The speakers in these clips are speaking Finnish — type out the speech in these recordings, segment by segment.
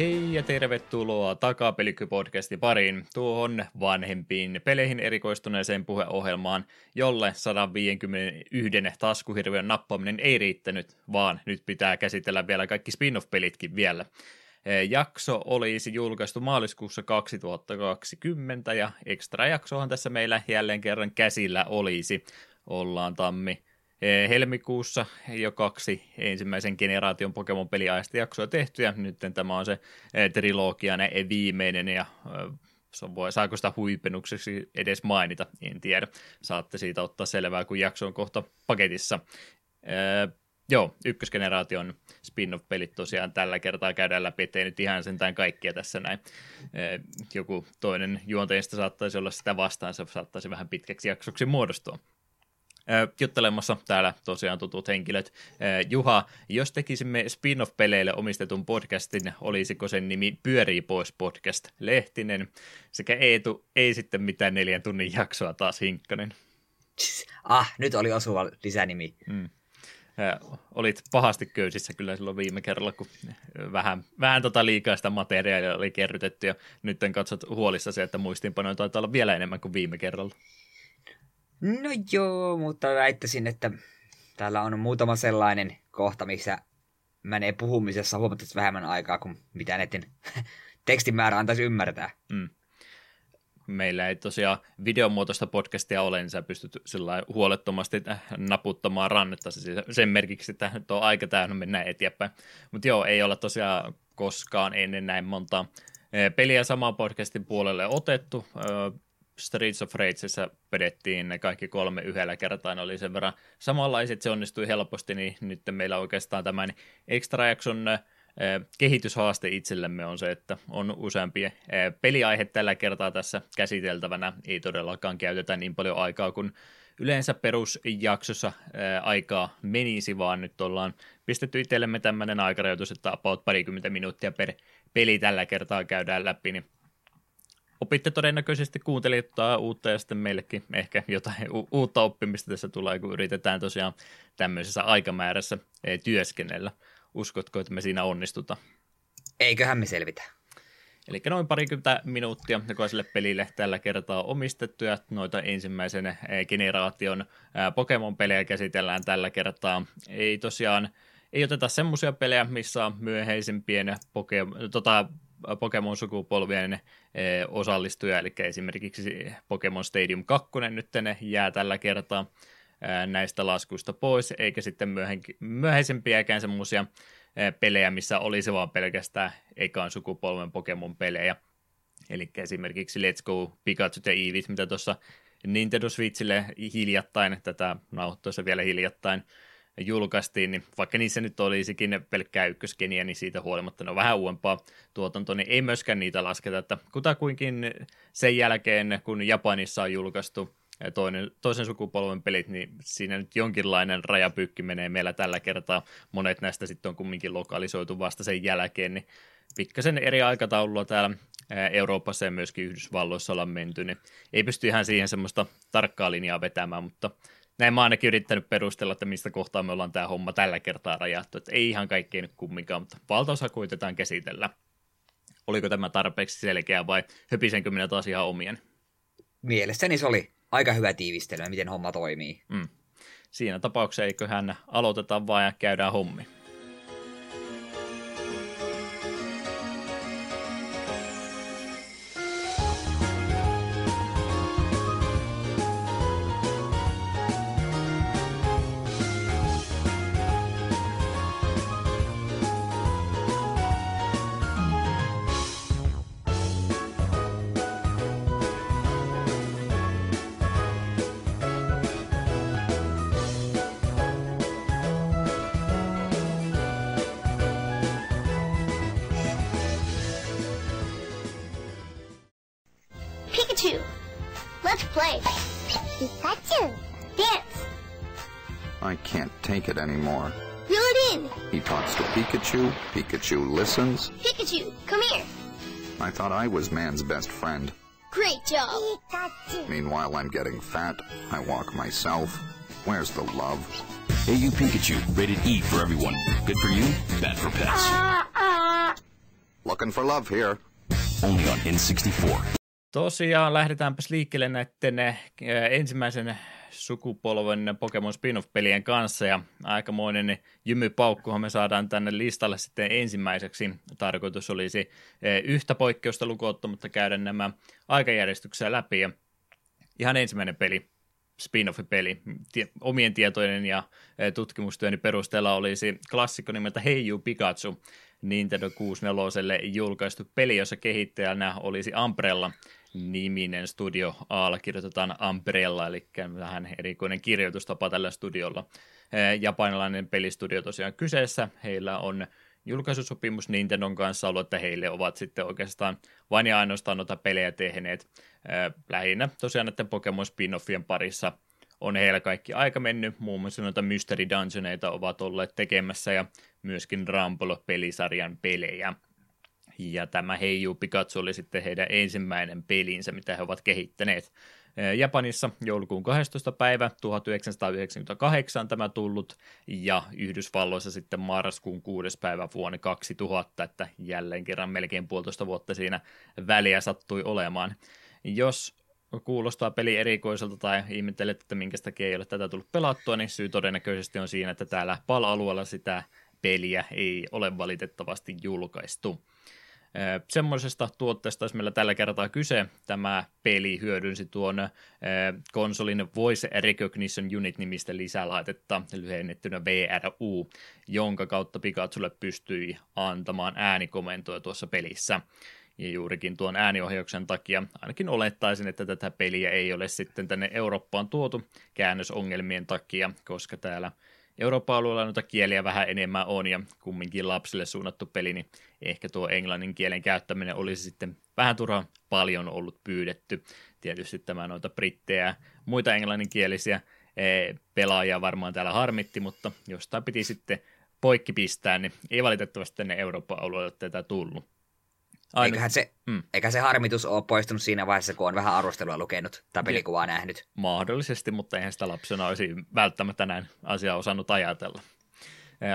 Hei ja tervetuloa Takapeliky-podcastin pariin, tuohon vanhempiin peleihin erikoistuneeseen puheohjelmaan, jolle 151 taskuhirviön nappaaminen ei riittänyt, vaan nyt pitää käsitellä vielä kaikki spin-off-pelitkin vielä. Jakso olisi julkaistu maaliskuussa 2020 ja extra jaksohan tässä meillä jälleen kerran käsillä olisi. Ollaan tammi helmikuussa jo kaksi ensimmäisen generaation Pokemon-peliaista jaksoa tehty, ja nyt tämä on se eh, trilogian viimeinen, ja eh, saako sitä huipennukseksi edes mainita, en tiedä. Saatte siitä ottaa selvää, kun jakso on kohta paketissa. joo, ykkösgeneraation spin-off-pelit tosiaan tällä kertaa käydään läpi, ettei nyt ihan sentään kaikkia tässä näin. joku toinen juonteista saattaisi olla sitä vastaan, se saattaisi vähän pitkäksi jaksoksi muodostua juttelemassa täällä tosiaan tutut henkilöt. Juha, jos tekisimme spin-off-peleille omistetun podcastin, olisiko sen nimi Pyörii pois podcast? Lehtinen sekä Eetu, ei sitten mitään neljän tunnin jaksoa taas Hinkkanen. Ah, nyt oli osuva lisänimi. Mm. olit pahasti köysissä kyllä silloin viime kerralla, kun vähän, vähän tota liikaa sitä materiaalia oli kerrytetty ja nyt katsot huolissa se, että muistiinpanoja taitaa olla vielä enemmän kuin viime kerralla. No joo, mutta väittäisin, että täällä on muutama sellainen kohta, missä menee puhumisessa huomattavasti vähemmän aikaa kuin mitä netin tekstin määrä antaisi ymmärtää. Mm. Meillä ei tosiaan videomuotoista podcastia ole, niin sä pystyt sillä huolettomasti naputtamaan rannetta sen merkiksi, että nyt on aika täynnä mennä eteenpäin. Mutta joo, ei olla tosiaan koskaan ennen näin monta eh, peliä saman podcastin puolelle otettu. Streets of Rageissa vedettiin ne kaikki kolme yhdellä kertaa, ne oli sen verran samanlaiset, se onnistui helposti, niin nyt meillä oikeastaan tämän extra jakson kehityshaaste itsellemme on se, että on useampi peliaihe tällä kertaa tässä käsiteltävänä, ei todellakaan käytetä niin paljon aikaa kuin yleensä perusjaksossa aikaa menisi, vaan nyt ollaan pistetty itsellemme tämmöinen aikarajoitus, että about parikymmentä minuuttia per peli tällä kertaa käydään läpi, niin opitte todennäköisesti kuuntelijat uutta ja sitten meillekin ehkä jotain u- uutta oppimista tässä tulee, kun yritetään tosiaan tämmöisessä aikamäärässä eh, työskennellä. Uskotko, että me siinä onnistutaan? Eiköhän me selvitä. Eli noin parikymmentä minuuttia jokaiselle pelille tällä kertaa omistettu ja noita ensimmäisen eh, generaation eh, Pokemon-pelejä käsitellään tällä kertaa. Ei tosiaan, ei oteta semmoisia pelejä, missä on myöhäisempien Pokemon, tota, Pokemon-sukupolvien eh, osallistuja, eli esimerkiksi Pokemon Stadium 2 nyt jää tällä kertaa eh, näistä laskuista pois, eikä sitten myöhäisempiäkään semmoisia eh, pelejä, missä olisi vaan pelkästään ekaan sukupolven Pokemon-pelejä. Eli esimerkiksi Let's Go Pikachu ja Eevee, mitä tuossa Nintendo Switchille hiljattain, tätä nauhoittuessa vielä hiljattain, julkaistiin, niin vaikka niissä nyt olisikin pelkkää ykköskeniä, niin siitä huolimatta ne on vähän uudempaa tuotantoa, niin ei myöskään niitä lasketa, että kutakuinkin sen jälkeen, kun Japanissa on julkaistu toinen, toisen sukupolven pelit, niin siinä nyt jonkinlainen rajapyykki menee meillä tällä kertaa. Monet näistä sitten on kumminkin lokalisoitu vasta sen jälkeen, niin pikkasen eri aikataululla täällä Euroopassa ja myöskin Yhdysvalloissa ollaan menty, niin ei pysty ihan siihen semmoista tarkkaa linjaa vetämään, mutta näin mä ainakin yrittänyt perustella, että mistä kohtaa me ollaan tämä homma tällä kertaa rajattu, että ei ihan kaikkein nyt kumminkaan, mutta valtaosa koitetaan käsitellä. Oliko tämä tarpeeksi selkeä vai höpisenkö minä taas ihan omien? Mielestäni se oli aika hyvä tiivistelmä, miten homma toimii. Mm. Siinä tapauksessa eiköhän aloiteta vaan ja käydään hommi. Anymore. Reel it in. He talks to Pikachu. Pikachu listens. Pikachu, come here. I thought I was man's best friend. Great job. Pikachu. Meanwhile, I'm getting fat. I walk myself. Where's the love? Hey, you Pikachu. Rated E for everyone. Good for you, bad for pets. Uh, uh. Looking for love here. Only on N64. Tosiaan lähdetäänpäs liikkeelle näiden eh, ensimmäisen sukupolven Pokemon spin-off-pelien kanssa ja aikamoinen jymypaukkuhan me saadaan tänne listalle sitten ensimmäiseksi. Tarkoitus olisi eh, yhtä poikkeusta lukuottamatta käydä nämä aikajärjestyksiä läpi ja ihan ensimmäinen peli, spin-off-peli, omien tietojen ja eh, tutkimustyöni perusteella olisi klassikko nimeltä Hey You Pikachu, Nintendo 64 julkaistu peli, jossa kehittäjänä olisi Umbrella niminen studio A kirjoitetaan Umbrella, eli vähän erikoinen kirjoitustapa tällä studiolla. Japanilainen pelistudio tosiaan kyseessä, heillä on julkaisusopimus Nintendon kanssa ollut, että heille ovat sitten oikeastaan vain ja ainoastaan noita pelejä tehneet. Eh, lähinnä tosiaan näiden Pokemon spin-offien parissa on heillä kaikki aika mennyt, muun muassa noita Mystery Dungeoneita ovat olleet tekemässä ja myöskin Rumble-pelisarjan pelejä. Ja tämä Heiju Pikachu oli sitten heidän ensimmäinen pelinsä, mitä he ovat kehittäneet. Japanissa joulukuun 12. päivä 1998 tämä tullut ja Yhdysvalloissa sitten marraskuun 6. päivä vuonna 2000, että jälleen kerran melkein puolitoista vuotta siinä väliä sattui olemaan. Jos kuulostaa peli erikoiselta tai ihmettelet, että minkä takia ei ole tätä tullut pelattua, niin syy todennäköisesti on siinä, että täällä PAL-alueella sitä peliä ei ole valitettavasti julkaistu. Semmoisesta tuotteesta olisi meillä tällä kertaa kyse. Tämä peli hyödynsi tuon konsolin Voice Recognition Unit-nimistä lisälaitetta, lyhennettynä VRU, jonka kautta Pikachulle pystyi antamaan äänikomentoja tuossa pelissä. Ja juurikin tuon ääniohjauksen takia ainakin olettaisin, että tätä peliä ei ole sitten tänne Eurooppaan tuotu käännösongelmien takia, koska täällä Euroopan alueella noita kieliä vähän enemmän on ja kumminkin lapsille suunnattu peli, niin ehkä tuo englannin kielen käyttäminen olisi sitten vähän turhaan paljon ollut pyydetty. Tietysti tämä noita brittejä ja muita englanninkielisiä e, pelaajia varmaan täällä harmitti, mutta jostain piti sitten poikki pistää, niin ei valitettavasti tänne Euroopan alueelle tätä tullut. Ainut... Eiköhän se, mm. eikä se harmitus ole poistunut siinä vaiheessa, kun on vähän arvostelua lukenut tai pelikuvaa nähnyt. Mahdollisesti, mutta eihän sitä lapsena olisi välttämättä näin asiaa osannut ajatella.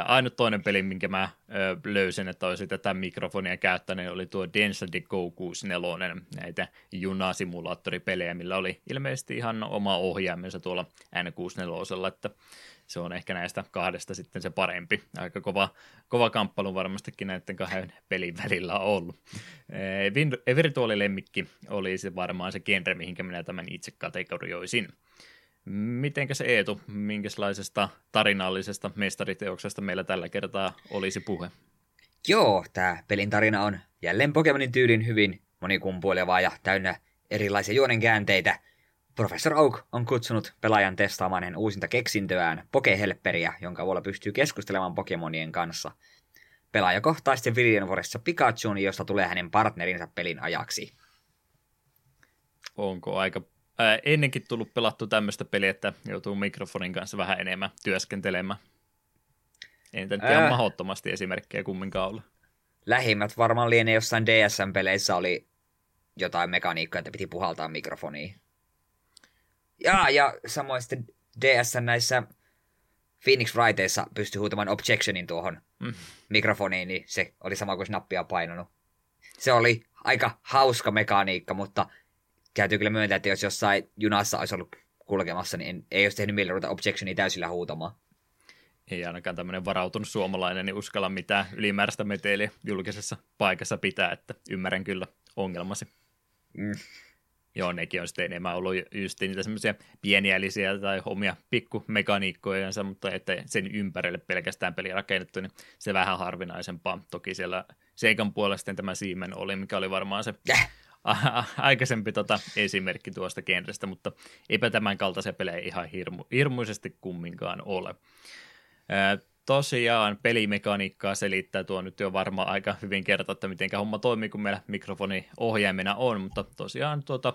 Ainut toinen peli, minkä mä löysin, että olisi tätä mikrofonia käyttänyt, oli tuo Density Go 64, näitä junasimulaattoripelejä, millä oli ilmeisesti ihan oma ohjaimensa tuolla N64, että se on ehkä näistä kahdesta sitten se parempi. Aika kova, kova kamppailu varmastikin näiden kahden pelin välillä on ollut. Virtuaalilemmikki oli se varmaan se genre, mihinkä minä tämän itse kategorioisin. Mitenkä se Eetu, minkälaisesta tarinallisesta mestariteoksesta meillä tällä kertaa olisi puhe? Joo, tämä pelin tarina on jälleen Pokemonin tyylin hyvin monikumpuilevaa ja täynnä erilaisia juonen käänteitä. Professor Oak on kutsunut pelaajan testaamaan hänen uusinta keksintöään, Pokehelperiä, jonka avulla pystyy keskustelemaan Pokemonien kanssa. Pelaaja kohtaa sitten Viljenvuoressa Pikachun, josta tulee hänen partnerinsa pelin ajaksi. Onko aika ää, ennenkin tullut pelattu tämmöistä peliä, että joutuu mikrofonin kanssa vähän enemmän työskentelemään. Ei nyt ihan mahdottomasti esimerkkejä kumminkaan olla. Lähimmät varmaan lienee jossain DSM-peleissä oli jotain mekaniikkaa, että piti puhaltaa mikrofoniin. Ja, ja samoin sitten DS näissä Phoenix Wrighteissa pystyi huutamaan objectionin tuohon mm. mikrofoniin, niin se oli sama kuin nappia painanut. Se oli aika hauska mekaniikka, mutta täytyy kyllä myöntää, että jos jossain junassa olisi ollut kulkemassa, niin ei olisi tehnyt mieleen ruveta objectionia täysillä huutamaan. Ei ainakaan tämmöinen varautunut suomalainen niin uskalla mitään ylimääräistä meteliä julkisessa paikassa pitää, että ymmärrän kyllä ongelmasi. Mm. Joo, nekin on sitten enemmän ollut just niitä semmoisia pieniälisiä tai omia pikkumekaniikkoja, mutta että sen ympärille pelkästään peli rakennettu, niin se vähän harvinaisempaa. Toki siellä Seikan puolesta tämä Siemen oli, mikä oli varmaan se yeah aikaisempi tota esimerkki tuosta genrestä, mutta eipä tämän kaltaisia pelejä ihan hirmu, hirmuisesti kumminkaan ole. Tosiaan pelimekaniikkaa selittää. Tuo nyt jo varmaan aika hyvin kertoa, että miten homma toimii, kun meillä mikrofoni ohjaimena on, mutta tosiaan tuota,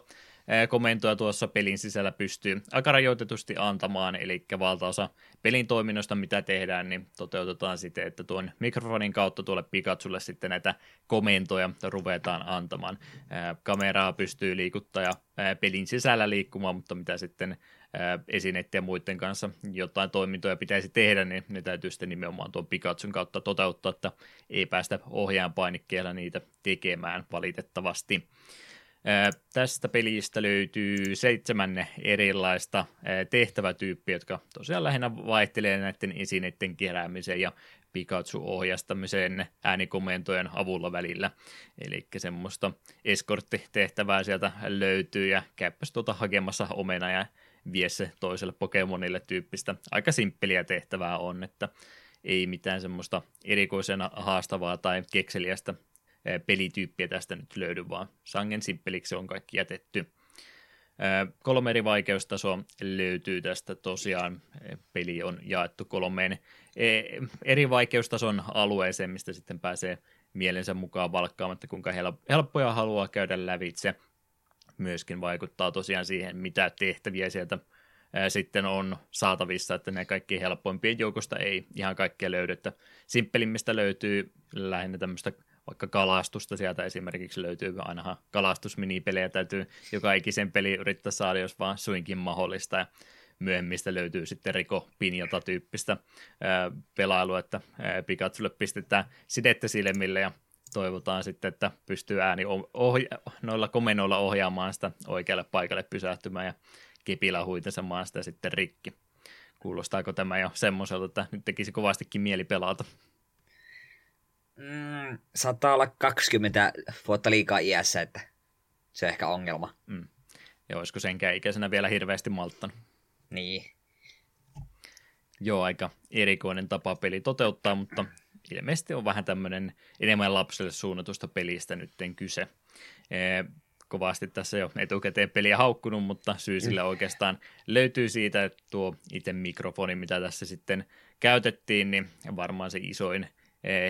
komentoja tuossa pelin sisällä pystyy aika rajoitetusti antamaan, eli valtaosa pelin toiminnosta, mitä tehdään, niin toteutetaan siten, että tuon mikrofonin kautta tuolle Pikachulle sitten näitä komentoja ruvetaan antamaan. Kameraa pystyy liikuttaa ja pelin sisällä liikkumaan, mutta mitä sitten esineiden ja muiden kanssa jotain toimintoja pitäisi tehdä, niin ne täytyy sitten nimenomaan tuon Pikachun kautta toteuttaa, että ei päästä ohjaan painikkeella niitä tekemään valitettavasti. Tästä pelistä löytyy seitsemän erilaista tehtävätyyppiä, jotka tosiaan lähinnä vaihtelee näiden esineiden keräämisen ja Pikachu-ohjastamiseen äänikomentojen avulla välillä. Eli semmoista eskorttitehtävää sieltä löytyy ja käyppäs tuota hakemassa omena ja vie se toiselle Pokemonille tyyppistä. Aika simppeliä tehtävää on, että ei mitään semmoista erikoisen haastavaa tai kekseliästä pelityyppiä tästä nyt löydy, vaan sangen simppeliksi on kaikki jätetty. Kolme eri vaikeustasoa löytyy tästä tosiaan. Peli on jaettu kolmeen eri vaikeustason alueeseen, mistä sitten pääsee mielensä mukaan valkkaamatta, kuinka helppoja haluaa käydä lävitse. Myöskin vaikuttaa tosiaan siihen, mitä tehtäviä sieltä sitten on saatavissa, että ne kaikki helpoimpien joukosta ei ihan kaikkea löydy, että simppelimmistä löytyy lähinnä tämmöistä vaikka kalastusta sieltä esimerkiksi löytyy, ainahan kalastusminipelejä. Täytyy joka ikisen peli yrittää saada, jos vaan suinkin mahdollista, ja myöhemmistä löytyy sitten Riko Pinjata tyyppistä ää, pelailua, että ää, Pikachulle pistetään sidettä silmille ja toivotaan sitten, että pystyy ääni ohja- noilla komennoilla ohjaamaan sitä oikealle paikalle pysähtymään ja kepillä huitesemaan sitä sitten rikki. Kuulostaako tämä jo semmoiselta, että nyt tekisi kovastikin mieli pelata? Mm, saattaa olla 20 vuotta liikaa iässä, että se on ehkä ongelma. Mm. Ja olisiko senkään ikäisenä vielä hirveästi malttanut? Niin. Joo, aika erikoinen tapa peli toteuttaa, mutta ilmeisesti on vähän tämmöinen enemmän lapselle suunnatusta pelistä nytten kyse. Ee, kovasti tässä jo etukäteen peliä haukkunut, mutta syy sille oikeastaan löytyy siitä, että tuo itse mikrofoni, mitä tässä sitten käytettiin, niin varmaan se isoin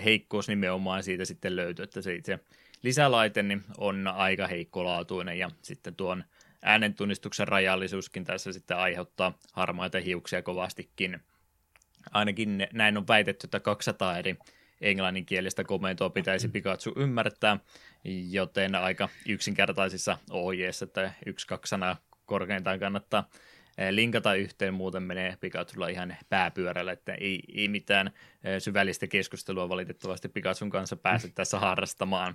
heikkous nimenomaan siitä sitten löytyy, että se itse lisälaite niin on aika heikkolaatuinen ja sitten tuon äänentunnistuksen rajallisuuskin tässä sitten aiheuttaa harmaita hiuksia kovastikin. Ainakin näin on väitetty, että 200 eri englanninkielistä komentoa pitäisi mm. Pikachu ymmärtää, joten aika yksinkertaisissa ohjeissa, että yksi, kaksi sanaa korkeintaan kannattaa linkata yhteen, muuten menee Pikachulla ihan pääpyörällä, että ei, ei mitään syvällistä keskustelua valitettavasti Pikachun kanssa pääse tässä harrastamaan.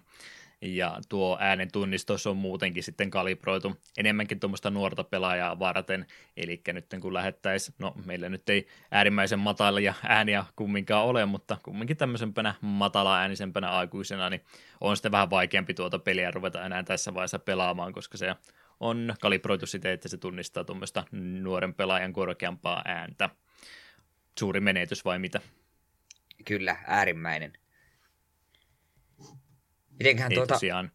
Ja tuo äänen tunnistus on muutenkin sitten kalibroitu enemmänkin tuommoista nuorta pelaajaa varten, eli nyt kun lähettäisiin, no meillä nyt ei äärimmäisen matalia ääniä kumminkaan ole, mutta kumminkin tämmöisempänä matala äänisempänä aikuisena, niin on sitten vähän vaikeampi tuota peliä ruveta enää tässä vaiheessa pelaamaan, koska se on kalibroitu siten, että se tunnistaa tuommoista nuoren pelaajan korkeampaa ääntä. Suuri menetys vai mitä? Kyllä, äärimmäinen. Mitenköhän Ei tuota... tosiaan.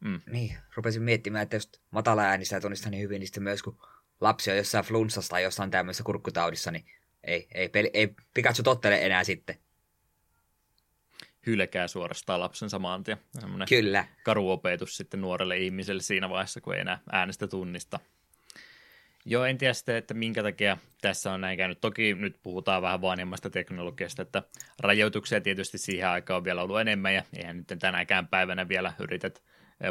Mm. Niin, rupesin miettimään, että jos matala äänistä tunnistaa niin hyvin, niin sitten myös kun lapsi on jossain flunssassa tai jossain tämmöisessä kurkkutaudissa, niin ei, ei, peli, ei Pikachu tottele enää sitten hylkää suorastaan lapsen samaan tien. Kyllä. karuopetus sitten nuorelle ihmiselle siinä vaiheessa, kun ei enää äänestä tunnista. Joo, en tiedä sitten, että minkä takia tässä on näin käynyt. Toki nyt puhutaan vähän vanhemmasta teknologiasta, että rajoituksia tietysti siihen aikaan on vielä ollut enemmän, ja eihän nyt tänäkään päivänä vielä yrität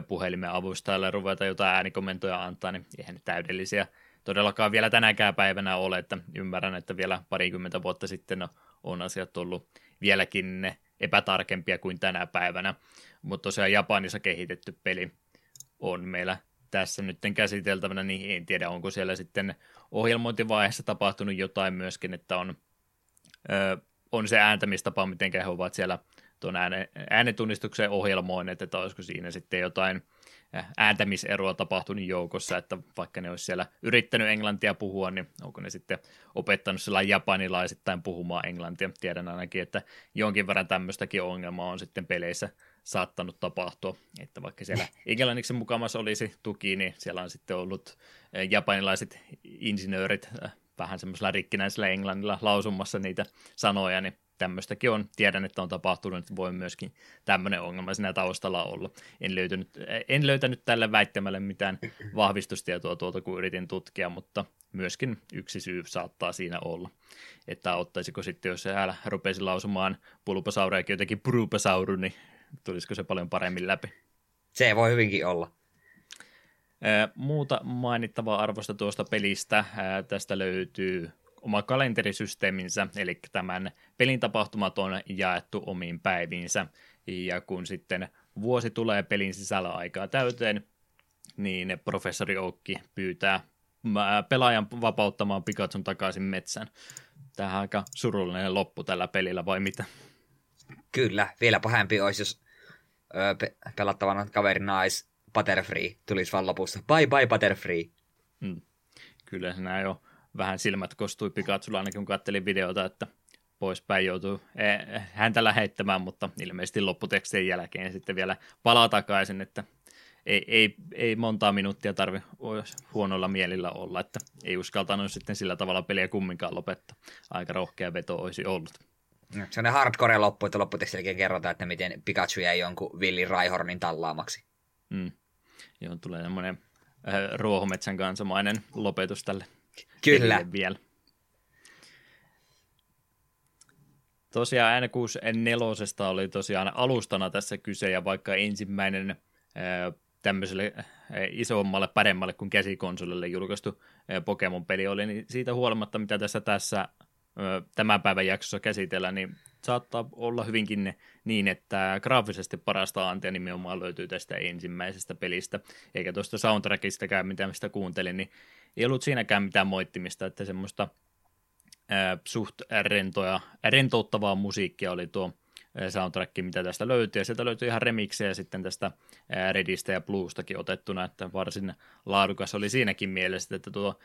puhelimen avustajalle ruveta jotain äänikomentoja antaa, niin eihän ne täydellisiä todellakaan vielä tänäkään päivänä ole, että ymmärrän, että vielä parikymmentä vuotta sitten on asiat ollut vieläkin epätarkempia kuin tänä päivänä, mutta tosiaan Japanissa kehitetty peli on meillä tässä nyt käsiteltävänä, niin en tiedä, onko siellä sitten ohjelmointivaiheessa tapahtunut jotain myöskin, että on, ö, on se ääntämistapa, miten he ovat siellä tuon ääne, äänetunnistuksen ohjelmoineet, että olisiko siinä sitten jotain ääntämiseroa tapahtunut joukossa, että vaikka ne olisi siellä yrittänyt englantia puhua, niin onko ne sitten opettanut sillä japanilaisittain puhumaan englantia. Tiedän ainakin, että jonkin verran tämmöistäkin ongelmaa on sitten peleissä saattanut tapahtua, että vaikka siellä englanniksi mukamassa olisi tuki, niin siellä on sitten ollut japanilaiset insinöörit vähän semmoisella rikkinäisellä englannilla lausumassa niitä sanoja, niin tämmöistäkin on. Tiedän, että on tapahtunut, että voi myöskin tämmöinen ongelma siinä taustalla olla. En, löytynyt, en löytänyt tälle väittämälle mitään vahvistustietoa tuolta, kun yritin tutkia, mutta myöskin yksi syy saattaa siinä olla. Että ottaisiko sitten, jos äällä rupesi lausumaan pulpasauriakin jotenkin prupasauru, niin tulisiko se paljon paremmin läpi. Se voi hyvinkin olla. Muuta mainittavaa arvosta tuosta pelistä. Tästä löytyy oma kalenterisysteeminsä, eli tämän pelin tapahtumat on jaettu omiin päiviinsä, ja kun sitten vuosi tulee pelin sisällä aikaa täyteen, niin professori Oukki pyytää pelaajan vapauttamaan Pikachun takaisin metsään. Tähän aika surullinen loppu tällä pelillä, vai mitä? Kyllä, vielä pahempi olisi, jos öö, pe- pelattavana kaverina olisi Butterfree, tulisi vaan lopussa. Bye bye Butterfree. Hmm. Kyllä se näin jo vähän silmät kostui Pikachulla ainakin kun katselin videota, että poispäin joutuu eh, häntä lähettämään, mutta ilmeisesti lopputekstien jälkeen sitten vielä palaa takaisin, että ei, ei, ei montaa minuuttia tarvi huonolla mielillä olla, että ei uskaltanut sitten sillä tavalla peliä kumminkaan lopettaa. Aika rohkea veto olisi ollut. Se on hardcore loppu, että lopputekstin jälkeen kerrotaan, että miten Pikachu jäi jonkun Willi Raihornin tallaamaksi. Mm. Joo, tulee semmoinen äh, ruohometsän kansamainen lopetus tälle Kyllä. vielä. Tosiaan N64 oli tosiaan alustana tässä kyse, ja vaikka ensimmäinen ää, tämmöiselle isommalle, paremmalle kuin käsikonsolille julkaistu Pokemon-peli oli, niin siitä huolimatta, mitä tässä, tässä tämän päivän jaksossa käsitellään, niin saattaa olla hyvinkin ne, niin, että graafisesti parasta antia nimenomaan löytyy tästä ensimmäisestä pelistä, eikä tuosta soundtrackistäkään, mitä mistä kuuntelin, niin ei ollut siinäkään mitään moittimista, että semmoista ää, suht rentoja, rentouttavaa musiikkia oli tuo soundtrack, mitä tästä löytyy, ja sieltä löytyy ihan remiksejä sitten tästä Redistä ja Bluestakin otettuna, että varsin laadukas oli siinäkin mielessä, että tuo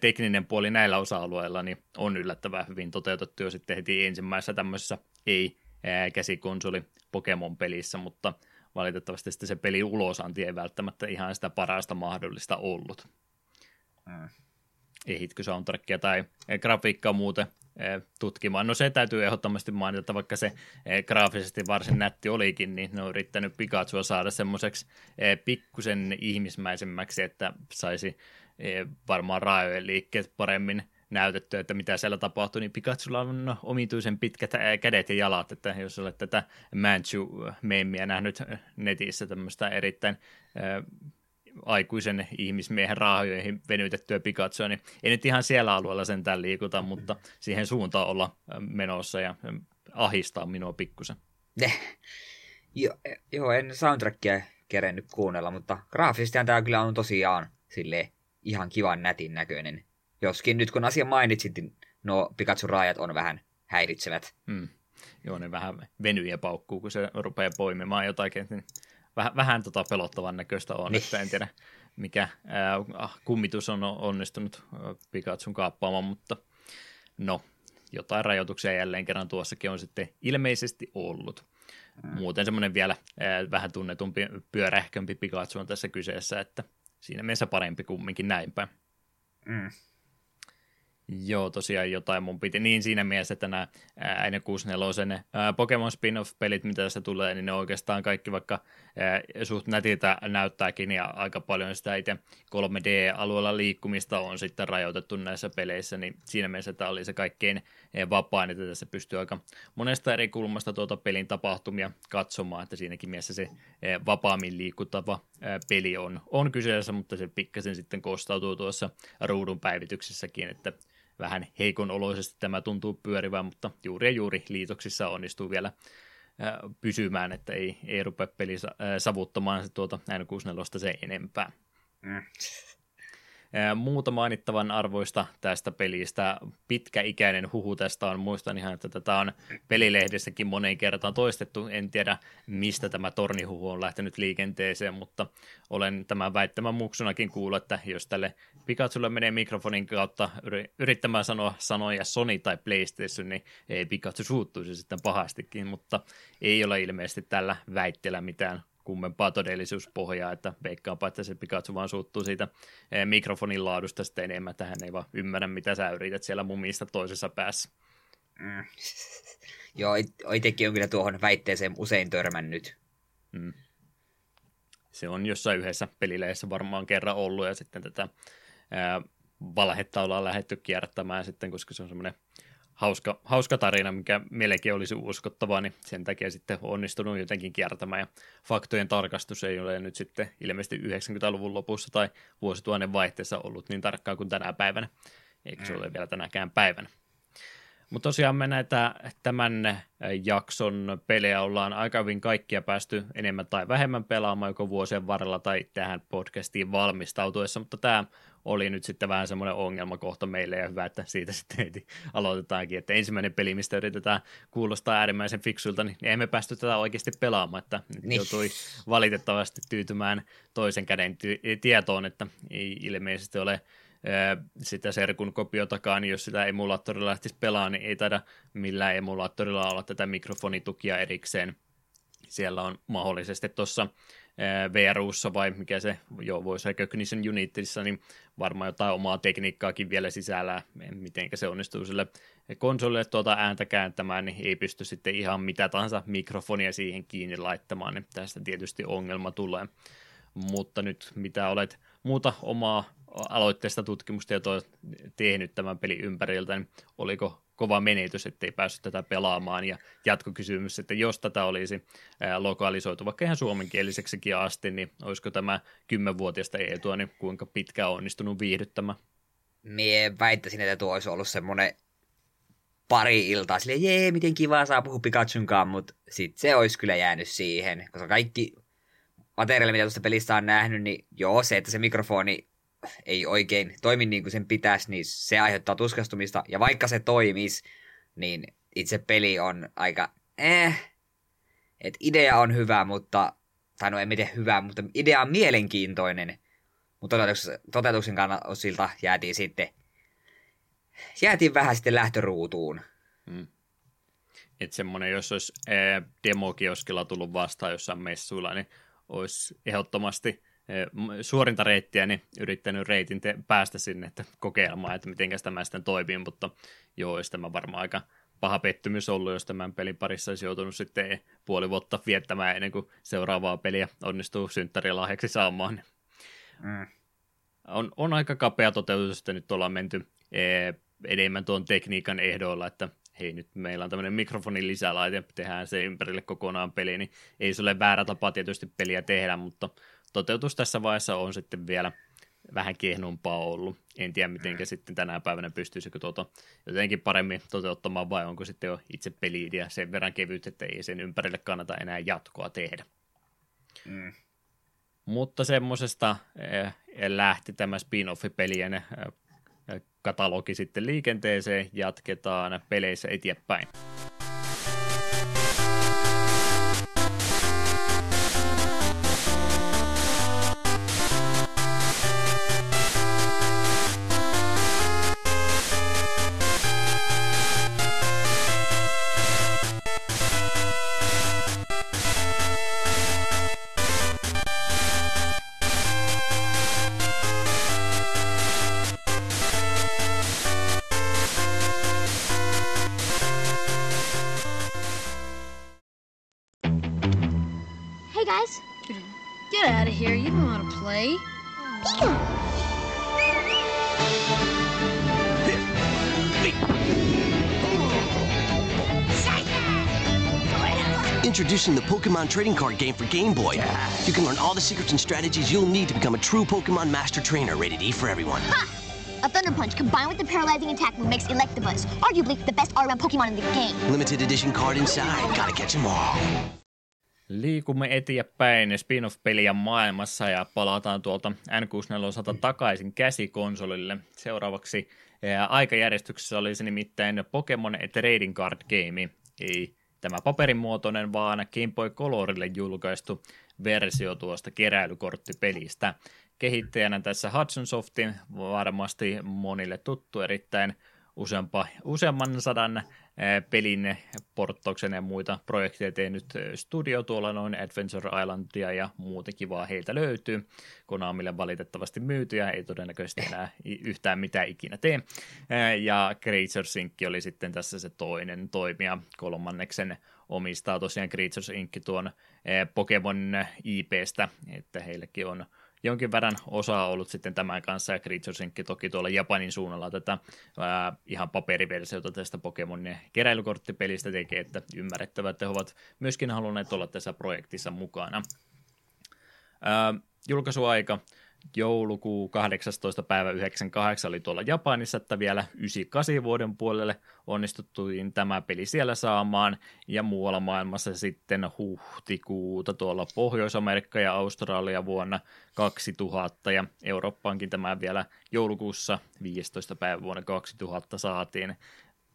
tekninen puoli näillä osa-alueilla niin on yllättävän hyvin toteutettu jo sitten heti ensimmäisessä tämmöisessä ei käsikonsoli Pokemon-pelissä, mutta valitettavasti sitten se peli ulosanti ei välttämättä ihan sitä parasta mahdollista ollut. Mm. Ehitkö soundtrackia tai grafiikkaa muuten tutkimaan. No se täytyy ehdottomasti mainita, että vaikka se graafisesti varsin nätti olikin, niin ne on yrittänyt Pikachua saada semmoiseksi pikkusen ihmismäisemmäksi, että saisi varmaan raajojen liikkeet paremmin näytettyä, että mitä siellä tapahtuu, niin Pikachulla on omituisen pitkät kädet ja jalat, että jos olet tätä Manchu-meemiä nähnyt netissä tämmöistä erittäin aikuisen ihmismiehen raahoihin venytettyä Pikachua, niin ei nyt ihan siellä alueella sentään liikuta, mutta siihen suuntaan olla menossa ja ahistaa minua pikkusen. Jo, joo, en soundtrackia kerennyt kuunnella, mutta graafisesti tämä kyllä on tosiaan sille ihan kivan nätin näköinen. Joskin nyt kun asia mainitsit, niin nuo Pikachu-raajat on vähän häiritsevät. Hmm. Joo, ne vähän venyy ja paukkuu, kun se rupeaa poimimaan jotakin, niin vähän, vähän tota pelottavan näköistä on, niin. että en tiedä mikä ää, ah, kummitus on onnistunut Pikachun kaappaamaan, mutta no, jotain rajoituksia jälleen kerran tuossakin on sitten ilmeisesti ollut. Mm. Muuten semmoinen vielä ää, vähän tunnetumpi pyörähkömpi Pikachu on tässä kyseessä, että siinä mielessä parempi kumminkin näinpä. Mm. Joo, tosiaan jotain mun piti. Niin siinä mielessä, että nämä ää, 64 Pokemon spin-off-pelit, mitä tässä tulee, niin ne oikeastaan kaikki vaikka ää, suht nätiltä näyttääkin ja aika paljon sitä itse 3D-alueella liikkumista on sitten rajoitettu näissä peleissä, niin siinä mielessä tämä oli se kaikkein vapain, että tässä pystyy aika monesta eri kulmasta tuota pelin tapahtumia katsomaan, että siinäkin mielessä se vapaammin liikuttava peli on, on kyseessä, mutta se pikkasen sitten kostautuu tuossa ruudun päivityksessäkin, että vähän heikon oloisesti tämä tuntuu pyörivän, mutta juuri ja juuri liitoksissa onnistuu vielä pysymään, että ei, ei rupea peli savuttamaan se tuota N64 se enempää. Mm. Muuta mainittavan arvoista tästä pelistä. Pitkäikäinen huhu tästä on. Muistan ihan, että tätä on pelilehdessäkin moneen kertaan toistettu. En tiedä, mistä tämä tornihuhu on lähtenyt liikenteeseen, mutta olen tämän väittämän muksunakin kuullut, että jos tälle Pikachulle menee mikrofonin kautta yrittämään sanoa sanoja Sony tai PlayStation, niin ei Pikachu suuttuisi sitten pahastikin, mutta ei ole ilmeisesti tällä väitteellä mitään kummempaa todellisuuspohjaa, että veikkaanpa, että se Pikachu vaan suuttuu siitä eh, mikrofonin laadusta sitten enemmän, että hän ei vaan ymmärrä, mitä sä yrität siellä mumista toisessa päässä. Mm. Joo, it- itsekin on kyllä tuohon väitteeseen usein törmännyt. Mm. Se on jossain yhdessä pelileessä varmaan kerran ollut ja sitten tätä ää, valhetta ollaan lähdetty kierrättämään sitten, koska se on semmoinen hauska, hauska tarina, mikä melkein olisi uskottavaa, niin sen takia sitten onnistunut jotenkin kiertämään. Ja faktojen tarkastus ei ole nyt sitten ilmeisesti 90-luvun lopussa tai vuosituhannen vaihteessa ollut niin tarkkaa kuin tänä päivänä, eikä se ole vielä tänäkään päivänä. Mutta tosiaan me näitä tämän jakson pelejä ollaan aika hyvin kaikkia päästy enemmän tai vähemmän pelaamaan joko vuosien varrella tai tähän podcastiin valmistautuessa, mutta tämä oli nyt sitten vähän semmoinen ongelmakohta meille ja hyvä, että siitä sitten heti aloitetaankin, että ensimmäinen peli, mistä yritetään kuulostaa äärimmäisen fiksuilta, niin emme päästy tätä oikeasti pelaamaan, että nyt Niin. joutui valitettavasti tyytymään toisen käden ty- tietoon, että ei ilmeisesti ole sitä serkun kopiotakaan, niin jos sitä emulaattorilla lähtisi pelaamaan, niin ei taida millään emulaattorilla olla tätä mikrofonitukia erikseen. Siellä on mahdollisesti tuossa VRUssa vai mikä se, joo, voisi Recognition Unitissa, niin varmaan jotain omaa tekniikkaakin vielä sisällä, miten se onnistuu sille konsolille tuota ääntä kääntämään, niin ei pysty sitten ihan mitä tahansa mikrofonia siihen kiinni laittamaan, niin tästä tietysti ongelma tulee. Mutta nyt mitä olet muuta omaa aloitteesta tutkimustietoa tehnyt tämän pelin ympäriltä, niin oliko kova menetys, ettei päässyt tätä pelaamaan, ja jatkokysymys, että jos tätä olisi lokalisoitu vaikka ihan suomenkieliseksikin asti, niin olisiko tämä kymmenvuotiaista etua, niin kuinka pitkään on onnistunut viihdyttämään? Mie väittäisin, että tuo olisi ollut semmoinen pari iltaa sille jee, miten kiva saa puhua Pikachunkaan, mutta sit se olisi kyllä jäänyt siihen, koska kaikki materiaali, mitä tuosta pelistä on nähnyt, niin joo, se, että se mikrofoni ei oikein toimi niin kuin sen pitäisi, niin se aiheuttaa tuskastumista, ja vaikka se toimis, niin itse peli on aika eh, et idea on hyvä, mutta, tai no en miten hyvä, mutta idea on mielenkiintoinen, mutta toteutuksen, toteutuksen kannalta jäätiin sitten, jäätiin vähän sitten lähtöruutuun. Että semmoinen, jos olisi ää, demokioskilla tullut vastaan jossain messuilla, niin olisi ehdottomasti suorinta reittiä, niin yrittänyt reitin te- päästä sinne että kokeilemaan, että miten tämä sitten toimii, mutta joo, olisi tämä varmaan aika paha pettymys ollut, jos tämän pelin parissa olisi joutunut sitten puoli vuotta viettämään ennen kuin seuraavaa peliä onnistuu synttärilahjaksi saamaan. Mm. On, on aika kapea toteutus, että nyt ollaan menty ee, enemmän tuon tekniikan ehdoilla, että hei nyt meillä on tämmöinen mikrofonin lisälaite, tehdään se ympärille kokonaan peli, niin ei se ole väärä tapa tietysti peliä tehdä, mutta toteutus tässä vaiheessa on sitten vielä vähän kehnompaa ollut. En tiedä, miten sitten tänä päivänä pystyisikö tuota jotenkin paremmin toteuttamaan, vai onko sitten jo itse peli sen verran kevyt, että ei sen ympärille kannata enää jatkoa tehdä. Mm. Mutta semmoisesta eh, lähti tämä spin-off-pelien eh, katalogi sitten liikenteeseen, jatketaan peleissä eteenpäin. Pokemon trading card game for Game Boy. You can learn all the secrets and strategies you'll need to become a true Pokemon master trainer, rated E for everyone. A Thunder Punch combined with the paralyzing attack move makes Electabuzz arguably the best all-around Pokemon in the game. Limited edition card inside. Gotta catch 'em all. Liikumme eteenpäin spin-off-pelien maailmassa ja palataan tuolta N64 takaisin käsikonsolille. Seuraavaksi ää, aikajärjestyksessä oli se nimittäin Pokemon Trading Card Game. Ei tämä paperimuotoinen, vaan Game Boy Colorille julkaistu versio tuosta keräilykorttipelistä. Kehittäjänä tässä Hudson Softin varmasti monille tuttu erittäin useampa, useamman sadan pelin porttauksen ja muita projekteja tehnyt studio tuolla noin Adventure Islandia ja muuta kivaa heiltä löytyy. Konamille valitettavasti myytyjä, ei todennäköisesti enää yhtään mitään ikinä tee. Ja Creatures Inc. oli sitten tässä se toinen toimija kolmanneksen omistaa tosiaan Creatures Inc. tuon Pokemon IPstä, että heillekin on jonkin verran osaa ollut sitten tämän kanssa, ja Sync toki tuolla Japanin suunnalla tätä ää, ihan paperiversiota tästä Pokemonin keräilykorttipelistä tekee, että ymmärrettävä, että he ovat myöskin halunneet olla tässä projektissa mukana. Ää, julkaisuaika joulukuu 18. päivä 98 oli tuolla Japanissa, että vielä 98 vuoden puolelle onnistuttiin tämä peli siellä saamaan, ja muualla maailmassa sitten huhtikuuta tuolla Pohjois-Amerikka ja Australia vuonna 2000, ja Eurooppaankin tämä vielä joulukuussa 15. päivä vuonna 2000 saatiin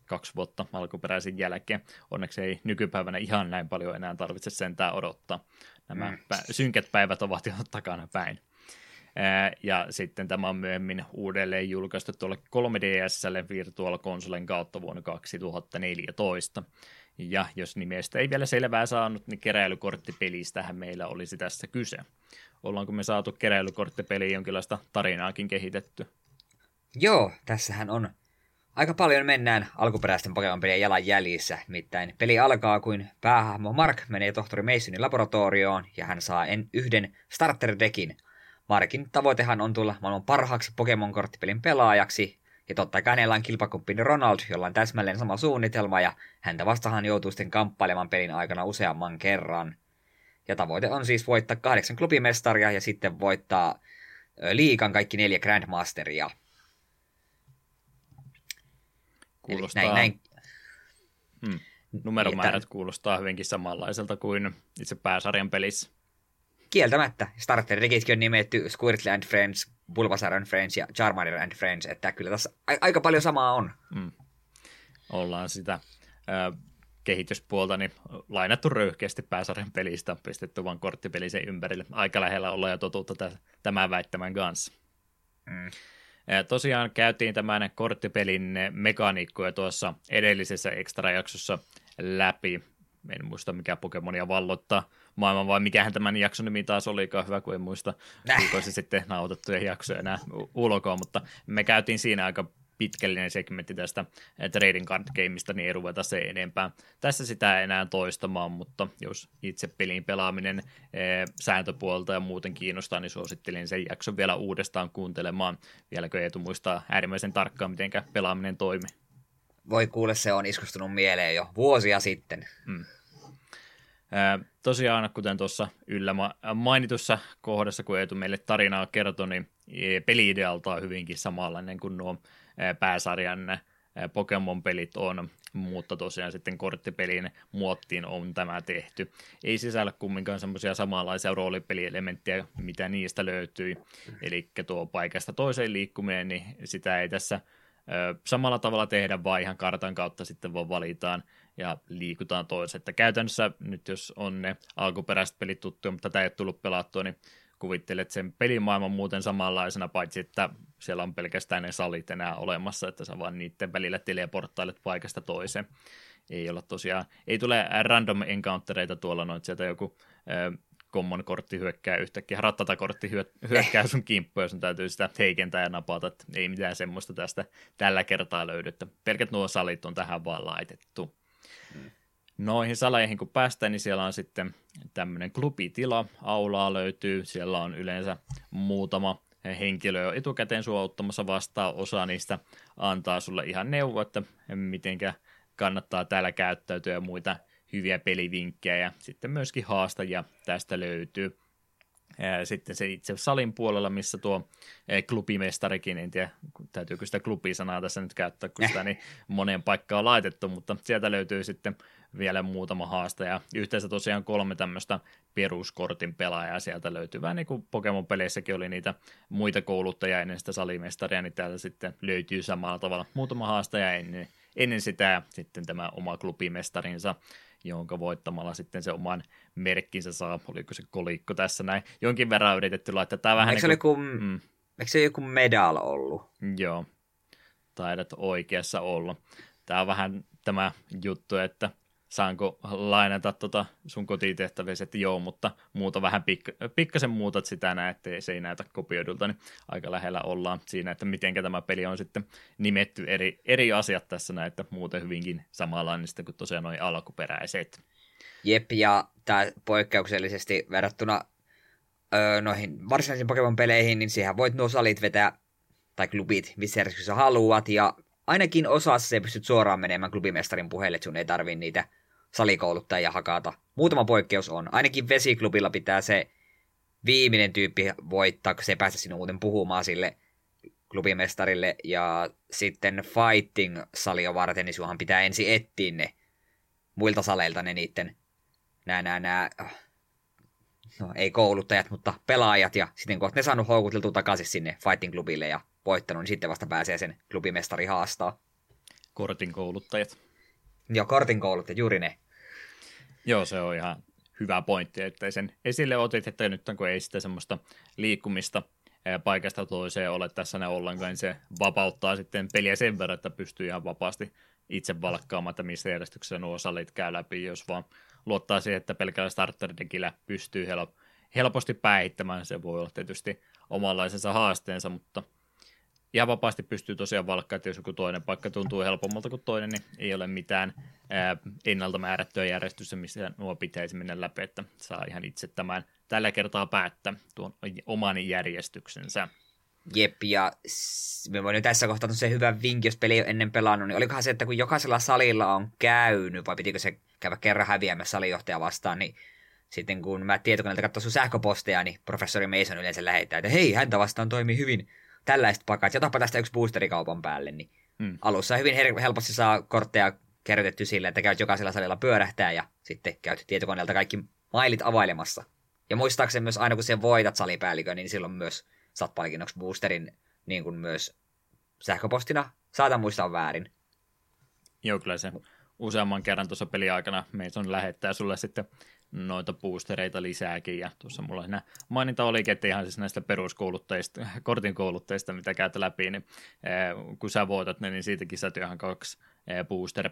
kaksi vuotta alkuperäisen jälkeen. Onneksi ei nykypäivänä ihan näin paljon enää tarvitse sentään odottaa. Nämä mm. synkät päivät ovat jo takana päin. Ja sitten tämä on myöhemmin uudelleen julkaistu tuolle 3DSlle Virtual Consolen kautta vuonna 2014. Ja jos nimestä ei vielä selvää saanut, niin keräilykorttipelistähän meillä olisi tässä kyse. Ollaanko me saatu keräilykorttipeliin jonkinlaista tarinaakin kehitetty? Joo, tässähän on. Aika paljon mennään alkuperäisten Pokemon-pelien jalanjäljissä, nimittäin peli alkaa kuin päähahmo Mark menee tohtori Masonin laboratorioon ja hän saa en yhden starter-dekin Markin tavoitehan on tulla maailman parhaaksi Pokemon-korttipelin pelaajaksi, ja totta kai hänellä on kilpakumppini Ronald, jolla on täsmälleen sama suunnitelma, ja häntä vastahan joutuu sitten kamppailemaan pelin aikana useamman kerran. Ja tavoite on siis voittaa kahdeksan klubimestaria ja sitten voittaa liikan kaikki neljä Grandmasteria. Kuulostaa... Eli näin, näin... Hmm. Numeromäärät niin, kuulostaa hyvinkin samanlaiselta kuin itse pääsarjan pelissä kieltämättä Starter Deckitkin on nimetty Squirtle and Friends, Bulbasaur and Friends ja Charmander and Friends, että kyllä tässä a- aika paljon samaa on. Mm. Ollaan sitä äh, kehityspuolta niin lainattu röyhkeästi pääsarjan pelistä, pistetty vain korttipeli sen ympärille. Aika lähellä olla jo totuutta tämän väittämän kanssa. Mm. Tosiaan käytiin tämän korttipelin mekaniikkoja tuossa edellisessä extra-jaksossa läpi. En muista mikä Pokemonia vallottaa maailman, vai mikähän tämän jakson nimi taas olikaan, hyvä kun en muista, se sitten nautettuja jaksoja enää ulkoa, mutta me käytiin siinä aika pitkällinen segmentti tästä trading card gameista, niin ei ruveta se enempää. Tässä sitä ei enää toistamaan, mutta jos itse pelin pelaaminen e, sääntöpuolta ja muuten kiinnostaa, niin suosittelin sen jakson vielä uudestaan kuuntelemaan. Vieläkö Eetu muistaa äärimmäisen tarkkaan, miten pelaaminen toimii? Voi kuule, se on iskustunut mieleen jo vuosia sitten. Hmm tosiaan, kuten tuossa yllä mainitussa kohdassa, kun Eetu meille tarinaa kertoi, niin e, peli-idealta on hyvinkin samanlainen kuin nuo pääsarjan Pokemon-pelit on, mutta tosiaan sitten korttipelin muottiin on tämä tehty. Ei sisällä kumminkaan semmoisia samanlaisia roolipelielementtejä, mitä niistä löytyi. Eli tuo paikasta toiseen liikkuminen, niin sitä ei tässä samalla tavalla tehdä, vaan ihan kartan kautta sitten vaan valitaan ja liikutaan toiseen. Että käytännössä nyt jos on ne alkuperäiset pelit tuttuja, mutta tätä ei ole tullut pelattua, niin kuvittelet sen pelimaailman muuten samanlaisena, paitsi että siellä on pelkästään ne salit enää olemassa, että sä vaan niiden välillä teleporttailet paikasta toiseen. Ei olla tosiaan, ei tule random encountereita tuolla noin, sieltä joku common kortti hyökkää yhtäkkiä, rattatakortti hyökkää sun kimppuun, jos sun täytyy sitä heikentää ja napata, että ei mitään semmoista tästä tällä kertaa löydy, että pelkät nuo salit on tähän vaan laitettu. Noihin saleihin kun päästään, niin siellä on sitten tämmöinen klubitila, aulaa löytyy, siellä on yleensä muutama henkilö jo etukäteen sua ottamassa vastaan, osa niistä antaa sulle ihan neuvo, että mitenkä kannattaa täällä käyttäytyä ja muita hyviä pelivinkkejä ja sitten myöskin haastajia tästä löytyy. Sitten se itse salin puolella, missä tuo klubimestarikin, en tiedä, täytyykö sitä klubisanaa tässä nyt käyttää, kun sitä niin moneen paikkaan on laitettu, mutta sieltä löytyy sitten vielä muutama haastaja. Yhteensä tosiaan kolme tämmöistä peruskortin pelaajaa sieltä löytyy. Vähän niin kuin Pokemon-peleissäkin oli niitä muita kouluttajia ennen sitä salimestaria, niin täältä sitten löytyy samalla tavalla muutama haastaja ennen, ennen sitä ja sitten tämä oma klubimestarinsa jonka voittamalla sitten se oman merkkinsä saa, oliko se kolikko tässä näin. Jonkin verran yritetty laittaa. Tämä vähän eikö, niin kuin, joku, mm. eikö se joku medal ollut? Joo. taidat oikeassa olla. Tämä on vähän tämä juttu, että saanko lainata tota sun kotitehtäviä, että joo, mutta muuta vähän pik- pikkasen muutat sitä näin, että se ei näytä kopioidulta, niin aika lähellä ollaan siinä, että miten tämä peli on sitten nimetty eri, eri asiat tässä näin, että muuten hyvinkin samanlainen sitten kuin tosiaan noin alkuperäiset. Jep, ja tämä poikkeuksellisesti verrattuna öö, noihin varsinaisiin Pokemon-peleihin, niin siihen voit nuo salit vetää, tai klubit, missä järjestyksessä haluat, ja ainakin osassa se pystyt suoraan menemään klubimestarin puheelle, että sun ei tarvi niitä salikouluttajia hakata. Muutama poikkeus on. Ainakin vesiklubilla pitää se viimeinen tyyppi voittaa, kun se ei päästä sinne muuten puhumaan sille klubimestarille. Ja sitten fighting-salio varten, niin sunhan pitää ensin etsiä ne muilta saleilta ne niiden nää, nää, nää, no ei kouluttajat, mutta pelaajat, ja sitten kun ne saanut houkuteltua takaisin sinne fighting klubille ja voittanut, niin sitten vasta pääsee sen klubimestari haastaa. Kortin kouluttajat. Joo, kortin kouluttajat, juuri ne. Joo, se on ihan hyvä pointti, että sen esille otit, että nyt kun ei sitä semmoista liikkumista paikasta toiseen ole tässä ne ollenkaan, niin se vapauttaa sitten peliä sen verran, että pystyy ihan vapaasti itse valkkaamaan, että missä järjestyksessä nuo salit käy läpi, jos vaan luottaa siihen, että pelkällä starterdekillä pystyy helposti päihittämään. Se voi olla tietysti omanlaisensa haasteensa, mutta – ihan vapaasti pystyy tosiaan valkkaan, että jos joku toinen paikka tuntuu helpommalta kuin toinen, niin ei ole mitään ää, ennalta määrättyä järjestystä, missä nuo pitäisi mennä läpi, että saa ihan itse tämän tällä kertaa päättää tuon oman järjestyksensä. Jep, ja me voin tässä kohtaa se hyvä vinkki, jos peli ei ole ennen pelannut, niin olikohan se, että kun jokaisella salilla on käynyt, vai pitikö se käydä kerran häviämässä salijohtaja vastaan, niin sitten kun mä tietokoneelta katsoin sun sähköposteja, niin professori Mason yleensä lähettää, että hei, häntä vastaan toimii hyvin tällaiset pakat, ja otapa tästä yksi boosterikaupan päälle, niin hmm. alussa hyvin helposti saa kortteja kerrytetty sille, että käyt jokaisella salilla pyörähtää ja sitten käyt tietokoneelta kaikki mailit availemassa. Ja muistaakseni myös aina kun se voitat salipäällikön, niin silloin myös saat palkinnoksi boosterin niin kuin myös sähköpostina. Saatan muistaa väärin. Joo, kyllä se useamman kerran tuossa peliaikana Mason lähettää sulle sitten noita boostereita lisääkin, ja tuossa mulla siinä maininta olikin, että ihan siis näistä peruskouluttajista, kortin kouluttajista, mitä käyt läpi, niin eh, kun sä voitat ne, niin siitäkin sä ihan kaksi eh, booster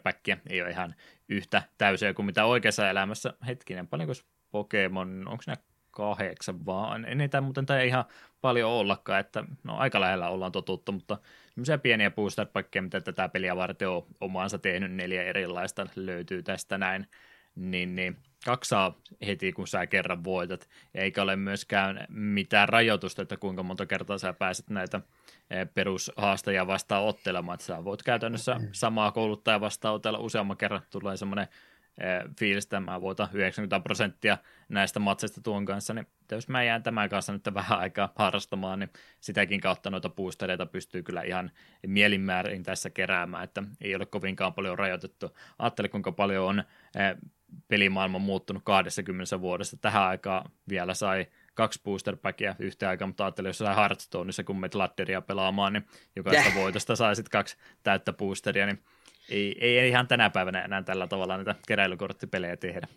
ei ole ihan yhtä täysiä kuin mitä oikeassa elämässä, hetkinen, paljonko Pokemon, onko ne kahdeksan vaan, ei niitä muuten tai ihan paljon ollakaan, että no aika lähellä ollaan totuttu, mutta semmoisia pieniä booster mitä tätä peliä varten on omaansa tehnyt, neljä erilaista löytyy tästä näin, niin, niin kaksaa heti, kun sä kerran voitat, eikä ole myöskään mitään rajoitusta, että kuinka monta kertaa sä pääset näitä eh, perushaastajia vastaan ottelemaan, että sä voit käytännössä samaa kouluttajaa vastaan otella useamman kerran, tulee semmoinen eh, fiilis, että mä voitan 90 prosenttia näistä matseista tuon kanssa, niin jos mä jään tämän kanssa nyt vähän aikaa harrastamaan, niin sitäkin kautta noita boostereita pystyy kyllä ihan mielinmäärin tässä keräämään, että ei ole kovinkaan paljon rajoitettu. Ajattele, kuinka paljon on pelimaailma muuttunut 20 vuodessa. Tähän aikaan vielä sai kaksi booster packia yhtä aikaa, mutta ajattelin, jos sai Hearthstoneissa, kun menet ladderia pelaamaan, niin jokaista yeah. voitosta sai sitten kaksi täyttä boosteria, niin ei, ei ihan tänä päivänä enää tällä tavalla näitä keräilykorttipelejä tehdä.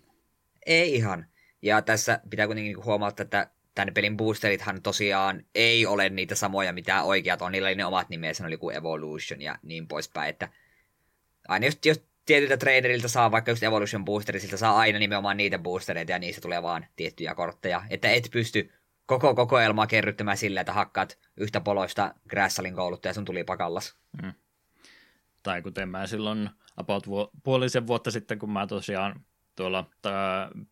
Ei ihan. Ja tässä pitää kuitenkin huomata, että tämän pelin boosterithan tosiaan ei ole niitä samoja, mitä oikeat on. Niillä oli ne omat nimensä, oli kuin Evolution ja niin poispäin. Että aina jos, jos tietyltä traderilta saa vaikka just Evolution Boosteri, siltä saa aina nimenomaan niitä boostereita ja niistä tulee vaan tiettyjä kortteja. Että et pysty koko kokoelmaa kerryttämään sillä, että hakkaat yhtä poloista Grassalin kouluttaja sun tuli pakallas. Mm. Tai kuten mä silloin about puolisen vuotta sitten, kun mä tosiaan tuolla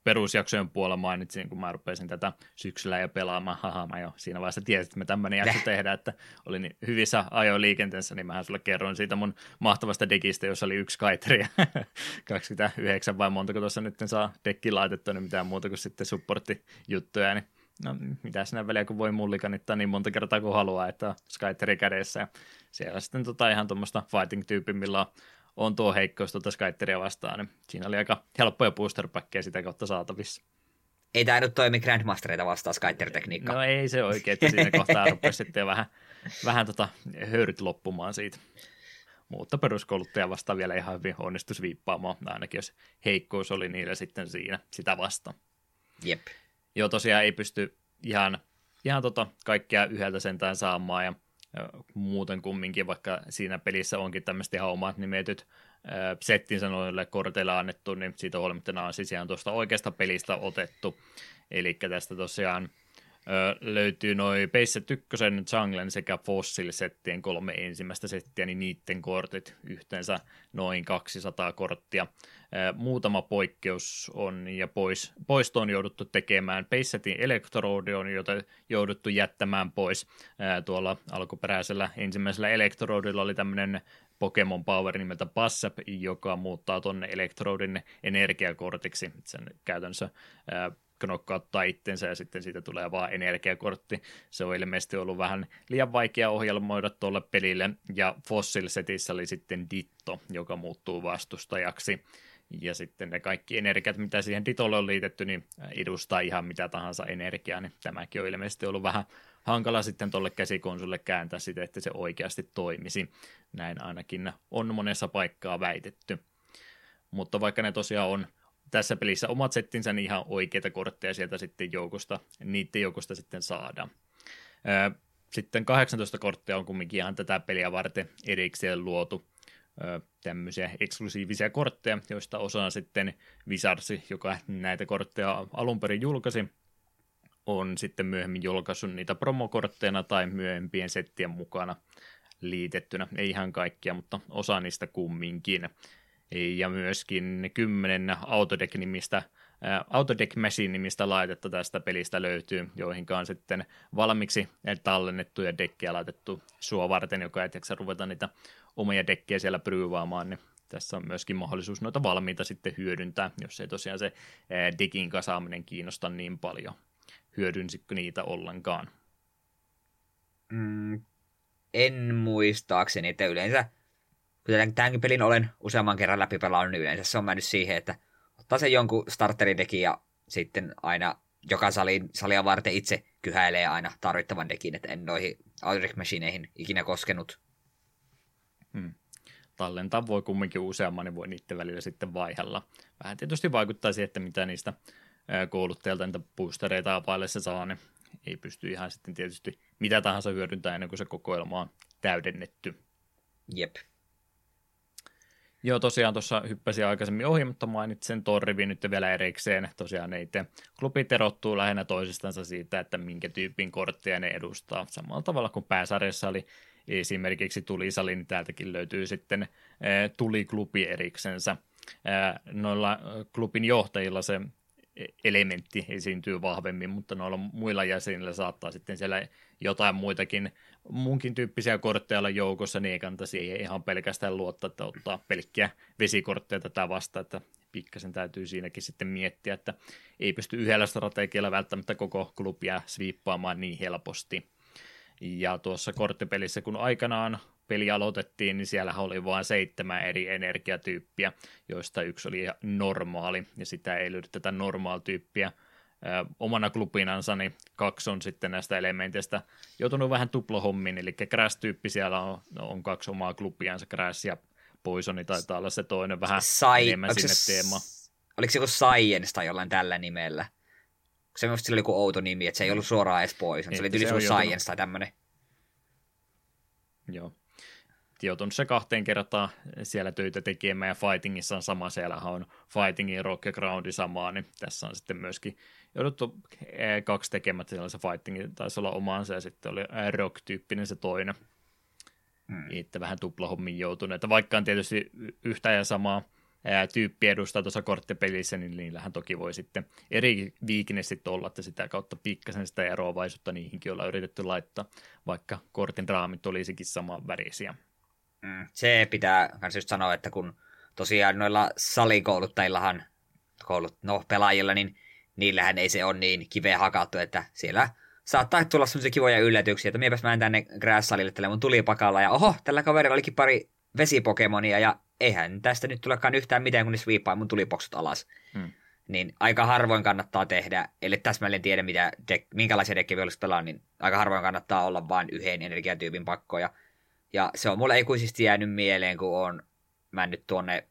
perusjaksojen puolella mainitsin, kun mä rupesin tätä syksyllä jo pelaamaan. Haha, mä jo siinä vaiheessa tiesin, että me tämmöinen jakso tehdään, että oli niin hyvissä liikenteessä, niin mähän sulle kerroin siitä mun mahtavasta dekistä, jossa oli yksi kaiteri 29 vai montako tuossa nyt saa dekki laitettua, niin mitään muuta kuin sitten supporttijuttuja, niin no mitä sinä väliä, kun voi mullikanittaa niin monta kertaa kuin haluaa, että on Skyteri kädessä. Ja siellä sitten tota ihan tuommoista fighting-tyypin, millä on on tuo heikkous tuota Skyteria vastaan, niin siinä oli aika helppoja booster sitä kautta saatavissa. Ei tämä nyt toimi Grandmastereita vastaan Skyter-tekniikka. No ei se oikein, että siinä kohtaa rupesi sitten vähän, vähän tota höyryt loppumaan siitä. Mutta peruskouluttaja vastaan vielä ihan hyvin onnistus viippaamaan, ainakin jos heikkous oli niillä sitten siinä sitä vastaan. Jep. Joo, tosiaan ei pysty ihan, ihan tota kaikkea yhdeltä sentään saamaan, ja muuten kumminkin, vaikka siinä pelissä onkin tämmöiset ihan omat nimetyt settinsä noille korteille annettu, niin siitä huolimatta on siis ihan tuosta oikeasta pelistä otettu. Eli tästä tosiaan löytyy noin Pace 1, Junglen sekä Fossil-settien kolme ensimmäistä settiä, niin niiden kortit yhteensä noin 200 korttia. Muutama poikkeus on ja pois, poisto on jouduttu tekemään. Pacesetin Electrode on jota jouduttu jättämään pois. Tuolla alkuperäisellä ensimmäisellä Electrodilla oli tämmöinen Pokemon Power nimeltä Passap, joka muuttaa tuonne Electrodin energiakortiksi. Sen käytännössä knokkauttaa itsensä ja sitten siitä tulee vaan energiakortti. Se on ilmeisesti ollut vähän liian vaikea ohjelmoida tuolle pelille ja Fossil Setissä oli sitten Ditto, joka muuttuu vastustajaksi. Ja sitten ne kaikki energiat, mitä siihen Ditolle on liitetty, niin edustaa ihan mitä tahansa energiaa, niin tämäkin on ilmeisesti ollut vähän hankala sitten tuolle käsikonsulle kääntää sitä, että se oikeasti toimisi. Näin ainakin on monessa paikkaa väitetty. Mutta vaikka ne tosiaan on tässä pelissä omat settinsä, niin ihan oikeita kortteja sieltä sitten joukosta, niiden joukosta sitten saadaan. Sitten 18 korttia on kumminkin ihan tätä peliä varten erikseen luotu tämmöisiä eksklusiivisia kortteja, joista osa sitten Wizardsi, joka näitä kortteja alun perin julkaisi, on sitten myöhemmin julkaissut niitä promokortteina tai myöhempien settien mukana liitettynä. Ei ihan kaikkia, mutta osa niistä kumminkin ja myöskin kymmenen Autodeck-nimistä Autodeck Machine-nimistä laitetta tästä pelistä löytyy, joihin on sitten valmiiksi tallennettuja dekkejä laitettu sua varten, joka ei tiedä ruveta niitä omia dekkejä siellä pryyvaamaan, niin tässä on myöskin mahdollisuus noita valmiita sitten hyödyntää, jos ei tosiaan se dekin kasaaminen kiinnosta niin paljon. Hyödynsikö niitä ollenkaan? Mm, en muistaakseni, että yleensä kun tämänkin pelin olen useamman kerran läpi pelannut, niin yleensä se on mennyt siihen, että ottaa sen jonkun starteridekin ja sitten aina joka salin, salia varten itse kyhäilee aina tarvittavan dekin, että en noihin Audric Machineihin ikinä koskenut. Hmm. Tallentaa voi kumminkin useamman, niin voi niiden välillä sitten vaihella. Vähän tietysti vaikuttaa siihen, että mitä niistä kouluttajalta niitä boostereita apaillessa saa, niin ei pysty ihan sitten tietysti mitä tahansa hyödyntämään ennen kuin se kokoelma on täydennetty. Jep. Joo, tosiaan tuossa hyppäsin aikaisemmin ohi, mutta mainitsen tuon rivin nyt vielä erikseen. Tosiaan itse klubit erottuu lähinnä toisistansa siitä, että minkä tyypin kortteja ne edustaa. Samalla tavalla kuin pääsarjassa oli esimerkiksi tulisali, niin täältäkin löytyy sitten e, tuliklubi eriksensä. E, noilla klubin johtajilla se elementti esiintyy vahvemmin, mutta noilla muilla jäsenillä saattaa sitten siellä jotain muitakin munkin tyyppisiä kortteja olla joukossa, niin ei kannata siihen ihan pelkästään luottaa, että ottaa pelkkiä vesikortteja tätä vasta, että pikkasen täytyy siinäkin sitten miettiä, että ei pysty yhdellä strategialla välttämättä koko klubia sviippaamaan niin helposti. Ja tuossa korttipelissä, kun aikanaan peli aloitettiin, niin siellä oli vain seitsemän eri energiatyyppiä, joista yksi oli normaali, ja sitä ei löydy tätä normaalityyppiä omana klubinansa, niin kaksi on sitten näistä elementeistä joutunut vähän tuplahommiin, eli Crash-tyyppi siellä on, on kaksi omaa klubiansa, Crash ja Poisoni taitaa olla se toinen vähän Sai, enemmän sinne se, teema. Oliko se joku Science tai jollain tällä nimellä? Se sillä oli joku outo nimi, että se ei ollut suoraan edes Poison, se oli tyyli Science tai tämmöinen. Joo joutunut se kahteen kertaan siellä töitä tekemään, ja Fightingissa on sama, siellä on Fightingin Rock ja Groundi samaa, niin tässä on sitten myöskin jouduttu eh, kaksi tekemään, siellä se Fighting taisi olla omansa, ja sitten oli eh, Rock-tyyppinen se toinen. Hmm. Itse vähän tuplahommiin joutuneet, vaikka on tietysti yhtä ja samaa ää, tyyppi edustaa tuossa korttipelissä, niin niillähän toki voi sitten eri viikine sitten olla, että sitä kautta pikkasen sitä eroavaisuutta niihinkin ollaan yritetty laittaa, vaikka kortin raamit olisikin saman värisiä. Mm, se pitää myös just sanoa, että kun tosiaan noilla salikouluttajillahan, koulut, no pelaajilla, niin niillähän ei se ole niin kiveä hakattu, että siellä saattaa tulla sellaisia kivoja yllätyksiä, että miepäs mä tänne Grass-salille tällä mun tulipakalla, ja oho, tällä kaverilla olikin pari vesipokemonia, ja eihän tästä nyt tulekaan yhtään mitään, kun ne sweepaa mun tulipoksut alas. Hmm. Niin aika harvoin kannattaa tehdä, eli täsmälleen tiedä, mitä dek, minkälaisia dekkejä olisi pelaa, niin aika harvoin kannattaa olla vain yhden energiatyypin pakkoja. Ja se on mulle ikuisesti jäänyt mieleen, kun on mennyt tuonne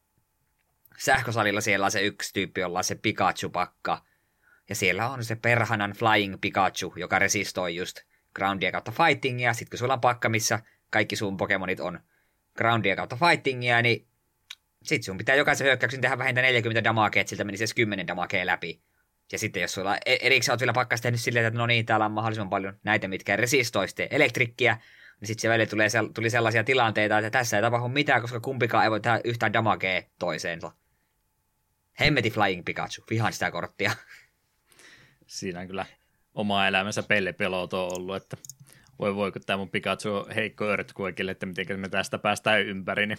sähkösalilla, siellä on se yksi tyyppi, jolla on se Pikachu-pakka. Ja siellä on se perhanan Flying Pikachu, joka resistoi just groundia kautta fightingia. Sitten kun sulla on pakka, missä kaikki sun Pokemonit on groundia kautta fightingia, niin sit sun pitää jokaisen hyökkäyksen tehdä vähintään 40 damagea, että siltä menisi edes 10 damagea läpi. Ja sitten jos sulla e- erikseen oot vielä pakkas tehnyt silleen, että no niin, täällä on mahdollisimman paljon näitä, mitkä resistoiste elektrikkiä, niin sitten se välillä tulee, tuli sellaisia tilanteita, että tässä ei tapahdu mitään, koska kumpikaan ei voi tehdä yhtään damagea toiseensa. Hemmeti Flying Pikachu, vihaan sitä korttia. Siinä on kyllä oma elämänsä pellepeloto ollut, että voi voi, kun tämä mun Pikachu on heikko Earthquakeille, että miten me tästä päästään ympäri, niin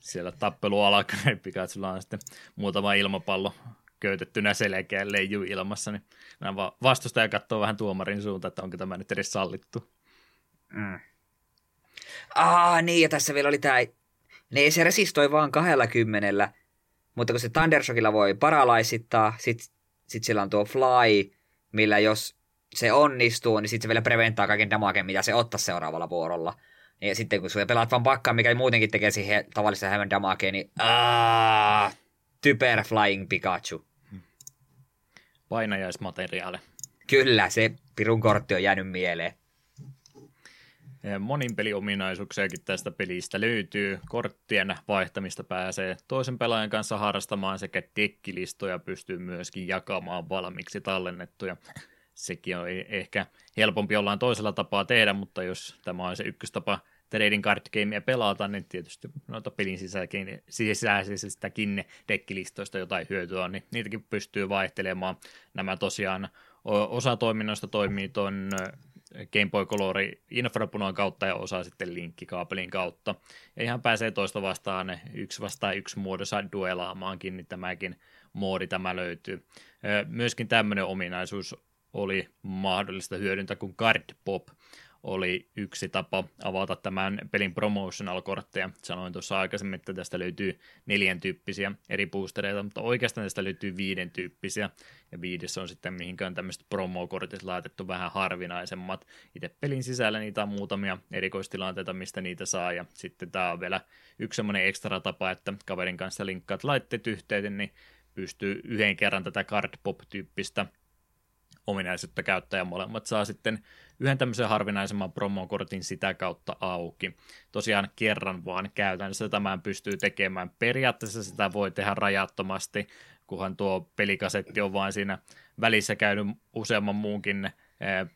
siellä tappelu alkaa, niin Pikachulla on sitten muutama ilmapallo köytettynä selkeä leiju ilmassa, niin vastustaja katsoo vähän tuomarin suuntaan, että onko tämä nyt edes sallittu. Mm. Ah, niin, ja tässä vielä oli tämä, niin se resistoi vaan kahdella kymmenellä, mutta kun se Thundershockilla voi paralaisittaa, sit, sit sillä on tuo Fly, millä jos se onnistuu, niin sitten se vielä preventaa kaiken damagen, mitä se ottaa seuraavalla vuorolla. Ja sitten kun sulle pelaat vaan pakkaa, mikä muutenkin tekee siihen tavallisen hämön damageen, niin aah, typer Flying Pikachu. Painajaismateriaali. Kyllä, se pirun kortti on jäänyt mieleen. Monin peliominaisuuksiakin tästä pelistä löytyy. Korttien vaihtamista pääsee toisen pelaajan kanssa harrastamaan sekä dekkilistoja pystyy myöskin jakamaan valmiiksi tallennettuja. Sekin on ehkä helpompi jollain toisella tapaa tehdä, mutta jos tämä on se ykköstapa trading card gamea pelata, niin tietysti noita pelin sisäkin, sisäisistäkin dekkilistoista jotain hyötyä on, niin niitäkin pystyy vaihtelemaan. Nämä tosiaan osa toiminnoista toimii tuon Game Boy Color infrapunon kautta ja osa sitten linkkikaapelin kautta. Ja ihan pääsee toista vastaan yksi vastaan yksi muodossa duelaamaankin, niin tämäkin moodi tämä löytyy. Myöskin tämmöinen ominaisuus oli mahdollista hyödyntää kuin Card Pop oli yksi tapa avata tämän pelin promotional-kortteja. Sanoin tuossa aikaisemmin, että tästä löytyy neljän tyyppisiä eri boostereita, mutta oikeastaan tästä löytyy viiden tyyppisiä. Ja viides on sitten mihinkään tämmöiset promokortit laitettu vähän harvinaisemmat. Itse pelin sisällä niitä on muutamia erikoistilanteita, mistä niitä saa. Ja sitten tämä on vielä yksi semmoinen ekstra tapa, että kaverin kanssa linkkaat laitteet yhteyteen, niin pystyy yhden kerran tätä card pop-tyyppistä ominaisuutta käyttää ja molemmat saa sitten yhden tämmöisen harvinaisemman promokortin sitä kautta auki. Tosiaan kerran vaan käytännössä tämän pystyy tekemään. Periaatteessa sitä voi tehdä rajattomasti, kunhan tuo pelikasetti on vain siinä välissä käynyt useamman muunkin eh,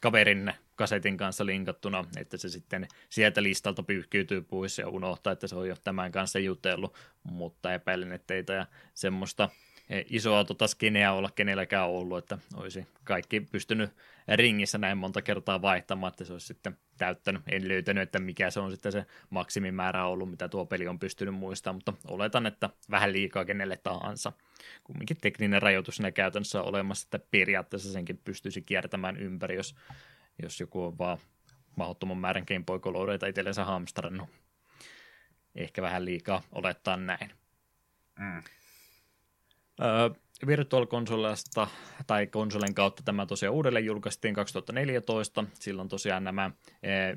kaverin kasetin kanssa linkattuna, että se sitten sieltä listalta pyyhkiytyy pois ja unohtaa, että se on jo tämän kanssa jutellut, mutta epäilen, että ei semmoista isoa tota skeneä olla kenelläkään ollut, että olisi kaikki pystynyt ringissä näin monta kertaa vaihtamaan, että se olisi sitten täyttänyt. En löytänyt, että mikä se on sitten se maksimimäärä ollut, mitä tuo peli on pystynyt muistamaan, mutta oletan, että vähän liikaa kenelle tahansa. Kumminkin tekninen rajoitus siinä käytännössä on olemassa, että periaatteessa senkin pystyisi kiertämään ympäri, jos, jos joku on vaan mahdottoman määrän Game itsellensä hamstrannut. Ehkä vähän liikaa olettaa näin. Mm. Virtual Consolesta tai konsolen kautta tämä tosiaan uudelleen julkaistiin 2014. Silloon tosiaan nämä,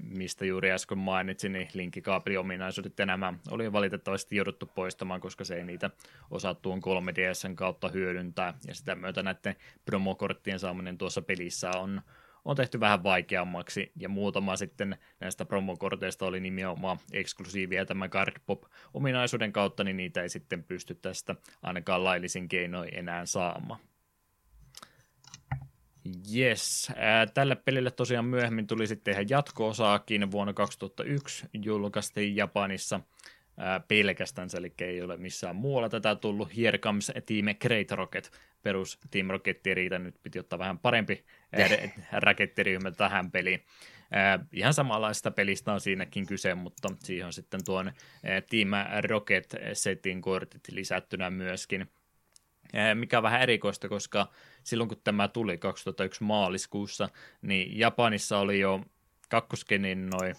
mistä juuri äsken mainitsin, niin linkkikaapeliominaisuudet ja nämä oli valitettavasti jouduttu poistamaan, koska se ei niitä osaa tuon 3DSn kautta hyödyntää. Ja sitä myötä näiden promokorttien saaminen tuossa pelissä on on tehty vähän vaikeammaksi, ja muutama sitten näistä promokorteista oli nimenomaan eksklusiivia tämän Card Pop-ominaisuuden kautta, niin niitä ei sitten pysty tästä ainakaan laillisin keinoin enää saamaan. Yes, tälle pelille tosiaan myöhemmin tuli sitten ihan jatko-osaakin. Vuonna 2001 julkaistiin Japanissa pelkästään, eli ei ole missään muualla tätä tullut. Here comes Team Great Rocket, perus Team Rocket ei riitä, nyt piti ottaa vähän parempi rakettiryhmä tähän peliin. ihan samanlaista pelistä on siinäkin kyse, mutta siihen on sitten tuon Team Rocket-setin kortit lisättynä myöskin. Mikä on vähän erikoista, koska silloin kun tämä tuli 2001 maaliskuussa, niin Japanissa oli jo kakkoskenin noin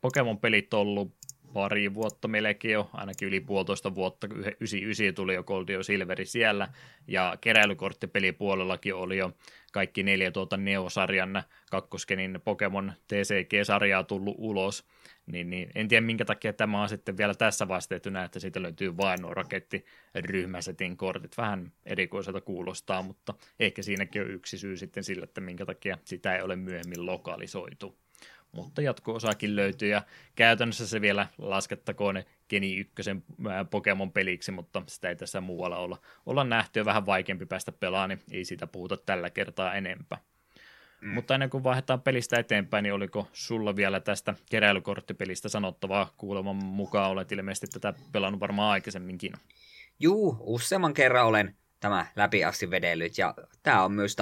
Pokemon-pelit ollut pari vuotta melkein jo, ainakin yli puolitoista vuotta, 99 tuli jo Gold Silveri siellä, ja keräilykorttipelipuolellakin oli jo kaikki neljä tuota Neo-sarjan kakkoskenin Pokemon TCG-sarjaa tullut ulos, niin, niin en tiedä minkä takia tämä on sitten vielä tässä vasteettuna, että siitä löytyy vain nuo rakettiryhmäsetin kortit. Vähän erikoiselta kuulostaa, mutta ehkä siinäkin on yksi syy sitten sillä, että minkä takia sitä ei ole myöhemmin lokalisoitu. Mutta jatko-osakin löytyy ja käytännössä se vielä laskettakoon Geni 1 Pokemon peliksi, mutta sitä ei tässä muualla olla, olla nähty ja vähän vaikeampi päästä pelaamaan, niin ei siitä puhuta tällä kertaa enempää. Mm. Mutta ennen kuin vaihdetaan pelistä eteenpäin, niin oliko sulla vielä tästä keräilykorttipelistä sanottavaa kuuleman mukaan? Olet ilmeisesti tätä pelannut varmaan aikaisemminkin. Juu, useamman kerran olen tämä läpi asti vedellyt ja tämä on myös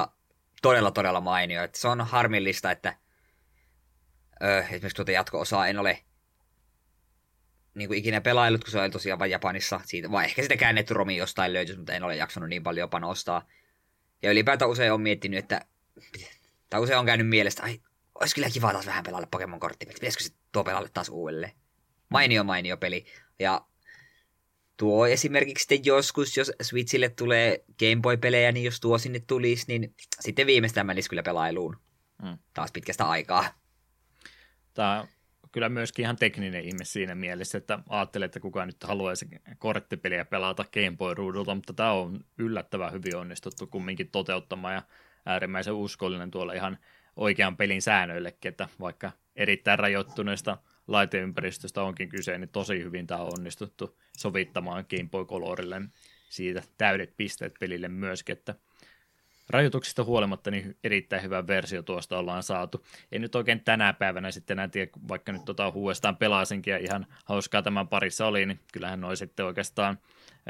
todella todella mainio. Että se on harmillista, että öö, esimerkiksi tuota jatko-osaa en ole niin kuin ikinä pelaillut, kun se oli tosiaan vain Japanissa. Siitä, vai ehkä sitä käännetty romi jostain löytyisi, mutta en ole jaksanut niin paljon panostaa. Ja ylipäätään usein on miettinyt, että tai usein on käynyt mielestä, ai, olisi kyllä kiva taas vähän pelailla Pokemon korttipelit. Pitäisikö se tuo pelaalle taas uudelleen? Mainio, mainio peli. Ja tuo esimerkiksi sitten joskus, jos Switchille tulee Game Boy-pelejä, niin jos tuo sinne tulisi, niin sitten viimeistään menisi kyllä pelailuun. Hmm. Taas pitkästä aikaa. Tämä on kyllä myöskin ihan tekninen ihme siinä mielessä, että ajattelee, että kukaan nyt haluaisi korttipeliä pelata Game Boy-ruudulta, mutta tämä on yllättävän hyvin onnistuttu kumminkin toteuttamaan ja äärimmäisen uskollinen tuolla ihan oikean pelin säännöillekin, että vaikka erittäin rajoittuneesta laiteympäristöstä onkin kyse, niin tosi hyvin tämä on onnistuttu sovittamaan Game Boy siitä täydet pisteet pelille myöskin, että rajoituksista huolimatta niin erittäin hyvä versio tuosta ollaan saatu. Ei nyt oikein tänä päivänä sitten enää tiedä, vaikka nyt tota uudestaan pelaasinkin ja ihan hauskaa tämän parissa oli, niin kyllähän noi sitten oikeastaan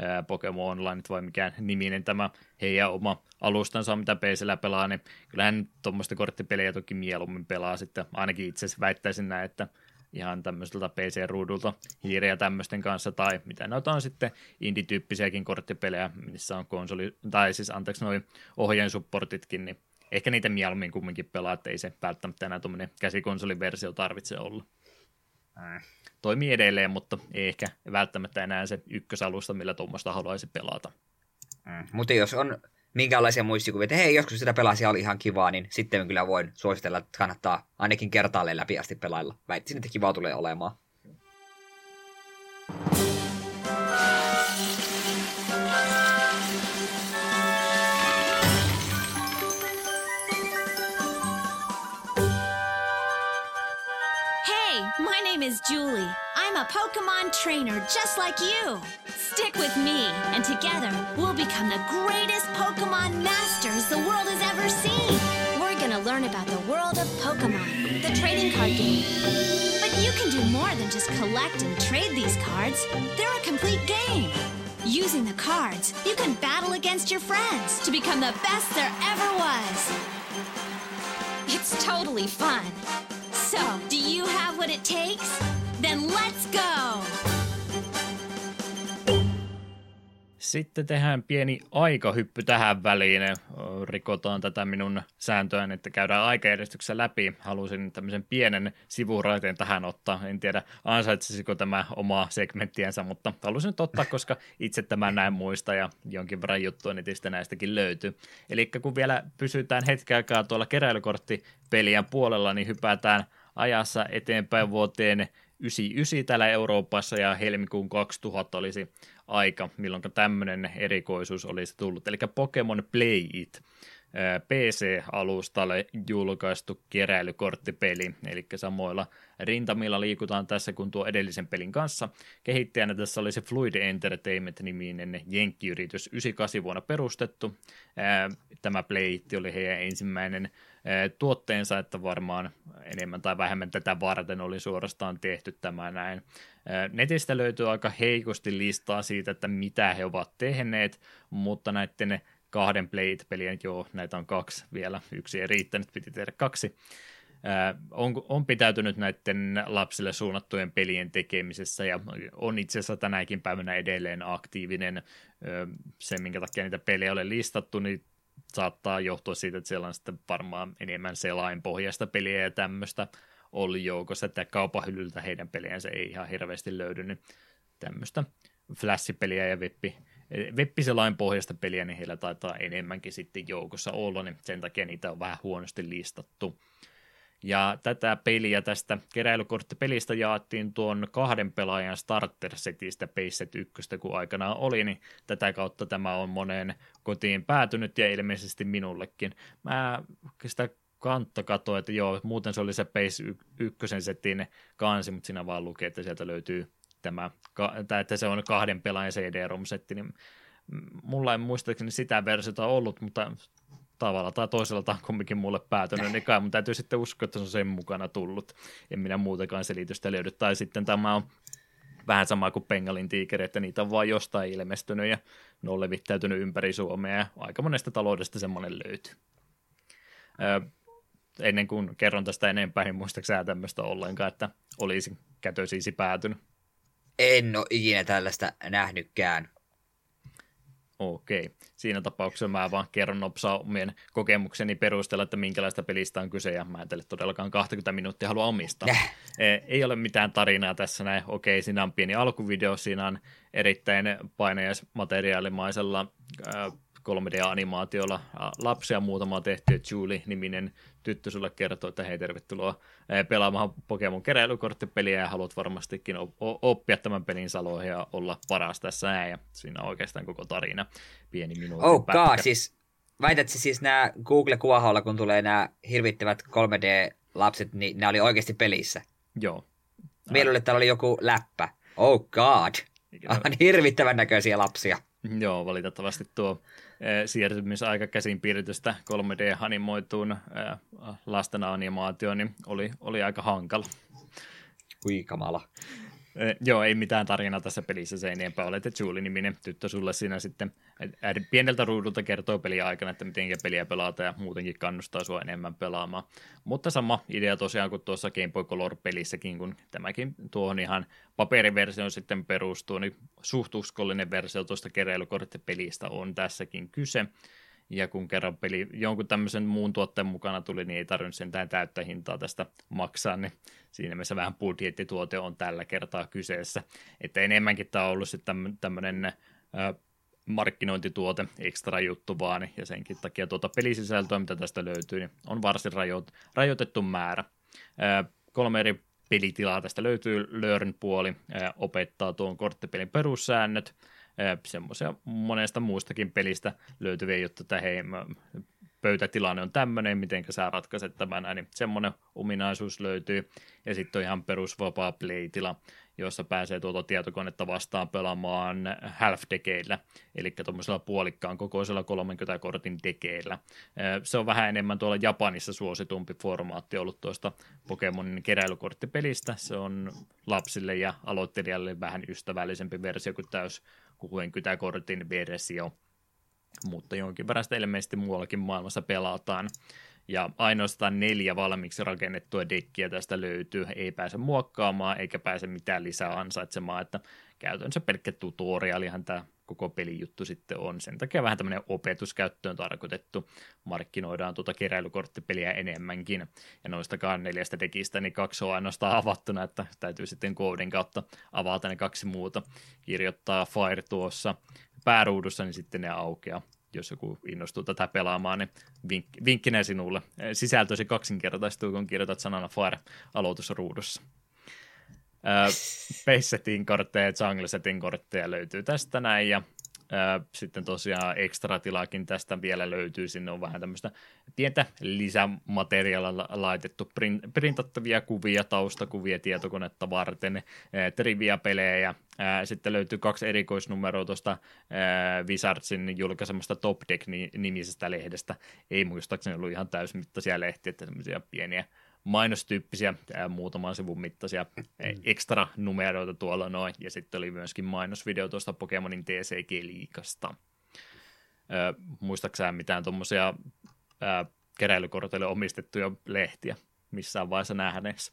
ää, Pokemon Online vai mikään niminen tämä heidän oma alustansa, mitä PCllä pelaa, niin kyllähän tuommoista korttipelejä toki mieluummin pelaa sitten, ainakin itse asiassa väittäisin näin, että ihan tämmöiseltä PC-ruudulta hiirejä tämmöisten kanssa, tai mitä noita on sitten indie-tyyppisiäkin korttipelejä, missä on konsoli, tai siis anteeksi noin ohjeen supportitkin, niin ehkä niitä mieluummin kumminkin pelaa, että ei se välttämättä enää tuommoinen käsikonsoliversio tarvitse olla. Toimii edelleen, mutta ei ehkä välttämättä enää se ykkösalusta, millä tuommoista haluaisi pelata. Mm. Mutta jos on minkälaisia muistikuvia, että hei, joskus sitä pelasi oli ihan kivaa, niin sitten kyllä voin suositella, että kannattaa ainakin kertaalleen läpi asti pelailla. Väittäisin, että kivaa tulee olemaan. Hey, my name is Julie. I'm a Pokemon trainer just like you. Stick with me, and together we'll become the greatest Pokemon masters the world has ever seen. We're gonna learn about the world of Pokemon, the trading card game. But you can do more than just collect and trade these cards. They're a complete game. Using the cards, you can battle against your friends to become the best there ever was. It's totally fun. So, do you have what it takes? Then let's go! Sitten tehdään pieni aikahyppy tähän väliin. Rikotaan tätä minun sääntöä, että käydään aikajärjestyksessä läpi. Halusin tämmöisen pienen sivuraiteen tähän ottaa. En tiedä ansaitsisiko tämä omaa segmenttiänsä, mutta halusin nyt ottaa, koska itse tämän näin muista ja jonkin verran juttua netistä näistäkin löytyy. Eli kun vielä pysytään hetken aikaa tuolla keräilykorttipelien puolella, niin hypätään ajassa eteenpäin vuoteen 99 täällä Euroopassa ja helmikuun 2000 olisi aika, milloin tämmöinen erikoisuus olisi tullut. Eli Pokemon Play It. PC-alustalle julkaistu keräilykorttipeli, eli samoilla rintamilla liikutaan tässä kuin tuo edellisen pelin kanssa. Kehittäjänä tässä oli se Fluid Entertainment-niminen jenkkiyritys 98 vuonna perustettu. Tämä It oli heidän ensimmäinen tuotteensa, että varmaan enemmän tai vähemmän tätä varten oli suorastaan tehty tämä näin. Netistä löytyy aika heikosti listaa siitä, että mitä he ovat tehneet, mutta näiden kahden Blade-pelien, joo, näitä on kaksi vielä, yksi ei riittänyt, piti tehdä kaksi, on, on pitäytynyt näiden lapsille suunnattujen pelien tekemisessä ja on itse asiassa tänäkin päivänä edelleen aktiivinen. Se, minkä takia niitä pelejä ole listattu, niin saattaa johtua siitä, että siellä on sitten varmaan enemmän selainpohjaista peliä ja tämmöistä ollut joukossa, että kaupahyllyltä heidän peliänsä ei ihan hirveästi löydy, niin tämmöistä flashipeliä ja webbi, webbiselain pohjasta peliä, niin heillä taitaa enemmänkin sitten joukossa olla, niin sen takia niitä on vähän huonosti listattu. Ja tätä peliä tästä keräilykorttipelistä jaettiin tuon kahden pelaajan starter-setistä Payset 1, kun aikanaan oli, niin tätä kautta tämä on moneen kotiin päätynyt ja ilmeisesti minullekin. Mä sitä kantta katsoin, että joo, muuten se oli se Pace 1 setin kansi, mutta siinä vaan lukee, että sieltä löytyy tämä, että se on kahden pelaajan CD-ROM-setti, niin mulla ei muistaakseni sitä versiota ollut, mutta tavalla tai toisella tämä on kumminkin mulle päätynyt, niin kai mun täytyy sitten uskoa, että se on sen mukana tullut. En minä muutakaan selitystä löydy. Tai sitten tämä on vähän sama kuin Pengalin tiikeri, että niitä on vaan jostain ilmestynyt ja ne on levittäytynyt ympäri Suomea ja aika monesta taloudesta semmoinen löytyy. Öö, ennen kuin kerron tästä enempää, niin muistaakseni tämmöistä ollenkaan, että olisi kätösiisi päätynyt? En ole ikinä tällaista nähnytkään. Okei. Siinä tapauksessa mä vaan kerron nopsaa omien kokemukseni perusteella, että minkälaista pelistä on kyse, ja mä en teille todellakaan 20 minuuttia halua omistaa. Äh. Ei ole mitään tarinaa tässä näin. Okei, siinä on pieni alkuvideo, siinä on erittäin painajaismateriaalimaisella 3D-animaatiolla lapsia muutama tehty, Julie-niminen tyttö sulle kertoo, että hei tervetuloa pelaamaan Pokemon keräilykorttipeliä ja haluat varmastikin oppia tämän pelin saloihin ja olla paras tässä näin. Ja siinä on oikeastaan koko tarina pieni minuutin Oh god, siis väitätkö siis nämä Google-kuvaholla, kun tulee nämä hirvittävät 3D-lapset, niin ne oli oikeasti pelissä? Joo. Mieluille täällä oli joku läppä. Oh god. Aivan hirvittävän näköisiä lapsia. Joo, valitettavasti tuo siirtymisaika käsin piirretystä 3D-animoituun lasten animaatioon niin oli, oli aika hankala. Ui kamala. Joo, ei mitään tarinaa tässä pelissä, se ei enempää ole, että Julie-niminen tyttö sulle siinä sitten pieneltä ruudulta kertoo peliä aikana, että miten peliä pelata ja muutenkin kannustaa sua enemmän pelaamaan. Mutta sama idea tosiaan kuin tuossa Game Boy Color-pelissäkin, kun tämäkin tuohon ihan paperiversio sitten perustuu, niin suht uskollinen versio tuosta keräilykorttipelistä on tässäkin kyse. Ja kun kerran peli jonkun tämmöisen muun tuotteen mukana tuli, niin ei tarvinnut sentään täyttä hintaa tästä maksaa, niin siinä mielessä vähän budjettituote on tällä kertaa kyseessä. Että enemmänkin tämä on ollut sitten tämmöinen markkinointituote, ekstra juttu vaan, ja senkin takia tuota pelisisältöä, mitä tästä löytyy, niin on varsin rajoit, rajoitettu määrä. kolme eri pelitilaa tästä löytyy, Learn-puoli opettaa tuon korttipelin perussäännöt, semmoisia monesta muustakin pelistä löytyviä juttuja, että hei, pöytätilanne on tämmöinen, miten sä ratkaiset tämän, niin semmoinen ominaisuus löytyy. Ja sitten on ihan perusvapaa play-tila, jossa pääsee tuota tietokonetta vastaan pelaamaan half dekeillä, eli tuommoisella puolikkaan kokoisella 30 kortin dekeillä. Se on vähän enemmän tuolla Japanissa suositumpi formaatti ollut tuosta Pokemonin keräilykorttipelistä. Se on lapsille ja aloittelijalle vähän ystävällisempi versio kuin täys 60 kortin versio mutta jonkin verran sitä ilmeisesti muuallakin maailmassa pelataan. Ja ainoastaan neljä valmiiksi rakennettua dekkiä tästä löytyy, ei pääse muokkaamaan eikä pääse mitään lisää ansaitsemaan, että käytännössä pelkkä tutorialihan tämä koko pelijuttu sitten on. Sen takia vähän tämmöinen opetuskäyttöön tarkoitettu. Markkinoidaan tuota keräilykorttipeliä enemmänkin. Ja noistakaan neljästä dekistä, niin kaksi on ainoastaan avattuna, että täytyy sitten koodin kautta avata ne kaksi muuta. Kirjoittaa Fire tuossa pääruudussa, niin sitten ne aukeaa jos joku innostuu tätä pelaamaan, niin vink- vinkkinä sinulle. Sisältösi kaksinkertaistuu, kun kirjoitat sanana Fire aloitusruudussa. Pace-setin kortteja ja Jungle-setin kortteja löytyy tästä näin, ja sitten tosiaan ekstra tilakin tästä vielä löytyy, sinne on vähän tämmöistä pientä lisämateriaalia laitettu, printattavia kuvia, taustakuvia tietokonetta varten, trivia-pelejä, sitten löytyy kaksi erikoisnumeroa tuosta Wizardsin julkaisemasta Top Deck-nimisestä lehdestä, ei muistaakseni ollut ihan täysmittaisia lehtiä, että pieniä mainostyyppisiä, muutaman sivun mittaisia ekstra numeroita tuolla noin, ja sitten oli myöskin mainosvideo tuosta Pokemonin TCG-liikasta. Muistaaksä mitään tuommoisia keräilykorteille omistettuja lehtiä missään vaiheessa nähneeksi?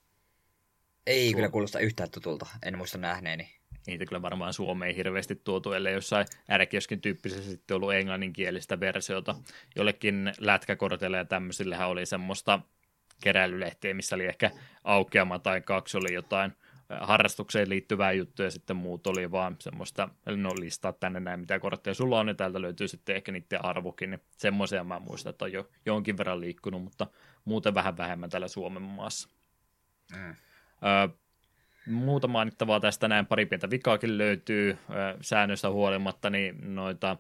Ei Suom- kyllä kuulosta yhtään tutulta, en muista nähneeni. Niitä kyllä varmaan Suomeen hirveästi tuotu, ellei jossain äärekioskin tyyppisessä sitten ollut englanninkielistä versiota. Jollekin lätkäkorteille ja tämmöisillähän oli semmoista keräilylehtiä, missä oli ehkä aukeama tai kaksi oli jotain harrastukseen liittyvää juttuja, ja sitten muut oli vaan semmoista, no listaa tänne näin, mitä kortteja sulla on, ja täältä löytyy sitten ehkä niiden arvokin, niin semmoisia mä muistan, että on jo jonkin verran liikkunut, mutta muuten vähän vähemmän täällä Suomen maassa. Mm. Ö, muuta mainittavaa tästä näin, pari pientä vikaakin löytyy säännöistä huolimatta, niin noita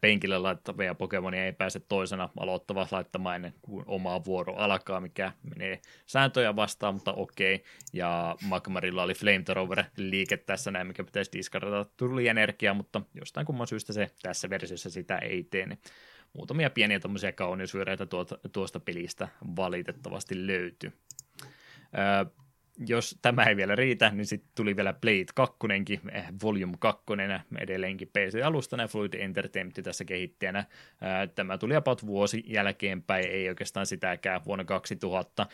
penkille laittavia Pokemonia ei pääse toisena aloittava laittamaan ennen kuin oma vuoro alkaa, mikä menee sääntöjä vastaan, mutta okei. Ja Magmarilla oli Flamethrower-liike tässä näin, mikä pitäisi diskardata tuli energiaa, mutta jostain kumman syystä se tässä versiossa sitä ei tee. Niin muutamia pieniä tämmöisiä kauniusvyöreitä tuota, tuosta pelistä valitettavasti löytyy jos tämä ei vielä riitä, niin sitten tuli vielä Blade 2, eh, Volume 2, edelleenkin PC-alustana ja Fluid Entertainment tässä kehittäjänä. Tämä tuli about vuosi jälkeenpäin, ei oikeastaan sitäkään vuonna 2000.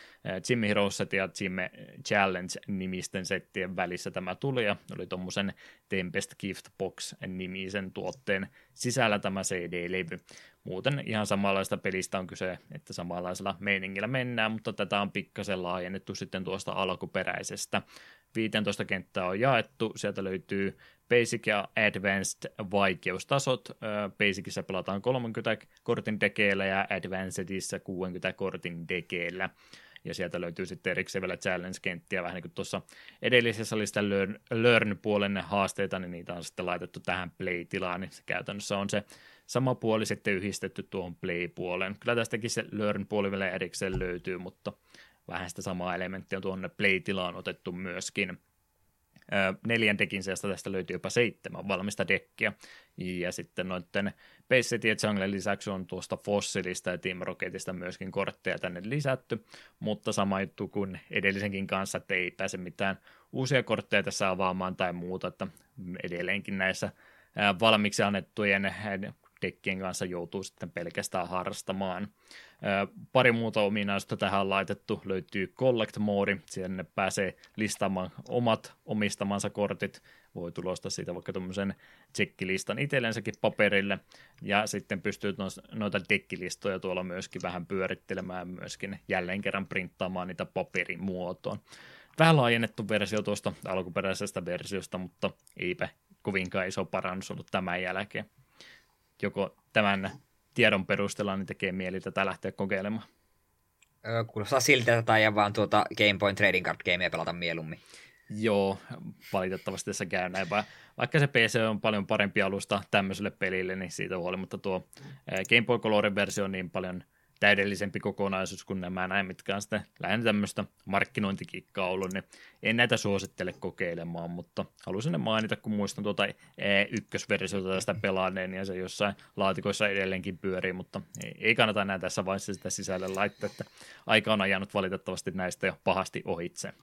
Jimmy Heroeset ja Jimmy Challenge-nimisten settien välissä tämä tuli ja oli tuommoisen Tempest Gift Box-nimisen tuotteen sisällä tämä CD-levy. Muuten ihan samanlaista pelistä on kyse, että samanlaisella meiningillä mennään, mutta tätä on pikkasen laajennettu sitten tuosta alkuperäisestä. 15 kenttää on jaettu, sieltä löytyy Basic ja Advanced vaikeustasot. Basicissa pelataan 30 kortin dekeillä ja Advancedissa 60 kortin dekeillä. Ja sieltä löytyy sitten erikseen vielä challenge-kenttiä, vähän niin kuin tuossa edellisessä oli sitä learn, learn-puolen haasteita, niin niitä on sitten laitettu tähän play-tilaan, niin se käytännössä on se sama puoli sitten yhdistetty tuohon play-puoleen. Kyllä tästäkin se learn-puoli vielä erikseen löytyy, mutta vähän sitä samaa elementtiä on tuonne play-tilaan otettu myöskin. Neljän dekin sijasta tästä löytyy jopa seitsemän valmista dekkiä. Ja sitten noiden Base ja Jungle lisäksi on tuosta Fossilista ja Team Rocketista myöskin kortteja tänne lisätty, mutta sama juttu kuin edellisenkin kanssa, että ei pääse mitään uusia kortteja tässä avaamaan tai muuta, että edelleenkin näissä valmiiksi annettujen dekkien kanssa joutuu sitten pelkästään harrastamaan. Pari muuta ominaisuutta tähän on laitettu. Löytyy Collect Mode, sinne pääsee listaamaan omat omistamansa kortit. Voi tulostaa siitä vaikka tuommoisen tsekkilistan itsellensäkin paperille. Ja sitten pystyy noita dekkilistoja tuolla myöskin vähän pyörittelemään myöskin jälleen kerran printtaamaan niitä paperimuotoon. Vähän laajennettu versio tuosta alkuperäisestä versiosta, mutta eipä kovinkaan iso parannus ollut tämän jälkeen joko tämän tiedon perusteella niin tekee mieli tätä lähteä kokeilemaan. Öö, kuulostaa siltä, että tai vaan tuota Game Point Trading Card Gamea pelata mieluummin. Joo, valitettavasti tässä käy näin. Vaikka se PC on paljon parempi alusta tämmöiselle pelille, niin siitä huolimatta tuo Game Boy Colorin versio on niin paljon – täydellisempi kokonaisuus kuin nämä näin, mitkä on sitten lähinnä tämmöistä markkinointikikkaa ollut, niin en näitä suosittele kokeilemaan, mutta halusin ne mainita, kun muistan tuota ykkösversiota tästä pelaaneen ja se jossain laatikoissa edelleenkin pyörii, mutta ei kannata enää tässä vaiheessa sitä sisälle laittaa, että aika on ajanut valitettavasti näistä jo pahasti ohitse.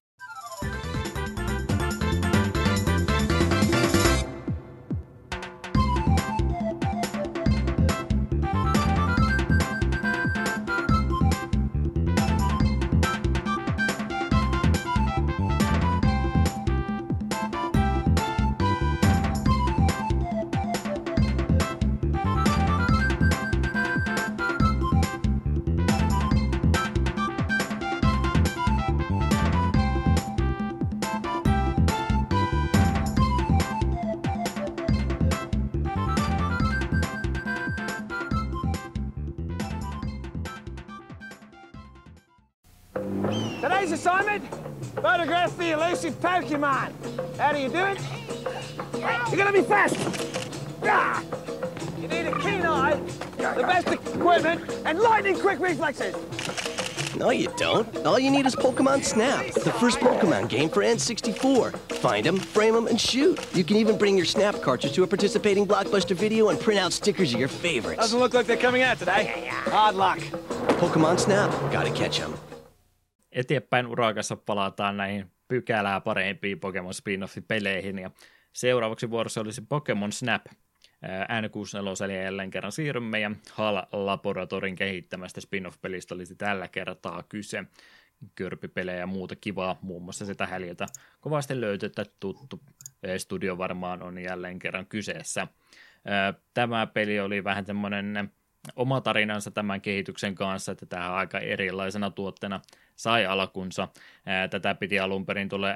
Elusive Pokemon. How do you do it? You're gonna be fast. Ah! You need a keen eye, the best equipment, and lightning quick reflexes. No, you don't. All you need is Pokemon Snap, the first Pokemon game for N64. Find them, frame them, and shoot. You can even bring your Snap cartridge to a participating Blockbuster video and print out stickers of your favorites. Doesn't look like they're coming out today. Hard luck. Pokemon Snap, gotta catch them. Eteenpäin urakassa palataan näihin pykälää parempiin Pokemon spin-off-peleihin, ja seuraavaksi vuorossa olisi Pokemon Snap. N64 jälleen kerran siirrymme, ja HAL Laboratorin kehittämästä spin-off-pelistä olisi tällä kertaa kyse. Körpipelejä ja muuta kivaa, muun muassa sitä häljiltä kovasti löytyy, että tuttu studio varmaan on jälleen kerran kyseessä. Tämä peli oli vähän tämmöinen oma tarinansa tämän kehityksen kanssa, että tähän aika erilaisena tuotteena sai alkunsa. Tätä piti alun perin tulla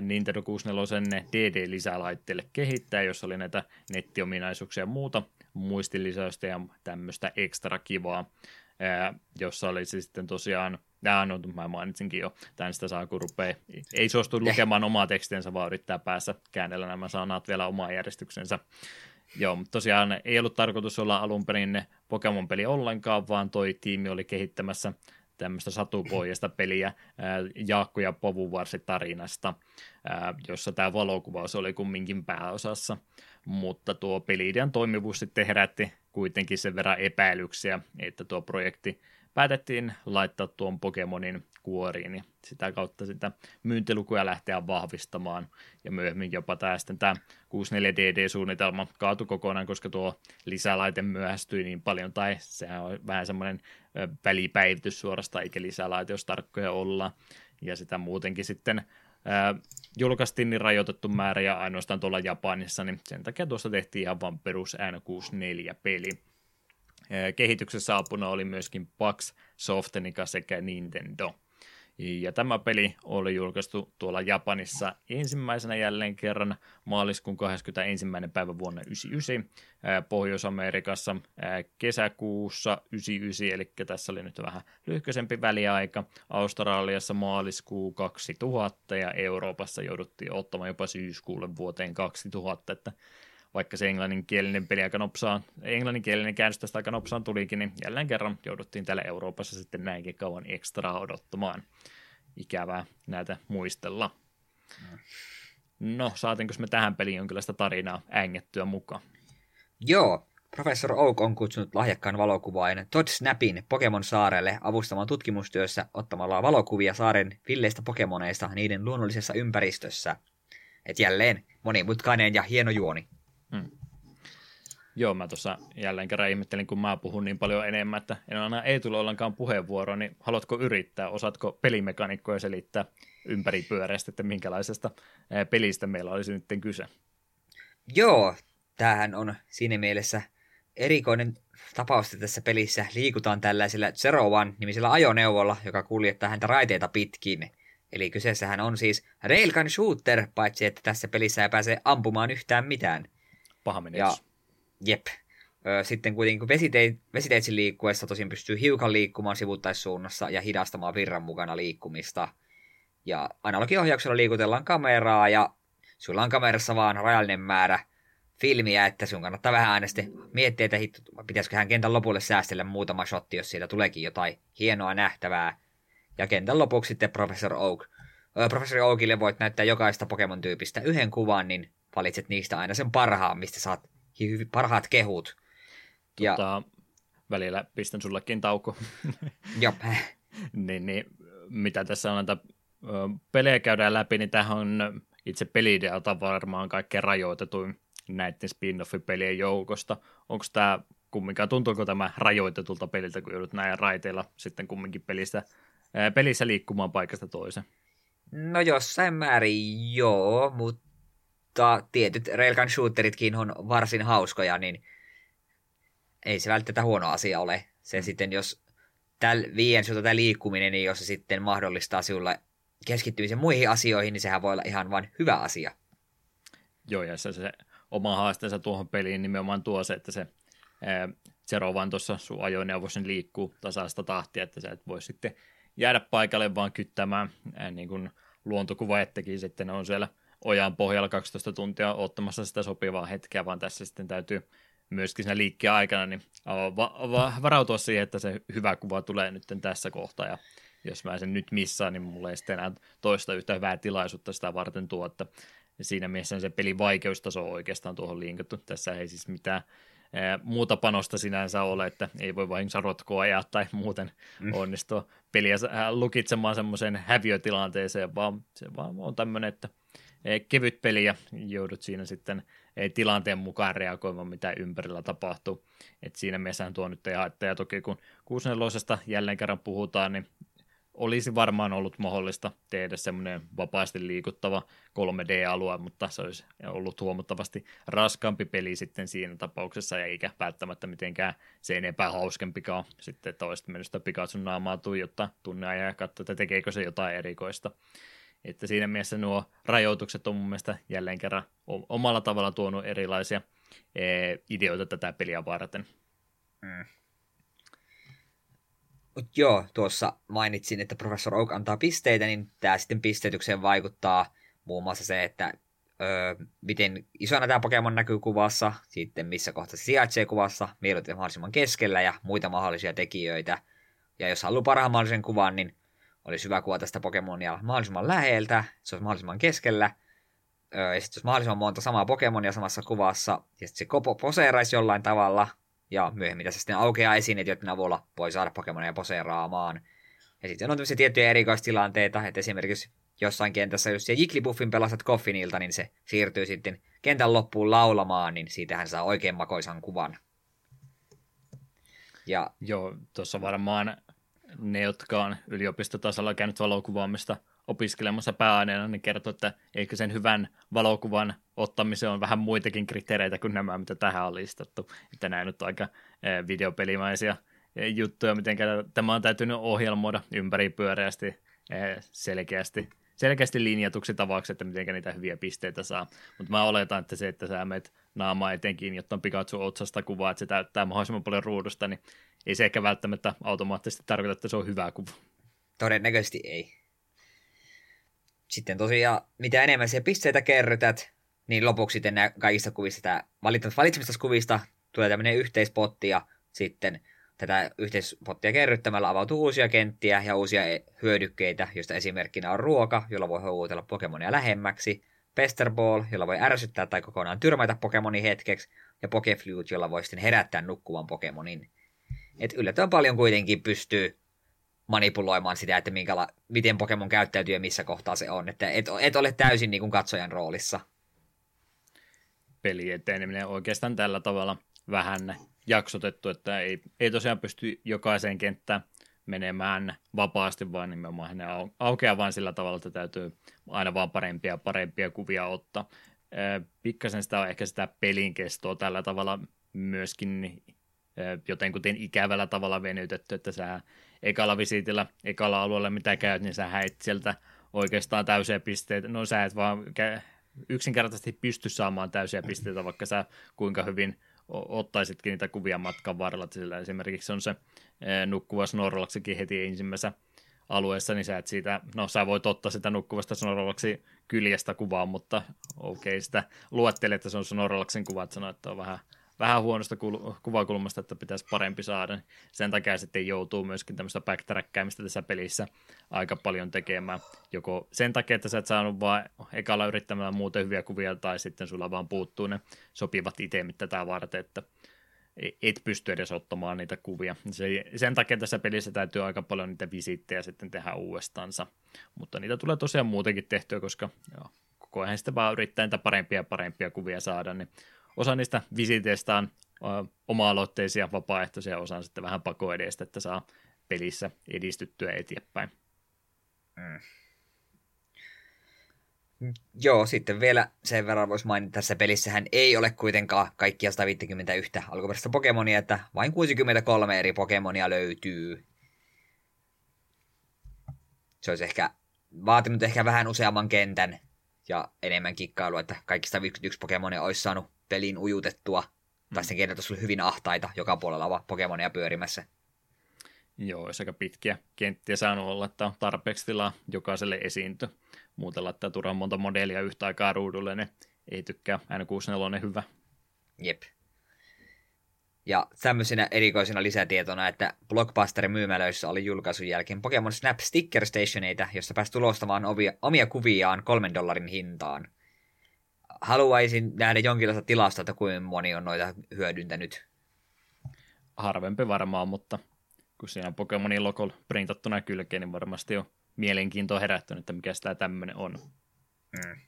Nintendo 64 DD-lisälaitteelle kehittää, jossa oli näitä nettiominaisuuksia ja muuta muistilisäystä ja tämmöistä ekstra kivaa, jossa oli siis sitten tosiaan Ja, no, mä mainitsinkin jo, tämän sitä saa kun rupeaa, ei suostu lukemaan omaa tekstiensä, vaan yrittää päässä käännellä nämä sanat vielä omaa järjestyksensä. Joo, mutta tosiaan ei ollut tarkoitus olla alun perin Pokemon-peli ollenkaan, vaan toi tiimi oli kehittämässä tämmöistä satupohjasta peliä Jaakko ja Povuvarsi tarinasta, jossa tämä valokuvaus oli kumminkin pääosassa, mutta tuo peliidean toimivuus sitten herätti kuitenkin sen verran epäilyksiä, että tuo projekti päätettiin laittaa tuon Pokemonin kuoriin, niin sitä kautta sitä myyntilukuja lähteä vahvistamaan, ja myöhemmin jopa tämä sitten tämä 64DD-suunnitelma kaatui kokonaan, koska tuo lisälaite myöhästyi niin paljon, tai sehän on vähän semmoinen välipäivitys suorastaan, eikä lisälaite, jos tarkkoja olla, ja sitä muutenkin sitten ää, julkaistiin niin rajoitettu määrä ja ainoastaan tuolla Japanissa, niin sen takia tuossa tehtiin ihan vain perus N64-peli. Kehityksessä apuna oli myöskin Pax Softenica sekä Nintendo. Ja tämä peli oli julkaistu tuolla Japanissa ensimmäisenä jälleen kerran maaliskuun 21. päivä vuonna 1999, Pohjois-Amerikassa kesäkuussa 99, eli tässä oli nyt vähän lyhkäisempi väliaika, Australiassa maaliskuu 2000 ja Euroopassa jouduttiin ottamaan jopa syyskuulle vuoteen 2000, että vaikka se englanninkielinen peli aika nopsaan, englanninkielinen käännös tästä aika nopsaan tulikin, niin jälleen kerran jouduttiin täällä Euroopassa sitten näinkin kauan ekstraa odottamaan. Ikävää näitä muistella. No, saatinko me tähän peliin jonkinlaista tarinaa ängettyä mukaan? Joo, Professor Oak on kutsunut lahjakkaan valokuvaajan Todd Snapin Pokemon saarelle avustamaan tutkimustyössä ottamalla valokuvia saaren villeistä Pokemoneista niiden luonnollisessa ympäristössä. Et jälleen monimutkainen ja hieno juoni. Joo, mä tuossa jälleen kerran ihmettelin, kun mä puhun niin paljon enemmän, että en aina ei tule ollenkaan puheenvuoroa, niin haluatko yrittää, osaatko pelimekanikkoja selittää ympäripyöreästi, että minkälaisesta pelistä meillä olisi nyt kyse? Joo, tämähän on siinä mielessä erikoinen tapaus, että tässä pelissä liikutaan tällaisella Zero One-nimisellä ajoneuvolla, joka kuljettaa häntä raiteita pitkin. Eli kyseessähän on siis Railgun Shooter, paitsi että tässä pelissä ei pääse ampumaan yhtään mitään. Paha ja, Jep. Sitten kuitenkin kun vesiteit, vesiteitsin liikkuessa tosin pystyy hiukan liikkumaan sivuttaissuunnassa ja hidastamaan virran mukana liikkumista. Ja analogiohjauksella liikutellaan kameraa ja sulla on kamerassa vaan rajallinen määrä filmiä, että sun kannattaa vähän aina sitten miettiä, että hitto, pitäisikö hän kentän lopulle säästellä muutama shotti, jos siitä tuleekin jotain hienoa nähtävää. Ja kentän lopuksi sitten Professor Oak. Professori Oakille voit näyttää jokaista Pokemon-tyypistä yhden kuvan, niin valitset niistä aina sen parhaan, mistä saat parhaat kehut. Ja... Tota, välillä pistän sullekin tauko. Jop. niin, niin, mitä tässä on, että pelejä käydään läpi, niin tähän on itse peliidealta varmaan kaikkein rajoitetuin näiden spin-off-pelien joukosta. Onko tämä kumminkaan, tuntuuko tämä rajoitetulta peliltä, kun joudut näin raiteilla sitten kumminkin pelissä, pelissä liikkumaan paikasta toiseen? No jossain määrin joo, mutta mutta tietyt railgun shooteritkin on varsin hauskoja, niin ei se välttämättä huono asia ole. Se mm. sitten, jos täl, vien sinulta tämä liikkuminen, niin jos se sitten mahdollistaa sinulle keskittymisen muihin asioihin, niin sehän voi olla ihan vain hyvä asia. Joo, ja se, se oma haasteensa tuohon peliin nimenomaan tuo se, että se Zero vaan tuossa sun ajoneuvossa liikkuu tasaista tahtia, että sä et voi sitten jäädä paikalle vaan kyttämään, ää, niin kuin luontokuvaettekin sitten on siellä – ojan pohjalla 12 tuntia ottamassa sitä sopivaa hetkeä, vaan tässä sitten täytyy myöskin siinä liikkeen aikana niin va- va- varautua siihen, että se hyvä kuva tulee nyt tässä kohtaa. Ja jos mä sen nyt missaan, niin mulla ei sitten enää toista yhtä hyvää tilaisuutta sitä varten tuo, että siinä mielessä se pelin vaikeustaso on oikeastaan tuohon linkattu. Tässä ei siis mitään muuta panosta sinänsä ole, että ei voi vain rotkoa ajaa tai muuten mm. onnistua peliä lukitsemaan semmoiseen häviötilanteeseen, vaan se vaan on tämmöinen, että – kevyt peli ja joudut siinä sitten eh, tilanteen mukaan reagoimaan, mitä ympärillä tapahtuu. Et siinä mielessähän tuo nyt ei haittaa. Ja toki kun 64 jälleen kerran puhutaan, niin olisi varmaan ollut mahdollista tehdä semmoinen vapaasti liikuttava 3D-alue, mutta se olisi ollut huomattavasti raskaampi peli sitten siinä tapauksessa, eikä välttämättä mitenkään sen enempää hauskempikaan sitten, että olisit mennyt sitä Pikachun naamaa tuijottaa tunne ja katsoa, että tekeekö se jotain erikoista. Että siinä mielessä nuo rajoitukset on mun mielestä jälleen kerran omalla tavalla tuonut erilaisia eh, ideoita tätä peliä varten. Mm. Mut joo, tuossa mainitsin, että Professor Oak antaa pisteitä, niin tämä sitten pisteytykseen vaikuttaa muun muassa se, että öö, miten isona tämä Pokemon näkyy kuvassa, sitten missä kohtaa se sijaitsee kuvassa, mieluiten mahdollisimman keskellä ja muita mahdollisia tekijöitä. Ja jos haluaa parhaan mahdollisen kuvan, niin olisi hyvä kuvata sitä Pokemonia mahdollisimman läheltä, se olisi mahdollisimman keskellä, ja sitten olisi mahdollisimman monta samaa Pokemonia samassa kuvassa, ja sitten se kopo poseeraisi jollain tavalla, ja myöhemmin tässä sitten aukeaa esineet, joiden avulla voi saada Pokemonia poseeraamaan. Ja sitten on tämmöisiä tiettyjä erikoistilanteita, että esimerkiksi jossain kentässä, jos siellä Jigglypuffin pelastat Koffinilta, niin se siirtyy sitten kentän loppuun laulamaan, niin siitähän saa oikein makoisan kuvan. Ja... Joo, tuossa varmaan ne, jotka on yliopistotasolla käynyt valokuvaamista opiskelemassa pääaineena, niin kertoo, että eikö sen hyvän valokuvan ottamiseen on vähän muitakin kriteereitä kuin nämä, mitä tähän on listattu. Että nämä nyt aika eh, videopelimaisia eh, juttuja, miten tämä on täytynyt ohjelmoida ympäripyöreästi, eh, selkeästi, selkeästi linjatuksi tavaksi, että miten niitä hyviä pisteitä saa. Mutta mä oletan, että se, että sä menet naamaa etenkin, jotta on Pikachu otsasta kuvaa, että se täyttää mahdollisimman paljon ruudusta, niin ei se ehkä välttämättä automaattisesti tarkoita, että se on hyvä kuva. Todennäköisesti ei. Sitten tosiaan, mitä enemmän se pisteitä kerrytät, niin lopuksi sitten nämä kaikista kuvista, tämä valitsemista kuvista tulee tämmöinen yhteispotti ja sitten tätä yhteispottia kerryttämällä avautuu uusia kenttiä ja uusia e- hyödykkeitä, joista esimerkkinä on ruoka, jolla voi houkutella Pokemonia lähemmäksi, Pesterball, jolla voi ärsyttää tai kokonaan tyrmätä Pokemonin hetkeksi, ja Pokeflute, jolla voi sitten herättää nukkuvan Pokemonin. Et yllättävän paljon kuitenkin pystyy manipuloimaan sitä, että minkäla- miten Pokemon käyttäytyy ja missä kohtaa se on. Että et, et ole täysin niin kuin katsojan roolissa. Peli eteneminen oikeastaan tällä tavalla vähän jaksotettu, että ei, ei tosiaan pysty jokaiseen kenttään menemään vapaasti, vaan nimenomaan ne aukeaa vain sillä tavalla, että täytyy aina vaan parempia ja parempia kuvia ottaa. Pikkasen sitä on ehkä sitä pelin kestoa tällä tavalla myöskin jotenkin ikävällä tavalla venytetty, että sä ekalla visiitillä, ekalla alueella mitä käyt, niin sä häit sieltä oikeastaan täysiä pisteitä. No sä et vaan yksinkertaisesti pysty saamaan täysiä pisteitä, vaikka sä kuinka hyvin ottaisitkin niitä kuvia matkan varrella. Sillä esimerkiksi on se nukkuva Snorlaxikin heti ensimmäisessä alueessa, niin sä et siitä, no sä voit ottaa sitä nukkuvasta Snorlaxin kyljestä kuvaa, mutta okei, okay, sitä luettelee, että se on Snorlaxin kuva, että sanoo, että on vähän vähän huonosta kuvakulmasta, että pitäisi parempi saada. Sen takia sitten joutuu myöskin tämmöistä backtrackkäämistä tässä pelissä aika paljon tekemään. Joko sen takia, että sä et saanut vaan ekalla yrittämällä muuten hyviä kuvia, tai sitten sulla vaan puuttuu ne sopivat itemit tätä varten, että et pysty edes ottamaan niitä kuvia. Se, sen takia tässä pelissä täytyy aika paljon niitä visittejä sitten tehdä uudestaansa. Mutta niitä tulee tosiaan muutenkin tehtyä, koska joo, koko ajan sitten vaan yrittää niitä parempia ja parempia kuvia saada, niin osa niistä visiteistä on oma-aloitteisia, vapaaehtoisia, osa on sitten vähän pakoedestä, että saa pelissä edistyttyä eteenpäin. Mm. Joo, sitten vielä sen verran voisi mainita, että tässä pelissähän ei ole kuitenkaan kaikkia 151 alkuperäistä Pokemonia, että vain 63 eri Pokemonia löytyy. Se olisi ehkä vaatinut ehkä vähän useamman kentän ja enemmän kikkailua, että kaikista 51 Pokemonia olisi saanut peliin ujutettua. Mm. Tai sitten kentät oli hyvin ahtaita joka puolella vaan Pokemonia pyörimässä. Joo, olisi aika pitkiä kenttiä saanut olla, että on tarpeeksi tilaa jokaiselle esiinty. Muuten laittaa turhan monta modelia yhtä aikaa ruudulle, ne ei tykkää. N64 hyvä. Jep. Ja tämmöisenä erikoisena lisätietona, että Blockbusterin myymälöissä oli julkaisun jälkeen Pokemon Snap Sticker Stationeita, jossa pääsi tulostamaan omia, omia kuviaan kolmen dollarin hintaan haluaisin nähdä jonkinlaista tilasta, että kuinka moni on noita hyödyntänyt. Harvempi varmaan, mutta kun siinä on Pokemonin logo printattuna kylkeen, niin varmasti on mielenkiintoa herättänyt, että mikä tämä tämmöinen on. Mm.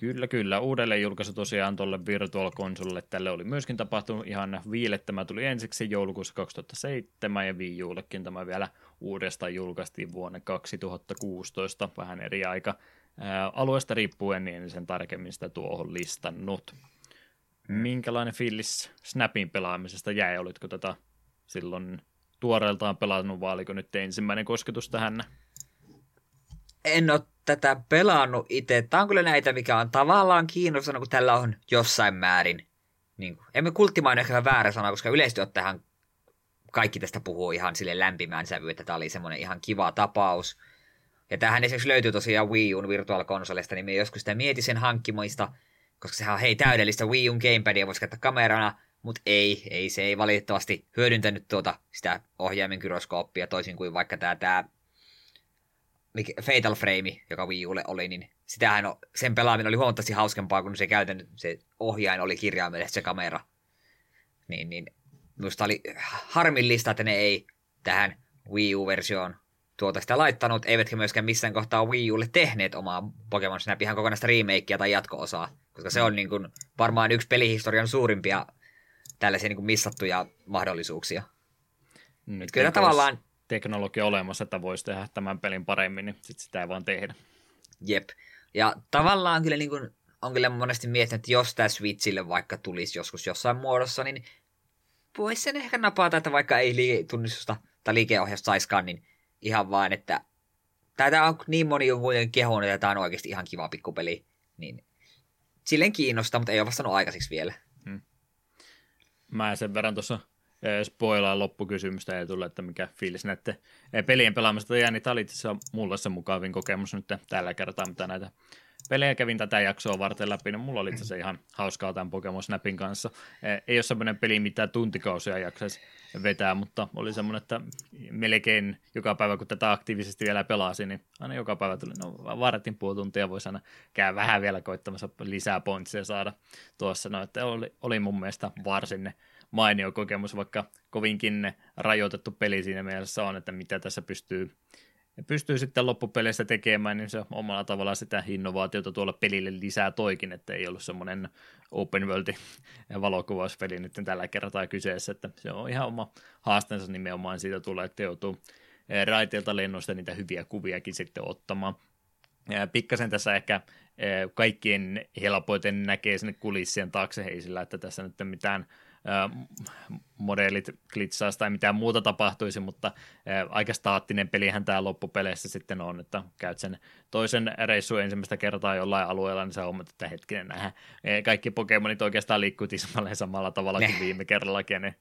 Kyllä, kyllä. Uudelleen julkaisu tosiaan tuolle Virtual Consolelle. Tälle oli myöskin tapahtunut ihan viille. Tämä tuli ensiksi joulukuussa 2007 ja Wii Ullekin tämä vielä uudestaan julkaistiin vuonna 2016. Vähän eri aika alueesta riippuen, niin en sen tarkemmin sitä tuohon listannut. Minkälainen fiilis Snapin pelaamisesta jäi? Olitko tätä silloin tuoreeltaan pelannut, vai oliko nyt ensimmäinen kosketus tähän? En ole tätä pelannut itse. Tämä on kyllä näitä, mikä on tavallaan kiinnostanut, kun tällä on jossain määrin. Niin kuin, emme kulttimainen ehkä väärä sana, koska yleisesti ottaen kaikki tästä puhuu ihan sille lämpimään sävyyn, että tämä oli semmoinen ihan kiva tapaus. Ja tähän esimerkiksi löytyy tosiaan Wii U'n Virtual Consolesta, niin me joskus sitä mieti sen hankkimoista, koska sehän on hei täydellistä Wii U'n gamepadia, voisi käyttää kamerana, mutta ei, ei, se ei valitettavasti hyödyntänyt tuota sitä ohjaimen gyroskooppia toisin kuin vaikka tämä, tämä Fatal Frame, joka Wii Ulle oli, niin sitähän on, sen pelaaminen oli huomattavasti hauskempaa, kun se käytännön, se ohjain oli kirjaimellisesti se kamera. Niin, niin minusta oli harmillista, että ne ei tähän Wii U-versioon tuota sitä laittanut, eivätkä myöskään missään kohtaa Wii Ulle tehneet omaa Pokemon Snap ihan kokonaista remakea tai jatko-osaa, koska se on niin kuin varmaan yksi pelihistorian suurimpia tällaisia niin kuin missattuja mahdollisuuksia. Nyt Kyllä tavallaan teknologia olemassa, että voisi tehdä tämän pelin paremmin, niin sit sitä ei vaan tehdä. Jep. Ja tavallaan kyllä niin kuin, on kyllä monesti miettinyt, että jos tämä Switchille vaikka tulisi joskus jossain muodossa, niin voisi sen ehkä napata, että vaikka ei liiketunnistusta tai liikeohjausta saiskaan, niin ihan vaan, että tämä on niin moni on kuitenkin kehonut, että tämä on oikeasti ihan kiva pikkupeli, niin silleen kiinnostaa, mutta ei ole vastannut aikaisiksi vielä. Hmm. Mä sen verran tuossa spoilaa loppukysymystä ei tule, että mikä fiilis näette pelien pelaamista jää, niin tämä oli mulle se mukavin kokemus nyt tällä kertaa, mitä näitä pelejä kävin tätä jaksoa varten läpi, niin mulla oli itse ihan hauskaa tämän Pokemon Snapin kanssa. Ei ole semmoinen peli, mitä tuntikausia jaksaisi vetää, mutta oli semmoinen, että melkein joka päivä, kun tätä aktiivisesti vielä pelasin, niin aina joka päivä tuli, no vartin puoli tuntia, voisi aina käydä vähän vielä koittamassa lisää pointsia saada tuossa, no, että oli, oli mun mielestä varsin mainio kokemus, vaikka kovinkin rajoitettu peli siinä mielessä on, että mitä tässä pystyy, pystyy sitten loppupeleissä tekemään, niin se omalla tavallaan sitä innovaatiota tuolla pelille lisää toikin, että ei ollut semmoinen open world valokuvauspeli nyt tällä kertaa kyseessä, että se on ihan oma haasteensa nimenomaan siitä tulee, että joutuu raiteilta lennosta niitä hyviä kuviakin sitten ottamaan. Ja pikkasen tässä ehkä kaikkien helpoiten näkee sinne kulissien taakse heisillä, että tässä nyt mitään modeelit klitsaisi tai mitään muuta tapahtuisi, mutta aika staattinen pelihän tämä loppupeleissä sitten on, että käyt sen toisen reissun ensimmäistä kertaa jollain alueella, niin sä huomaat, että hetkinen nähdään. Kaikki Pokemonit oikeastaan liikkuu tismalleen samalla tavalla kuin viime kerrallakin, ja ne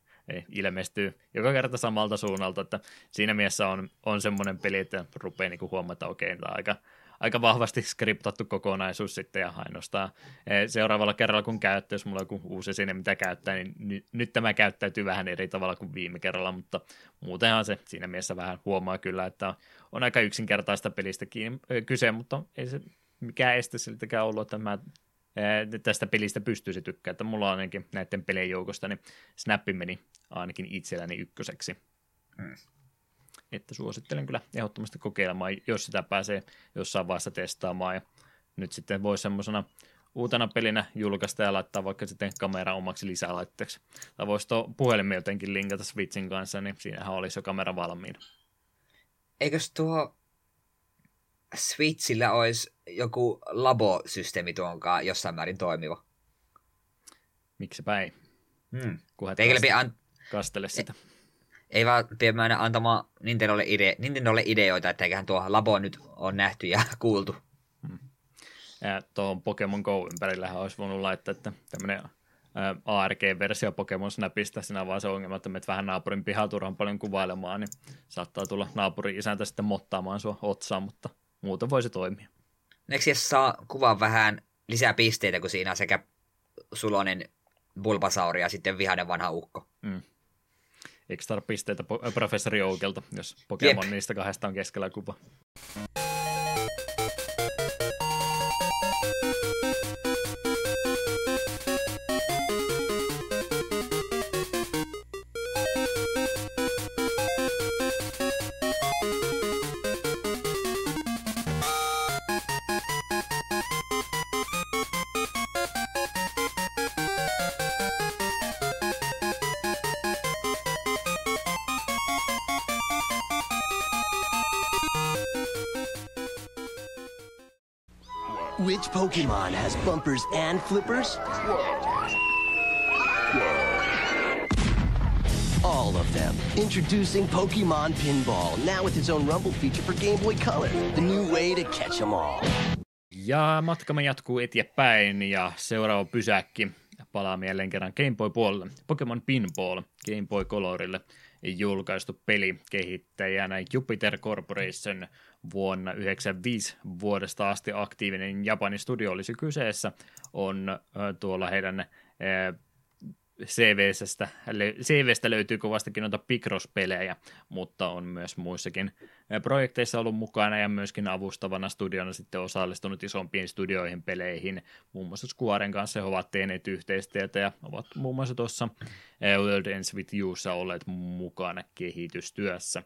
ilmestyy joka kerta samalta suunnalta, että siinä mielessä on, on semmoinen peli, että rupeaa niin huomata, että okei, tämä on aika aika vahvasti skriptattu kokonaisuus sitten ja ainoastaan e, seuraavalla kerralla kun käyttää, jos mulla on joku uusi esine mitä käyttää, niin nyt, nyt tämä käyttäytyy vähän eri tavalla kuin viime kerralla, mutta muutenhan se siinä mielessä vähän huomaa kyllä, että on aika yksinkertaista pelistä kyse, mutta ei se mikään este siltäkään ollut, että mä tästä pelistä pystyisi tykkää, että mulla ainakin näiden pelien joukosta, niin Snappi meni ainakin itselläni ykköseksi. Hmm että suosittelen kyllä ehdottomasti kokeilemaan, jos sitä pääsee jossain vaiheessa testaamaan. Ja nyt sitten voi semmoisena uutena pelinä julkaista ja laittaa vaikka sitten kamera omaksi lisälaitteeksi. Tai voisi tuo puhelimen jotenkin linkata Switchin kanssa, niin siinähän olisi jo kamera valmiina. Eikös tuo Switchillä olisi joku labosysteemi tuonkaan jossain määrin toimiva? Miksipä ei? Hmm. Kunhan an... kastele sitä. Ei vaan pidä antamaan Nintendolle, ide- Nintendolle ideoita, että eiköhän tuo labo nyt on nähty ja kuultu. Hmm. Ja tuohon Pokemon Go ympärillähän olisi voinut laittaa, että tämmöinen ARG-versio Pokemon Snapista, siinä on vaan se ongelma, että menet vähän naapurin pihaturhan paljon kuvailemaan, niin saattaa tulla naapurin isäntä sitten mottaamaan sua otsaan, mutta muuten voisi toimia. Eikö saa kuvaa vähän lisää pisteitä, kun siinä on sekä sulonen Bulbasauri ja sitten vihainen vanha ukko. Mm extra pisteitä professori Oukelta, jos Pokemon Jep. niistä kahdesta on keskellä kuva. Has bumpers and flippers? All of them. Introducing Pokemon Pinball, now with its own Rumble feature for Game Boy Color. The new way to catch 'em all. Ja matkamme jatkuu eteenpäin ja seuraava pysäkki palaa jälleen kerran Game Boy puolelle. Pokemon Pinball Game Boy Colorille julkaistu peli kehittäjänä Jupiter Corporation vuonna 1995 vuodesta asti aktiivinen Japanin studio olisi kyseessä, on tuolla heidän CVstä, CVstä löytyy kovastikin noita Picross-pelejä, mutta on myös muissakin projekteissa ollut mukana ja myöskin avustavana studiona sitten osallistunut isompiin studioihin peleihin. Muun muassa Squaren kanssa he ovat tehneet yhteistyötä ja ovat muun muassa tuossa World Ends With Youssa olleet mukana kehitystyössä.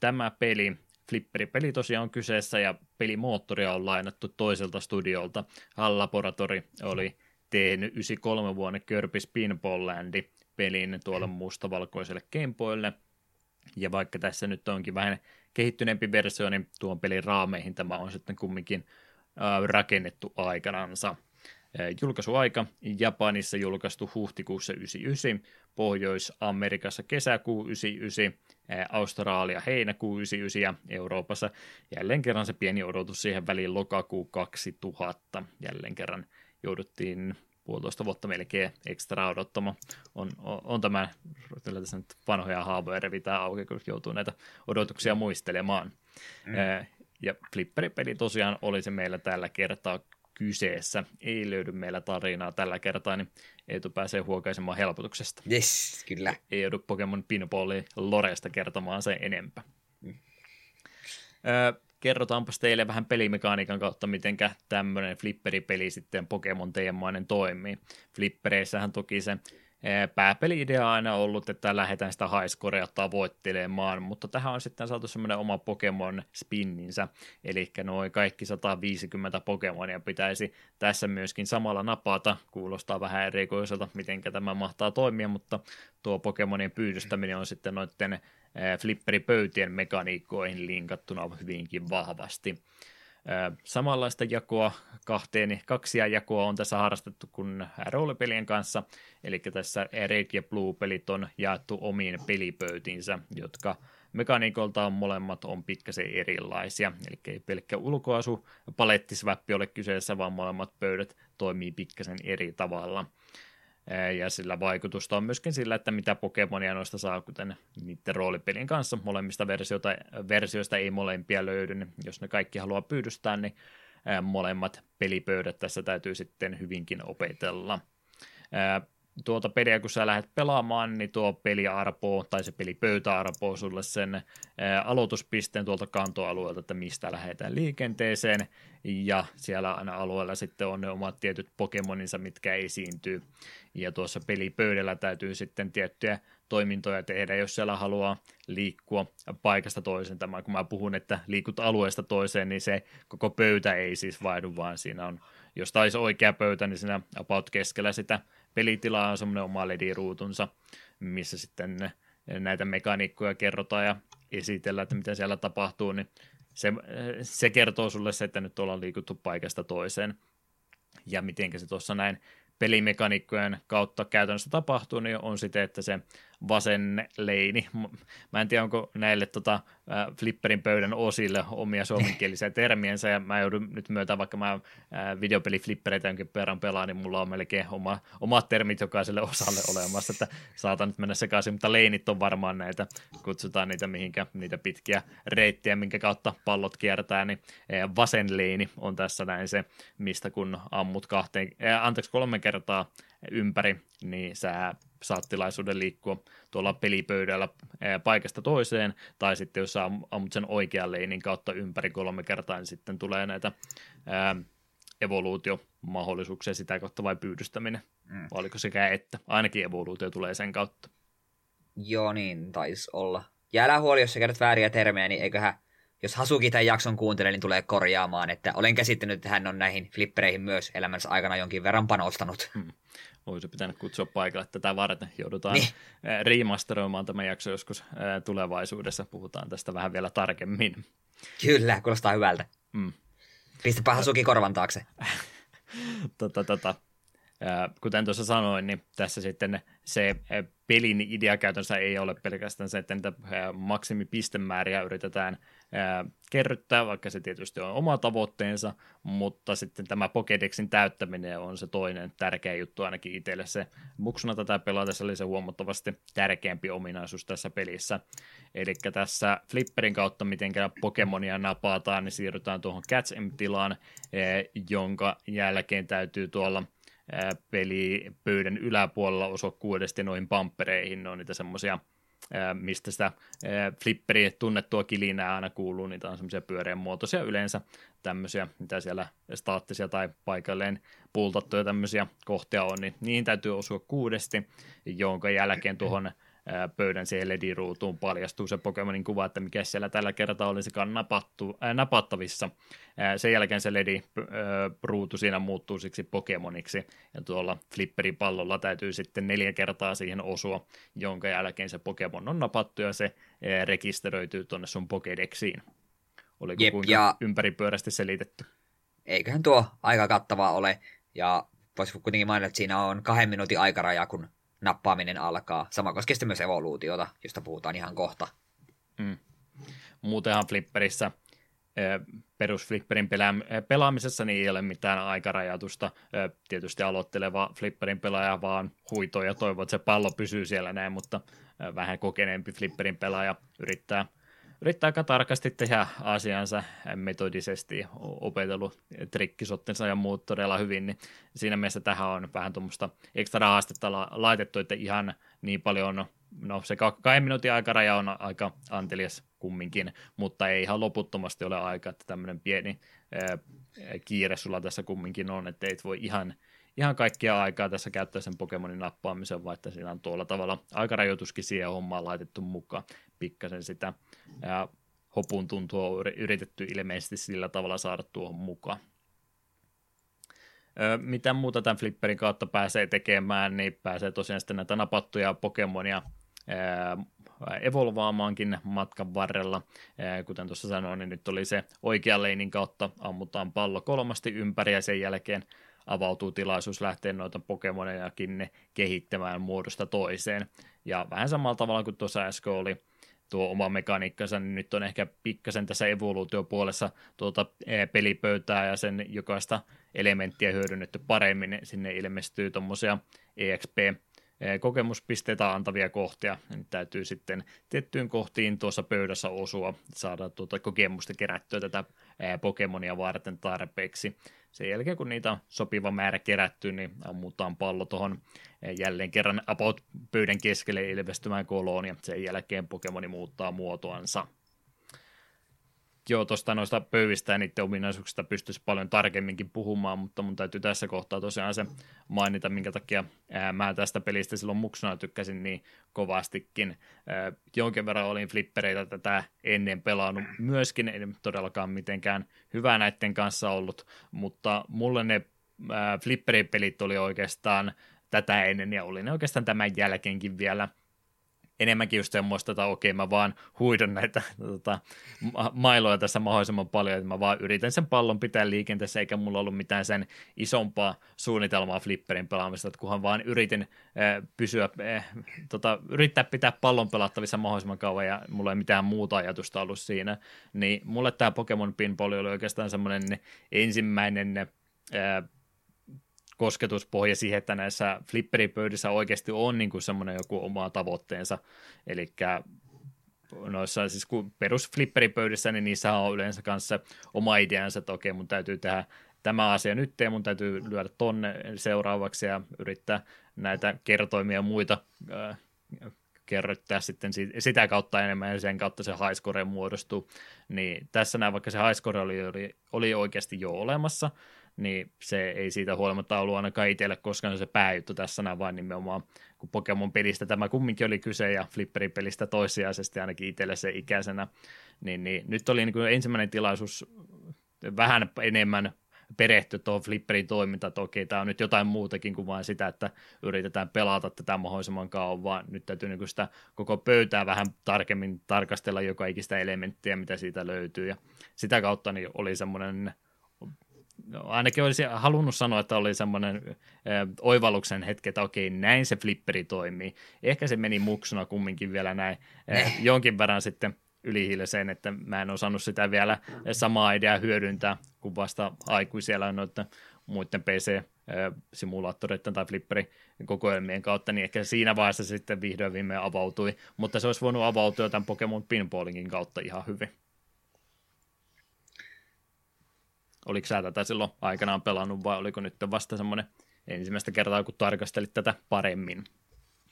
Tämä peli Flipperipeli tosiaan on kyseessä ja pelimoottoria on lainattu toiselta studiolta. Hall Laboratory oli tehnyt 93 vuonna Kirby's Pinball Landi pelin tuolle mustavalkoiselle Gameboylle. Ja vaikka tässä nyt onkin vähän kehittyneempi versio, niin tuon pelin raameihin tämä on sitten kumminkin äh, rakennettu aikanansa. Julkaisuaika Japanissa julkaistu huhtikuussa 99, Pohjois-Amerikassa kesäkuu 99, äh, Australia heinäkuu 99 ja Euroopassa jälleen kerran se pieni odotus siihen väliin lokakuu 2000. Jälleen kerran jouduttiin puolitoista vuotta melkein ekstra odottamaan. On, on, on tämä, kyllä tässä nyt vanhoja haavoja revitään auki, kun joutuu näitä odotuksia muistelemaan. Mm. Ja flipperipeli tosiaan oli se meillä tällä kertaa kyseessä. Ei löydy meillä tarinaa tällä kertaa, niin Eetu pääsee huokaisemaan helpotuksesta. Yes, kyllä. Ei joudu Pokemon Pinballin Loresta kertomaan sen enempää. Mm kerrotaanpas teille vähän pelimekaniikan kautta, miten tämmöinen flipperipeli sitten Pokemon-teemainen toimii. Flippereissähän toki se pääpeli-idea on aina ollut, että lähdetään sitä highscorea tavoittelemaan, mutta tähän on sitten saatu semmoinen oma Pokemon spinninsä, eli noin kaikki 150 Pokemonia pitäisi tässä myöskin samalla napata, kuulostaa vähän erikoiselta, miten tämä mahtaa toimia, mutta tuo Pokemonien pyydystäminen on sitten noiden flipperipöytien mekaniikkoihin linkattuna hyvinkin vahvasti. Samanlaista jakoa, kahteen, kaksia jakoa on tässä harrastettu kuin roolipelien kanssa, eli tässä Red ja Blue-pelit on jaettu omiin pelipöytinsä, jotka mekaniikoltaan molemmat on pikkasen erilaisia, eli ei pelkkä ulkoasu palettisväppi ole kyseessä, vaan molemmat pöydät toimii pikkasen eri tavalla – ja sillä vaikutusta on myöskin sillä, että mitä Pokemonia noista saa, kuten niiden roolipelin kanssa. Molemmista versioita, versioista ei molempia löydy, niin jos ne kaikki haluaa pyydystää, niin molemmat pelipöydät tässä täytyy sitten hyvinkin opetella tuota peliä, kun sä lähdet pelaamaan, niin tuo peli arpoo, tai se pelipöytä arpoo sulle sen aloituspisteen tuolta kantoalueelta, että mistä lähdetään liikenteeseen, ja siellä aina alueella sitten on ne omat tietyt Pokemoninsa, mitkä esiintyy, ja tuossa pelipöydällä täytyy sitten tiettyjä toimintoja tehdä, jos siellä haluaa liikkua paikasta toiseen. Tämä, kun mä puhun, että liikut alueesta toiseen, niin se koko pöytä ei siis vaihdu, vaan siinä on, jos taisi oikea pöytä, niin siinä about keskellä sitä pelitilaa on semmoinen oma LED-ruutunsa, missä sitten näitä mekaniikkoja kerrotaan ja esitellään, että mitä siellä tapahtuu, niin se, se kertoo sulle se, että nyt ollaan liikuttu paikasta toiseen. Ja miten se tuossa näin pelimekaniikkojen kautta käytännössä tapahtuu, niin on sitten, että se vasen leini, mä en tiedä onko näille tota, flipperin pöydän osille omia suomenkielisiä termiensä, ja mä joudun nyt myötä, vaikka mä videopeliflippereitä jonkin perään pelaan, niin mulla on melkein oma, omat termit jokaiselle osalle olemassa, että saatan nyt mennä sekaisin, mutta leinit on varmaan näitä, kutsutaan niitä mihinkä, niitä pitkiä reittejä, minkä kautta pallot kiertää, niin vasen leini on tässä näin se, mistä kun ammut kahteen, anteeksi kolme kertaa ympäri, niin sä saat tilaisuuden liikkua tuolla pelipöydällä paikasta toiseen, tai sitten jos sä ammut sen oikean leinin kautta ympäri kolme kertaa, niin sitten tulee näitä ää, evoluutiomahdollisuuksia sitä kautta vai pyydystäminen, mm. vai oliko sekä että, ainakin evoluutio tulee sen kautta. Joo, niin taisi olla. Ja älä huoli, jos sä kerrot vääriä termejä, niin eiköhän, jos Hasuki tämän jakson kuuntelee, niin tulee korjaamaan, että olen käsittänyt, että hän on näihin flippereihin myös elämänsä aikana jonkin verran panostanut. Hmm olisi pitänyt kutsua paikalle tätä varten. Joudutaan niin. remasteroimaan tämä jakso joskus tulevaisuudessa. Puhutaan tästä vähän vielä tarkemmin. Kyllä, kuulostaa hyvältä. Mm. Pistäpä Hasuki korvan taakse. tota, tota, kuten tuossa sanoin, niin tässä sitten se pelin idea käytännössä ei ole pelkästään se, että niitä maksimipistemääriä yritetään kerryttää, vaikka se tietysti on oma tavoitteensa, mutta sitten tämä Pokédexin täyttäminen on se toinen tärkeä juttu ainakin itselle. Se muksuna tätä pelatessa oli se huomattavasti tärkeämpi ominaisuus tässä pelissä. Eli tässä flipperin kautta, miten Pokemonia napataan, niin siirrytään tuohon Catch tilaan jonka jälkeen täytyy tuolla – pelipöydän yläpuolella osua kuudesti noihin pampereihin, ne on niitä semmoisia mistä sitä flipperi tunnettua kilinää aina kuuluu, niitä on semmoisia pyöreän muotoisia yleensä, tämmöisiä, mitä siellä staattisia tai paikalleen pultattuja tämmöisiä kohtia on, niin niihin täytyy osua kuudesti, jonka jälkeen tuohon pöydän siihen LED-ruutuun paljastuu se Pokemonin kuva, että mikä siellä tällä kertaa olisikaan napattu, äh, napattavissa. Äh, sen jälkeen se LED-ruutu siinä muuttuu siksi Pokemoniksi, ja tuolla flipperin pallolla täytyy sitten neljä kertaa siihen osua, jonka jälkeen se Pokemon on napattu, ja se äh, rekisteröityy tuonne sun Pokedexiin. Oliko Jep, kuinka ja... ympäripyörästi selitetty? Eiköhän tuo aika kattava ole, ja voisi kuitenkin mainita, että siinä on kahden minuutin aikaraja, kun nappaaminen alkaa. Sama koskee sitten myös evoluutiota, josta puhutaan ihan kohta. Mm. Muutenhan flipperissä perusflipperin pelaamisessa niin ei ole mitään aikarajatusta. Tietysti aloitteleva flipperin pelaaja vaan huitoo ja toivoo, että se pallo pysyy siellä näin, mutta vähän kokeneempi flipperin pelaaja yrittää – yrittää aika tarkasti tehdä asiansa metodisesti, opetellut trikkisottensa ja muut todella hyvin, niin siinä mielessä tähän on vähän tuommoista ekstra haastetta laitettu, että ihan niin paljon, no se kahden minuutin aikaraja on aika antelias kumminkin, mutta ei ihan loputtomasti ole aika, että tämmöinen pieni ää, kiire sulla tässä kumminkin on, että et voi ihan ihan kaikkia aikaa tässä käyttää sen Pokemonin nappaamisen, vaikka siinä on tuolla tavalla aikarajoituskin siihen hommaan laitettu mukaan pikkasen sitä ja hopun tuntua on yritetty ilmeisesti sillä tavalla saada tuohon mukaan. mitä muuta tämän flipperin kautta pääsee tekemään, niin pääsee tosiaan sitten näitä napattuja Pokemonia evolvaamaankin matkan varrella. Kuten tuossa sanoin, niin nyt oli se oikea leinin kautta ammutaan pallo kolmasti ympäri ja sen jälkeen avautuu tilaisuus lähteä noita Pokemonejakin kehittämään muodosta toiseen. Ja vähän samalla tavalla kuin tuossa äsken oli tuo oma mekaniikkansa, niin nyt on ehkä pikkasen tässä evoluutiopuolessa tuota e, pelipöytää ja sen jokaista elementtiä hyödynnetty paremmin. Sinne ilmestyy tuommoisia EXP e, kokemuspisteitä antavia kohtia. Nyt täytyy sitten tiettyyn kohtiin tuossa pöydässä osua, saada tuota kokemusta kerättyä tätä e, Pokemonia varten tarpeeksi sen jälkeen, kun niitä on sopiva määrä kerätty, niin ammutaan pallo tuohon eh, jälleen kerran about pöydän keskelle ilmestymään koloon, ja sen jälkeen Pokemoni muuttaa muotoansa joo, tuosta noista pöyvistä ja niiden ominaisuuksista pystyisi paljon tarkemminkin puhumaan, mutta mun täytyy tässä kohtaa tosiaan se mainita, minkä takia ää, mä tästä pelistä silloin muksuna tykkäsin niin kovastikin. Ää, jonkin verran olin flippereitä tätä ennen pelannut myöskin, ei todellakaan mitenkään hyvä näiden kanssa ollut, mutta mulle ne ää, flipperipelit oli oikeastaan tätä ennen ja oli ne oikeastaan tämän jälkeenkin vielä – enemmänkin just semmoista, että okei, mä vaan huidon näitä tota, mailoja tässä mahdollisimman paljon, että mä vaan yritän sen pallon pitää liikenteessä, eikä mulla ollut mitään sen isompaa suunnitelmaa flipperin pelaamista, että kunhan vaan yritin äh, pysyä, äh, tota, yrittää pitää pallon pelattavissa mahdollisimman kauan, ja mulla ei mitään muuta ajatusta ollut siinä, niin mulle tämä Pokemon Pinball oli oikeastaan semmoinen ensimmäinen kosketuspohja siihen, että näissä flipperipöydissä oikeasti on niin kuin semmoinen joku oma tavoitteensa, eli noissa siis kun perus flipperipöydissä, niin niissä on yleensä kanssa oma ideansa, että okei, mun täytyy tehdä tämä asia nyt ja mun täytyy lyödä tonne seuraavaksi ja yrittää näitä kertoimia ja muita äh, kerryttää sitten sitä kautta enemmän ja sen kautta se highscore muodostuu. Niin tässä näin, vaikka se highscore oli, oli, oli oikeasti jo olemassa, niin se ei siitä huolimatta ollut ainakaan itselle koskaan se pääjuttu tässä näin, vaan nimenomaan kun Pokemon-pelistä tämä kumminkin oli kyse ja Flipperin-pelistä toissijaisesti ainakin itselle se ikäisenä, niin, niin nyt oli niin kuin ensimmäinen tilaisuus vähän enemmän perehtyä tuohon Flipperin toimintaan, että okei, tämä on nyt jotain muutakin kuin vain sitä, että yritetään pelata tätä mahdollisimman kauan, vaan nyt täytyy niin sitä koko pöytää vähän tarkemmin tarkastella joka ikistä elementtiä, mitä siitä löytyy, ja sitä kautta niin oli semmoinen no, ainakin olisi halunnut sanoa, että oli semmoinen oivalluksen hetki, että okei, näin se flipperi toimii. Ehkä se meni muksuna kumminkin vielä näin äh, jonkin verran sitten ylihiiliseen, että mä en osannut sitä vielä samaa ideaa hyödyntää, kun vasta aikuisella noiden muiden PC-simulaattoreiden tai flipperikokoelmien kautta, niin ehkä siinä vaiheessa sitten vihdoin viimein avautui, mutta se olisi voinut avautua tämän Pokemon Pinballingin kautta ihan hyvin. Oliko sä tätä silloin aikanaan pelannut vai oliko nyt vasta semmoinen ensimmäistä kertaa, kun tarkastelit tätä paremmin?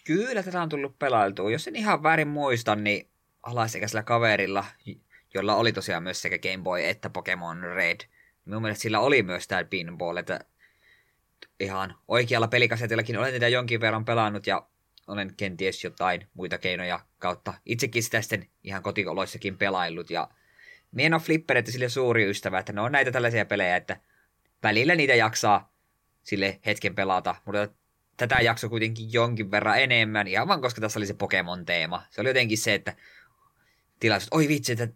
Kyllä tätä on tullut pelailtua. Jos en ihan väärin muista, niin alaikäisellä kaverilla, jolla oli tosiaan myös sekä Game Boy että Pokemon Red, minun mielestä sillä oli myös tämä pinball, että ihan oikealla pelikasetillakin olen tätä jonkin verran pelannut ja olen kenties jotain muita keinoja kautta itsekin sitä sitten ihan kotikoloissakin pelaillut ja minä en ole flippereitä sille suuri ystävä, että ne on näitä tällaisia pelejä, että välillä niitä jaksaa sille hetken pelata, mutta tätä jakso kuitenkin jonkin verran enemmän, ihan vaan koska tässä oli se Pokemon-teema. Se oli jotenkin se, että tilaisuus, oi vitsi, että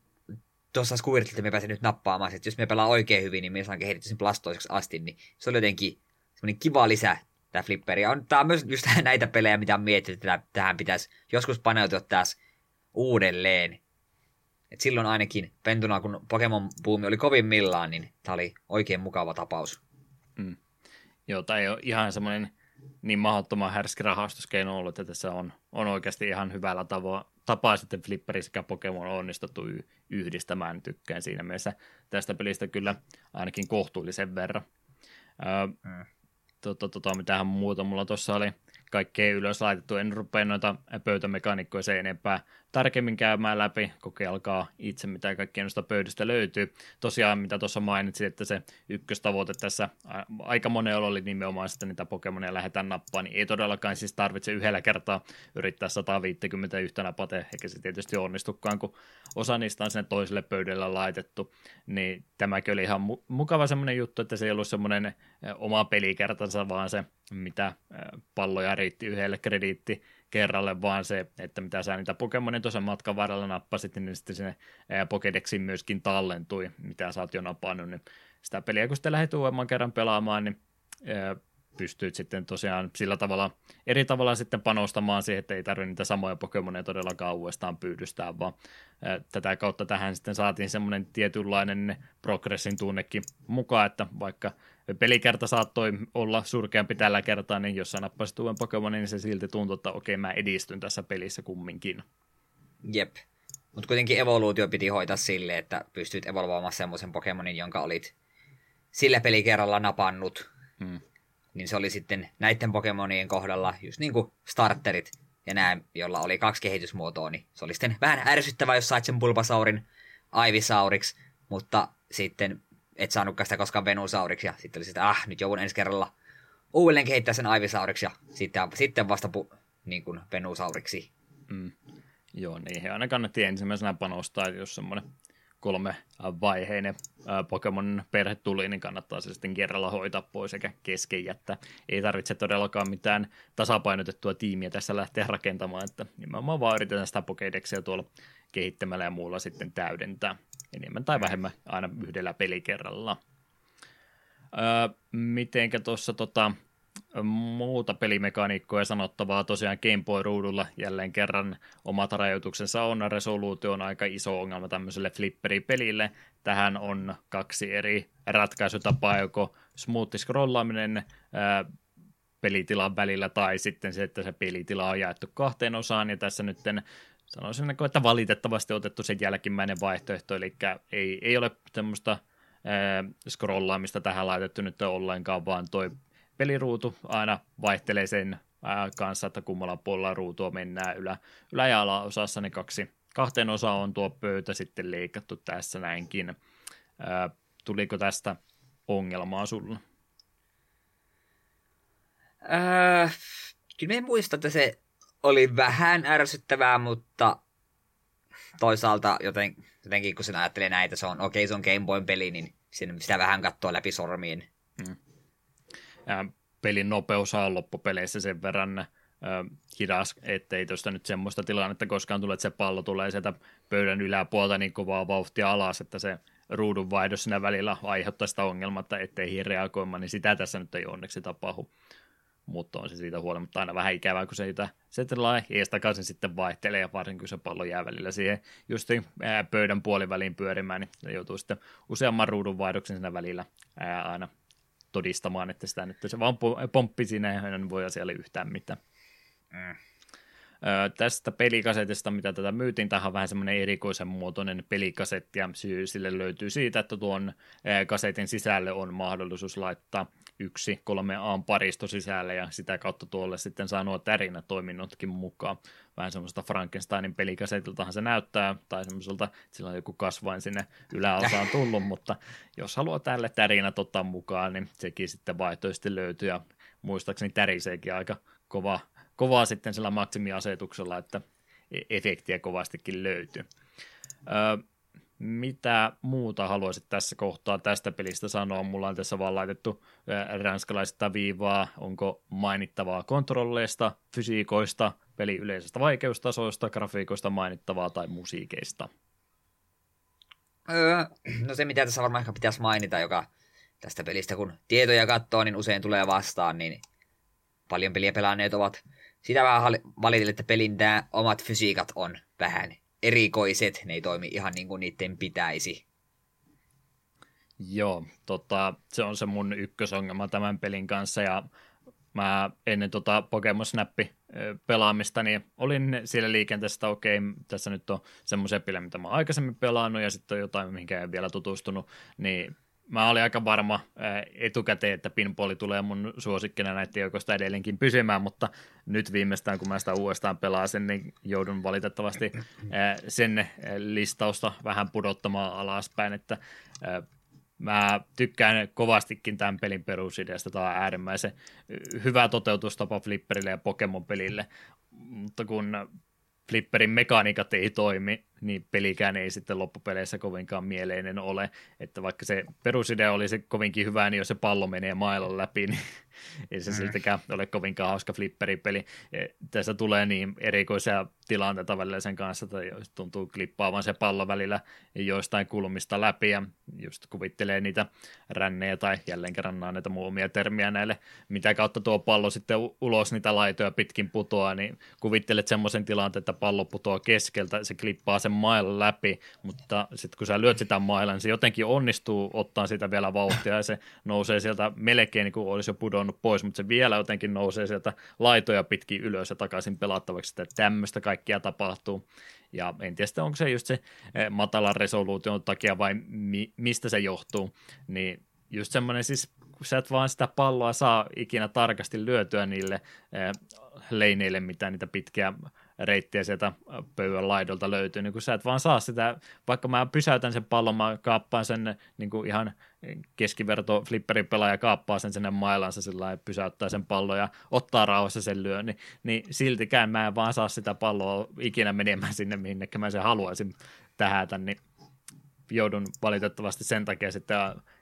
tuossa Squirtleilta me pääsen nyt nappaamaan, että jos me pelaa oikein hyvin, niin me saan kehittää sen plastoiseksi asti, niin se oli jotenkin semmoinen kiva lisä tämä flipperi. On, tämä on myös just näitä pelejä, mitä on mietitty, että tähän pitäisi joskus paneutua taas uudelleen. Et silloin ainakin pentuna, kun Pokemon buumi oli kovimmillaan, niin tämä oli oikein mukava tapaus. Mm. Joo, tämä ei ole ihan semmoinen niin mahdottoman härski rahastuskeino ollut, että tässä on, on oikeasti ihan hyvällä tavoin tapaa sitten Flipperi sekä Pokemon on onnistuttu yhdistämään. Tykkään siinä mielessä tästä pelistä kyllä ainakin kohtuullisen verran. Öö, mm. tota, tota, mitähän muuta mulla tuossa oli kaikkea ylös laitettu. En rupea noita pöytämekaanikkoja sen enempää tarkemmin käymään läpi, kokeilkaa itse, mitä kaikkea noista pöydistä löytyy. Tosiaan, mitä tuossa mainitsin, että se ykköstavoite tässä aika monella oli nimenomaan sitten niitä Pokemonia lähdetään nappaan, niin ei todellakaan siis tarvitse yhdellä kertaa yrittää 150 yhtä napata, eikä se tietysti onnistukaan, kun osa niistä on sinne toiselle pöydälle laitettu, niin tämäkin oli ihan mu- mukava semmoinen juttu, että se ei ollut semmoinen oma pelikertansa, vaan se, mitä palloja riitti yhdelle krediitti kerralle, vaan se, että mitä sä niitä Pokemonin tuossa matkan varrella nappasit, niin sitten sinne Pokedexiin myöskin tallentui, mitä sä oot jo napannut, niin sitä peliä kun sitten lähdet uudemman kerran pelaamaan, niin pystyt sitten tosiaan sillä tavalla, eri tavalla sitten panostamaan siihen, että ei tarvitse niitä samoja Pokemoneja todellakaan uudestaan pyydystää, vaan tätä kautta tähän sitten saatiin semmoinen tietynlainen progressin tunnekin mukaan, että vaikka pelikerta saattoi olla surkeampi tällä kertaa, niin jos sä nappasit uuden Pokemonin, niin se silti tuntuu, että okei, mä edistyn tässä pelissä kumminkin. Jep. Mutta kuitenkin evoluutio piti hoitaa sille, että pystyt evolvoimaan semmoisen Pokemonin, jonka olit sillä pelikerralla napannut. Hmm. Niin se oli sitten näiden Pokemonien kohdalla just niin kuin starterit ja nämä, jolla oli kaksi kehitysmuotoa, niin se oli sitten vähän ärsyttävää, jos sait sen Bulbasaurin Ivysauriksi, mutta sitten et saanutkaan sitä koskaan Venusauriksi, ja sitten oli sitä, ah, nyt joudun ensi kerralla uudelleen kehittää sen Ivysauriksi, ja sitten, sitten vasta pu, niin kuin Venusauriksi. Mm. Joo, niin he aina kannatti ensimmäisenä panostaa, jos semmoinen kolme vaiheinen Pokemon perhe tuli, niin kannattaa se sitten kerralla hoitaa pois eikä kesken jättää. Ei tarvitse todellakaan mitään tasapainotettua tiimiä tässä lähteä rakentamaan, että nimenomaan vaan yritetään sitä Pokédexia tuolla kehittämällä ja muulla sitten täydentää enemmän tai vähemmän aina yhdellä pelikerralla. Öö, mitenkä tuossa tota, muuta pelimekaniikkoja sanottavaa tosiaan Game Boy-ruudulla jälleen kerran omat rajoituksensa on. Resoluutio on aika iso ongelma tämmöiselle flipperipelille. Tähän on kaksi eri ratkaisutapaa, joko smooth scrollaaminen ää, pelitilan välillä tai sitten se, että se pelitila on jaettu kahteen osaan ja tässä nyt sanoisin, että valitettavasti otettu sen jälkimmäinen vaihtoehto, eli ei, ei ole semmoista ää, scrollaamista tähän laitettu nyt ollenkaan, vaan toi peliruutu aina vaihtelee sen kanssa, että kummalla puolella ruutua mennään ylä, ylä- ja alaosassa, niin kaksi, kahteen osaan on tuo pöytä sitten leikattu tässä näinkin. Ää, tuliko tästä ongelmaa sulla? Äh, kyllä en muista, että se oli vähän ärsyttävää, mutta toisaalta joten, jotenkin kun sen ajattelee näitä, se on okei, okay, se on Game Boy peli, niin sitä vähän katsoo läpi sormien. Hmm. Pelin nopeus on loppupeleissä sen verran hidas, ettei tuosta nyt semmoista tilannetta koskaan tule, että se pallo tulee sieltä pöydän yläpuolta niin kovaa vauhtia alas, että se ruudunvaihdos siinä välillä aiheuttaa sitä ongelmaa, että ettei reagoimaan, niin sitä tässä nyt ei onneksi tapahdu. Mutta on se siitä huolimatta aina vähän ikävää, kun se sitä setelaa ees takaisin sitten vaihtelee, ja varsinkin kun se pallo jää välillä siihen just pöydän puoliväliin pyörimään, niin joutuu sitten useamman ruudun vaihdoksen siinä välillä aina todistamaan, että sitä nyt se vaan pomppi ja en voi asialle yhtään mitään. Mm. Öö, tästä pelikasetista, mitä tätä myytiin, tähän on vähän semmoinen erikoisen muotoinen pelikasetti, ja syy sille löytyy siitä, että tuon kasetin sisälle on mahdollisuus laittaa yksi kolme a paristo sisälle, ja sitä kautta tuolle sitten saa nuo tärinä toiminnotkin mukaan. Vähän semmoista Frankensteinin pelikasetiltahan se näyttää, tai semmoiselta, että sillä on joku kasvain sinne yläosaan tullut, mutta jos haluaa tälle tärinät ottaa mukaan, niin sekin sitten vaihtoehtoisesti löytyy, ja muistaakseni täriseekin aika kova kovaa sitten sillä maksimiasetuksella, että e- efektiä kovastikin löytyy. Öö, mitä muuta haluaisit tässä kohtaa tästä pelistä sanoa? Mulla on tässä vaan laitettu ranskalaista viivaa, onko mainittavaa kontrolleista, fysiikoista, peli yleisestä vaikeustasoista, grafiikoista mainittavaa tai musiikeista? Öö, no se, mitä tässä varmaan ehkä pitäisi mainita, joka tästä pelistä, kun tietoja katsoo, niin usein tulee vastaan, niin paljon peliä pelaaneet ovat sitä vähän valitin, että pelin nämä omat fysiikat on vähän erikoiset, ne ei toimi ihan niin kuin niiden pitäisi. Joo, tota, se on se mun ykkösongelma tämän pelin kanssa ja mä ennen tota Pokemon Snappi pelaamista, niin olin siellä liikenteessä, okei, tässä nyt on semmoisia pelejä, mitä mä oon aikaisemmin pelannut ja sitten on jotain, mihinkä en vielä tutustunut, niin mä olin aika varma etukäteen, että pinballi tulee mun suosikkina näiden joukosta edelleenkin pysymään, mutta nyt viimeistään, kun mä sitä uudestaan pelasin, niin joudun valitettavasti sen listausta vähän pudottamaan alaspäin, että Mä tykkään kovastikin tämän pelin perusideasta. Tämä on äärimmäisen hyvä toteutustapa Flipperille ja Pokemon-pelille, mutta kun flipperin mekaniikat ei toimi, niin pelikään ei sitten loppupeleissä kovinkaan mieleinen ole. Että vaikka se perusidea olisi kovinkin hyvä, niin jos se pallo menee mailan läpi, niin ei se mm. siltäkään ole kovinkaan hauska flipperipeli. E, tässä tulee niin erikoisia tilanteita välillä sen kanssa, että tuntuu klippaavan se pallo välillä joistain kulmista läpi ja just kuvittelee niitä rännejä tai jälleen kerran näitä muumia termiä näille, mitä kautta tuo pallo sitten ulos niitä laitoja pitkin putoaa, niin kuvittelet semmoisen tilanteen, että pallo putoaa keskeltä, se klippaa sen mailan läpi, mutta sitten kun sä lyöt sitä mailan, niin se jotenkin onnistuu ottaa sitä vielä vauhtia ja se nousee sieltä melkein niin kuin olisi jo pudonnut pois, mutta se vielä jotenkin nousee sieltä laitoja pitkin ylös ja takaisin pelattavaksi, että tämmöistä kaikkea tapahtuu. Ja en tiedä, onko se just se eh, matalan resoluution takia vai mi- mistä se johtuu, niin just semmoinen siis, kun sä et vaan sitä palloa saa ikinä tarkasti lyötyä niille eh, leineille, mitä niitä pitkiä reittiä sieltä pöydän laidolta löytyy, niin kun sä et vaan saa sitä, vaikka mä pysäytän sen pallon, mä kaappaan sen niin kuin ihan keskiverto flipperin pelaaja kaappaa sen sinne mailansa sillä ja pysäyttää sen pallon ja ottaa rauhassa sen lyön, niin, niin siltikään mä en vaan saa sitä palloa ikinä menemään sinne, minnekä mä sen haluaisin tähätä, niin joudun valitettavasti sen takia sitten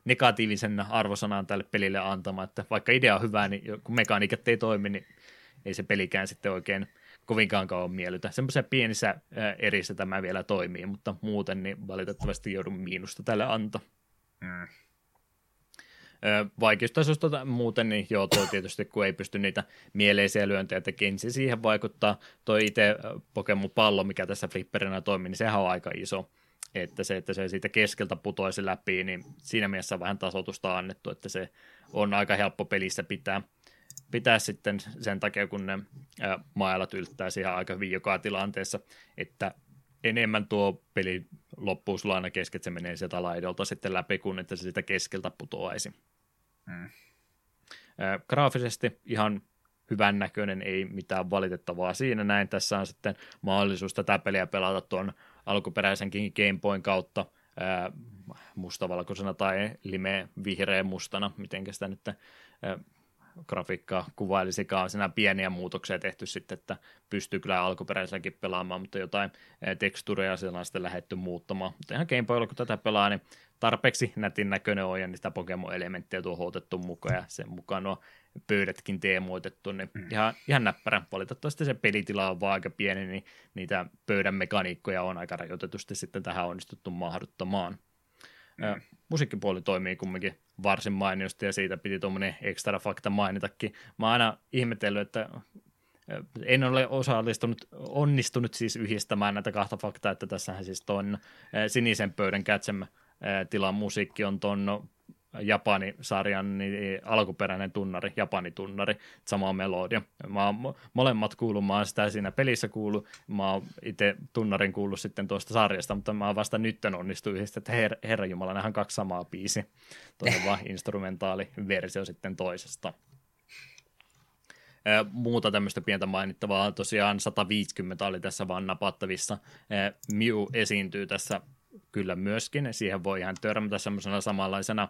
negatiivisen arvosanan tälle pelille antamaan, että vaikka idea on hyvä, niin kun mekaniikat ei toimi, niin ei se pelikään sitten oikein – kovinkaan kauan miellytä. Semmoisia pienissä erissä tämä vielä toimii, mutta muuten niin valitettavasti joudun miinusta tälle anto. Mm. Vaikeustasosta muuten, niin joo, toi tietysti kun ei pysty niitä mieleisiä lyöntejä tekemään, niin se siihen vaikuttaa. Toi itse Pokemon pallo, mikä tässä flipperinä toimii, niin sehän on aika iso. Että se, että se siitä keskeltä putoisi läpi, niin siinä mielessä on vähän tasotusta annettu, että se on aika helppo pelissä pitää – pitää sitten sen takia, kun ne maalat yltää siihen aika hyvin joka tilanteessa, että enemmän tuo peli loppuu sulla aina kesken, se menee sieltä laidolta sitten läpi, kun että se sitä keskeltä putoaisi. Mm. Graafisesti ihan hyvän näköinen, ei mitään valitettavaa siinä näin. Tässä on sitten mahdollisuus tätä peliä pelata tuon alkuperäisenkin Game kautta mustavalkoisena tai lime vihreä mustana, miten sitä nyt grafiikkaa kuvailisikaan. Siinä pieniä muutoksia tehty sitten, että pystyy kyllä alkuperäiselläkin pelaamaan, mutta jotain tekstureja siellä on sitten lähdetty muuttamaan. Mutta ihan Game Boylla, kun tätä pelaa, niin tarpeeksi nätin näköinen on ja niitä Pokemon-elementtejä tuohon otettu mukaan ja sen mukaan nuo pöydätkin teemoitettu, niin mm. ihan, ihan näppärä. Valitettavasti se pelitila on vaan aika pieni, niin niitä pöydän mekaniikkoja on aika rajoitetusti sitten tähän onnistuttu mahduttamaan. Mm. Musiikkipuoli toimii kumminkin varsin mainiosti ja siitä piti tuommoinen ekstra fakta mainitakin. Mä oon aina ihmetellyt, että en ole osallistunut, onnistunut siis yhdistämään näitä kahta faktaa, että tässähän siis ton sinisen pöydän kätsem tilan musiikki on ton Japani-sarjan niin alkuperäinen tunnari, Japani-tunnari, sama melodia. Mä oon molemmat kuullut, mä oon sitä siinä pelissä kuullut, mä oon itse tunnarin kuullut sitten tuosta sarjasta, mutta mä oon vasta nyt onnistu yhdistä, että her, herra Jumala, nähdään kaksi samaa biisi. Toinen vaan instrumentaali versio sitten toisesta. Muuta tämmöistä pientä mainittavaa, tosiaan 150 oli tässä vaan napattavissa. Mew esiintyy tässä kyllä myöskin. Siihen voi ihan törmätä semmoisena samanlaisena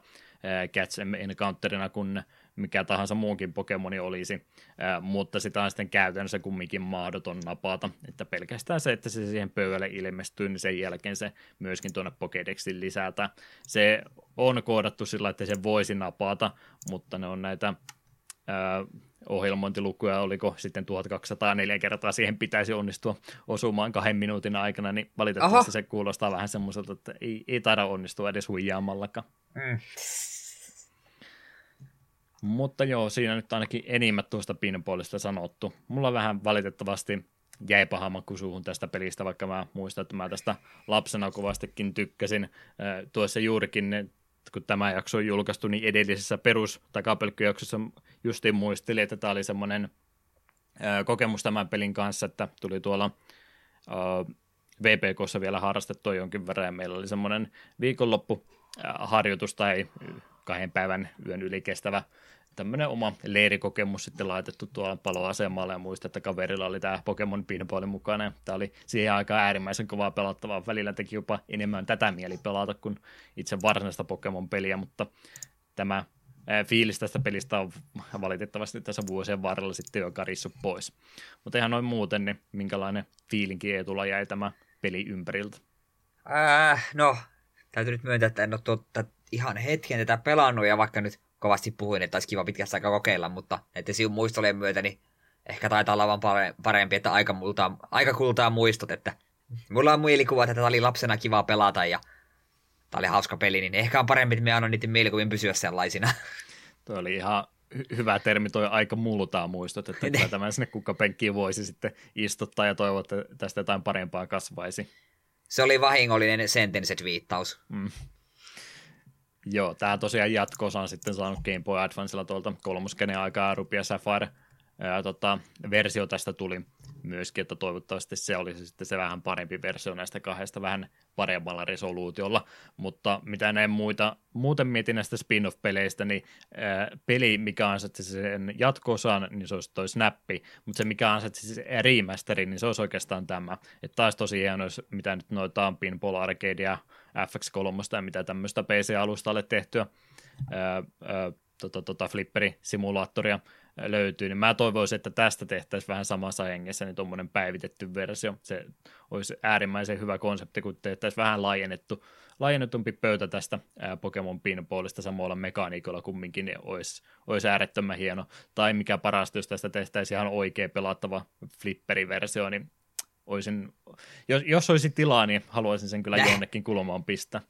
Catch Encounterina kuin mikä tahansa muunkin Pokemoni olisi, mutta sitä on sitten käytännössä kumminkin mahdoton napata, että pelkästään se, että se siihen pöydälle ilmestyy, niin sen jälkeen se myöskin tuonne Pokédexin lisätä. Se on koodattu sillä, että se voisi napata, mutta ne on näitä ohjelmointilukuja, oliko sitten 1204 kertaa siihen pitäisi onnistua osumaan kahden minuutin aikana, niin valitettavasti Oho. se kuulostaa vähän semmoiselta, että ei, ei taida onnistua edes huijaamallakaan. Mm. Mutta joo, siinä nyt ainakin enimmät tuosta pinpoolista sanottu. Mulla vähän valitettavasti jäi paha maku suuhun tästä pelistä, vaikka mä muistan, että mä tästä lapsena kovastikin tykkäsin. Tuossa juurikin kun tämä jakso on julkaistu, niin edellisessä perus- takapelkkyjaksossa justiin muistelin, että tämä oli semmoinen kokemus tämän pelin kanssa, että tuli tuolla VPKssa vielä harrastettua jonkin verran, ja meillä oli semmoinen viikonloppu harjoitus tai kahden päivän yön yli kestävä tämmöinen oma leirikokemus sitten laitettu tuolla paloasemalle ja muista, että kaverilla oli tämä Pokemon Pinball mukana. Tämä oli siihen aikaan äärimmäisen kovaa pelattavaa. Välillä teki jopa enemmän tätä mieli pelata kuin itse varsinaista Pokemon-peliä, mutta tämä fiilis tästä pelistä on valitettavasti tässä vuosien varrella sitten jo karissu pois. Mutta ihan noin muuten, niin minkälainen fiilinki Eetulla jäi tämä peli ympäriltä? Äh, no, täytyy nyt myöntää, että en ole tuota ihan hetken tätä pelannut, ja vaikka nyt kovasti puhuin, että olisi kiva pitkästä aikaa kokeilla, mutta näiden sinun muistojen myötä, niin ehkä taitaa olla vaan parempi, että aika, multaa, aika kultaa muistot, että mulla on mielikuva, että tämä oli lapsena kiva pelata ja tämä oli hauska peli, niin ehkä on parempi, että me annan niiden mielikuvien pysyä sellaisina. Tuo oli ihan hy- hyvä termi, toi aika multaa muistot, että kyllä tämä sinne kukkapenkkiin voisi sitten istuttaa ja toivoa, että tästä jotain parempaa kasvaisi. Se oli vahingollinen sentenset-viittaus. Mm. Joo, tämä tosiaan jatkoosa on sitten saanut Game Boy Advancella tuolta kolmoskenen aikaa Rupia Sapphire ää, tota, versio tästä tuli myöskin, että toivottavasti se olisi sitten se vähän parempi versio näistä kahdesta vähän paremmalla resoluutiolla, mutta mitä näin muita, muuten mietin näistä spin-off-peleistä, niin ää, peli, mikä on sen jatkoosan, niin se olisi toi Snappi, mutta se, mikä on se remasterin, niin se olisi oikeastaan tämä, että taas tosi hieno, mitä nyt noita Pinball Arcade ja FX3 ja mitä tämmöistä PC-alustalle tehtyä tota, tota, flipperi-simulaattoria löytyy, niin mä toivoisin, että tästä tehtäisiin vähän samassa hengessä niin tuommoinen päivitetty versio. Se olisi äärimmäisen hyvä konsepti, kun tehtäisiin vähän laajennettu, laajennetumpi pöytä tästä Pokemon Pinballista samalla mekaniikolla kumminkin, niin olisi, olisi äärettömän hieno. Tai mikä parasta, jos tästä tehtäisiin ihan oikea pelattava flipperiversio, niin olisin, jos, jos olisi tilaa, niin haluaisin sen kyllä jonnekin kulmaan pistää.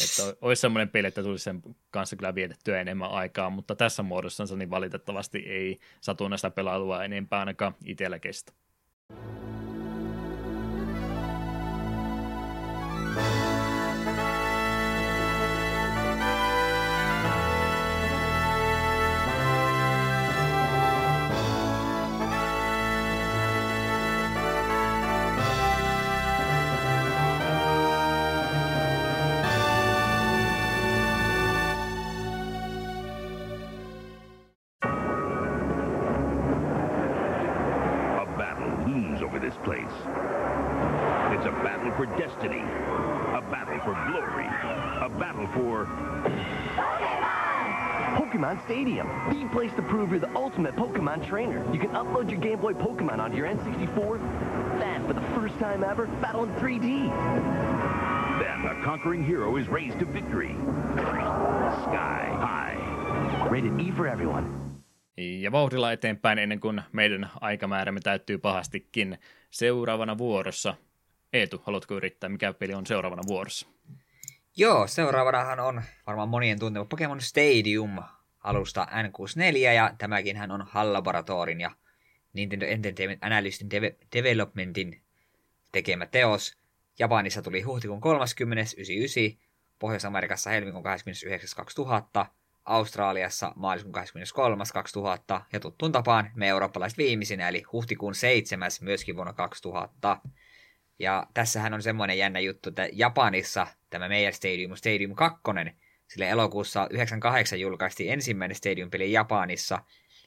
Että olisi semmoinen peli, että tulisi sen kanssa kyllä vietettyä enemmän aikaa, mutta tässä muodossa niin valitettavasti ei satunnaista pelailua enempää ainakaan itsellä kestä. Ja vauhdilla eteenpäin ennen kuin meidän aikamäärämme täyttyy pahastikin seuraavana vuorossa. Eetu, haluatko yrittää, mikä peli on seuraavana vuorossa? Joo, seuraavanahan on varmaan monien tuntema Pokemon Stadium alusta N64, ja tämäkin hän on HAL Laboratorin ja Nintendo Entertainment Analystin Deve- Developmentin tekemä teos. Japanissa tuli huhtikuun 30.99, Pohjois-Amerikassa helmikuun 29.2000, Australiassa maaliskuun 23. 2000 ja tuttuun tapaan me eurooppalaiset viimeisinä, eli huhtikuun 7. myöskin vuonna 2000. Ja tässähän on semmoinen jännä juttu, että Japanissa tämä meidän Stadium Stadium 2, sille elokuussa 98 julkaistiin ensimmäinen Stadium-peli Japanissa.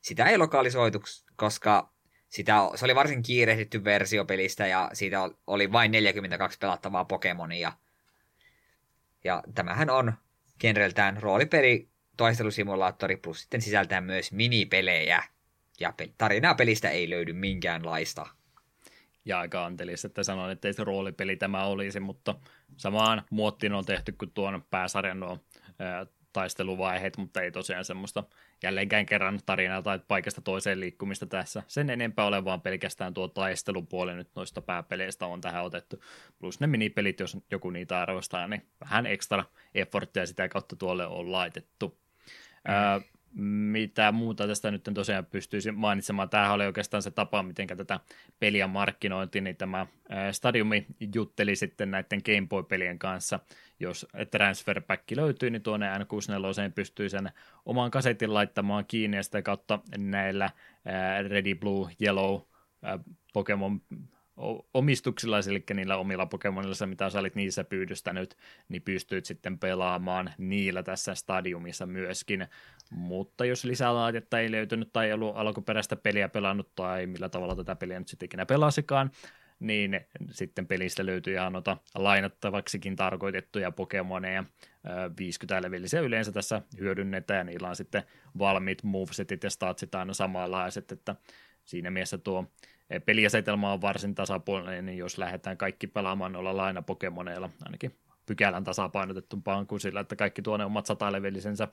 Sitä ei lokalisoitu, koska sitä, se oli varsin kiirehditty versio pelistä ja siitä oli vain 42 pelattavaa Pokemonia. Ja tämähän on genreltään roolipeli, taistelusimulaattori plus sitten sisältää myös minipelejä. Ja tarinaa pelistä ei löydy minkäänlaista. Ja aika antelis, että sanoin, että ei se roolipeli tämä olisi, mutta samaan muottiin on tehty kuin tuon pääsarjan nuo ää, taisteluvaiheet, mutta ei tosiaan semmoista jälleenkään kerran tarinaa tai paikasta toiseen liikkumista tässä. Sen enempää ole vaan pelkästään tuo taistelupuoli nyt noista pääpeleistä on tähän otettu. Plus ne minipelit, jos joku niitä arvostaa, niin vähän ekstra efforttia sitä kautta tuolle on laitettu. Mitä muuta tästä nyt tosiaan pystyisi mainitsemaan. Tämähän oli oikeastaan se tapa, miten tätä peliä markkinointiin, niin tämä Stadiumi jutteli sitten näiden Game Boy-pelien kanssa. Jos transfer pack löytyy, niin tuonne N64 pystyy sen oman kasetin laittamaan kiinni ja sitä kautta näillä Ready, Blue, Yellow Pokemon omistuksilla, eli niillä omilla Pokemonilla, mitä sä olit niissä pyydystänyt, niin pystyt sitten pelaamaan niillä tässä stadiumissa myöskin. Mutta jos lisälaitetta ei löytynyt tai ei ollut alkuperäistä peliä pelannut tai millä tavalla tätä peliä nyt sitten ikinä pelasikaan, niin sitten pelistä löytyy ihan noita lainattavaksikin tarkoitettuja Pokemoneja, 50 levelisiä yleensä tässä hyödynnetään, ja niillä on sitten valmiit movesetit ja statsit aina samanlaiset, että siinä mielessä tuo peliasetelma on varsin tasapuolinen, niin jos lähdetään kaikki pelaamaan noilla laina Pokemoneilla, ainakin pykälän tasapainotettumpaan kuin sillä, että kaikki tuonne omat satalevelisensä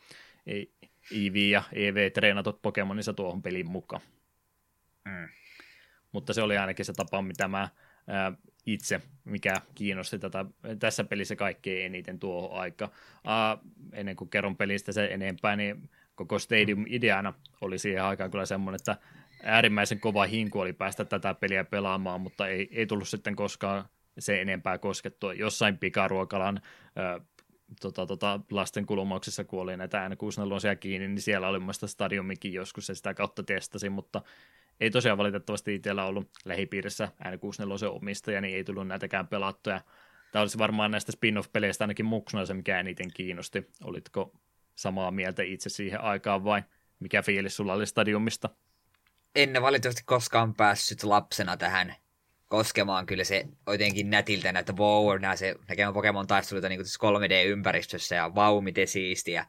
EV ja EV-treenatut Pokemonissa tuohon pelin mukaan. Mm. Mutta se oli ainakin se tapa, mitä mä ää, itse, mikä kiinnosti tätä, tässä pelissä kaikkein eniten tuohon aika. Ää, ennen kuin kerron pelistä se enempää, niin koko Stadium-ideana oli siihen aikaan kyllä semmoinen, että äärimmäisen kova hinku oli päästä tätä peliä pelaamaan, mutta ei, ei tullut sitten koskaan se enempää koskettua. Jossain pikaruokalan ää, tota, tota, lasten kulmauksissa, kun oli näitä N64 kiinni, niin siellä oli muista stadiumikin joskus ja sitä kautta testasin, mutta ei tosiaan valitettavasti itsellä ollut lähipiirissä N64 omistaja, niin ei tullut näitäkään pelattuja. Tämä olisi varmaan näistä spin-off-peleistä ainakin muksuna se, mikä eniten kiinnosti. Olitko samaa mieltä itse siihen aikaan vai mikä fiilis sulla oli stadiumista? En valitettavasti koskaan päässyt lapsena tähän koskemaan kyllä se jotenkin nätiltä että wow, nää se näkemään Pokemon taisteluita niin 3D-ympäristössä ja vau, miten siistiä.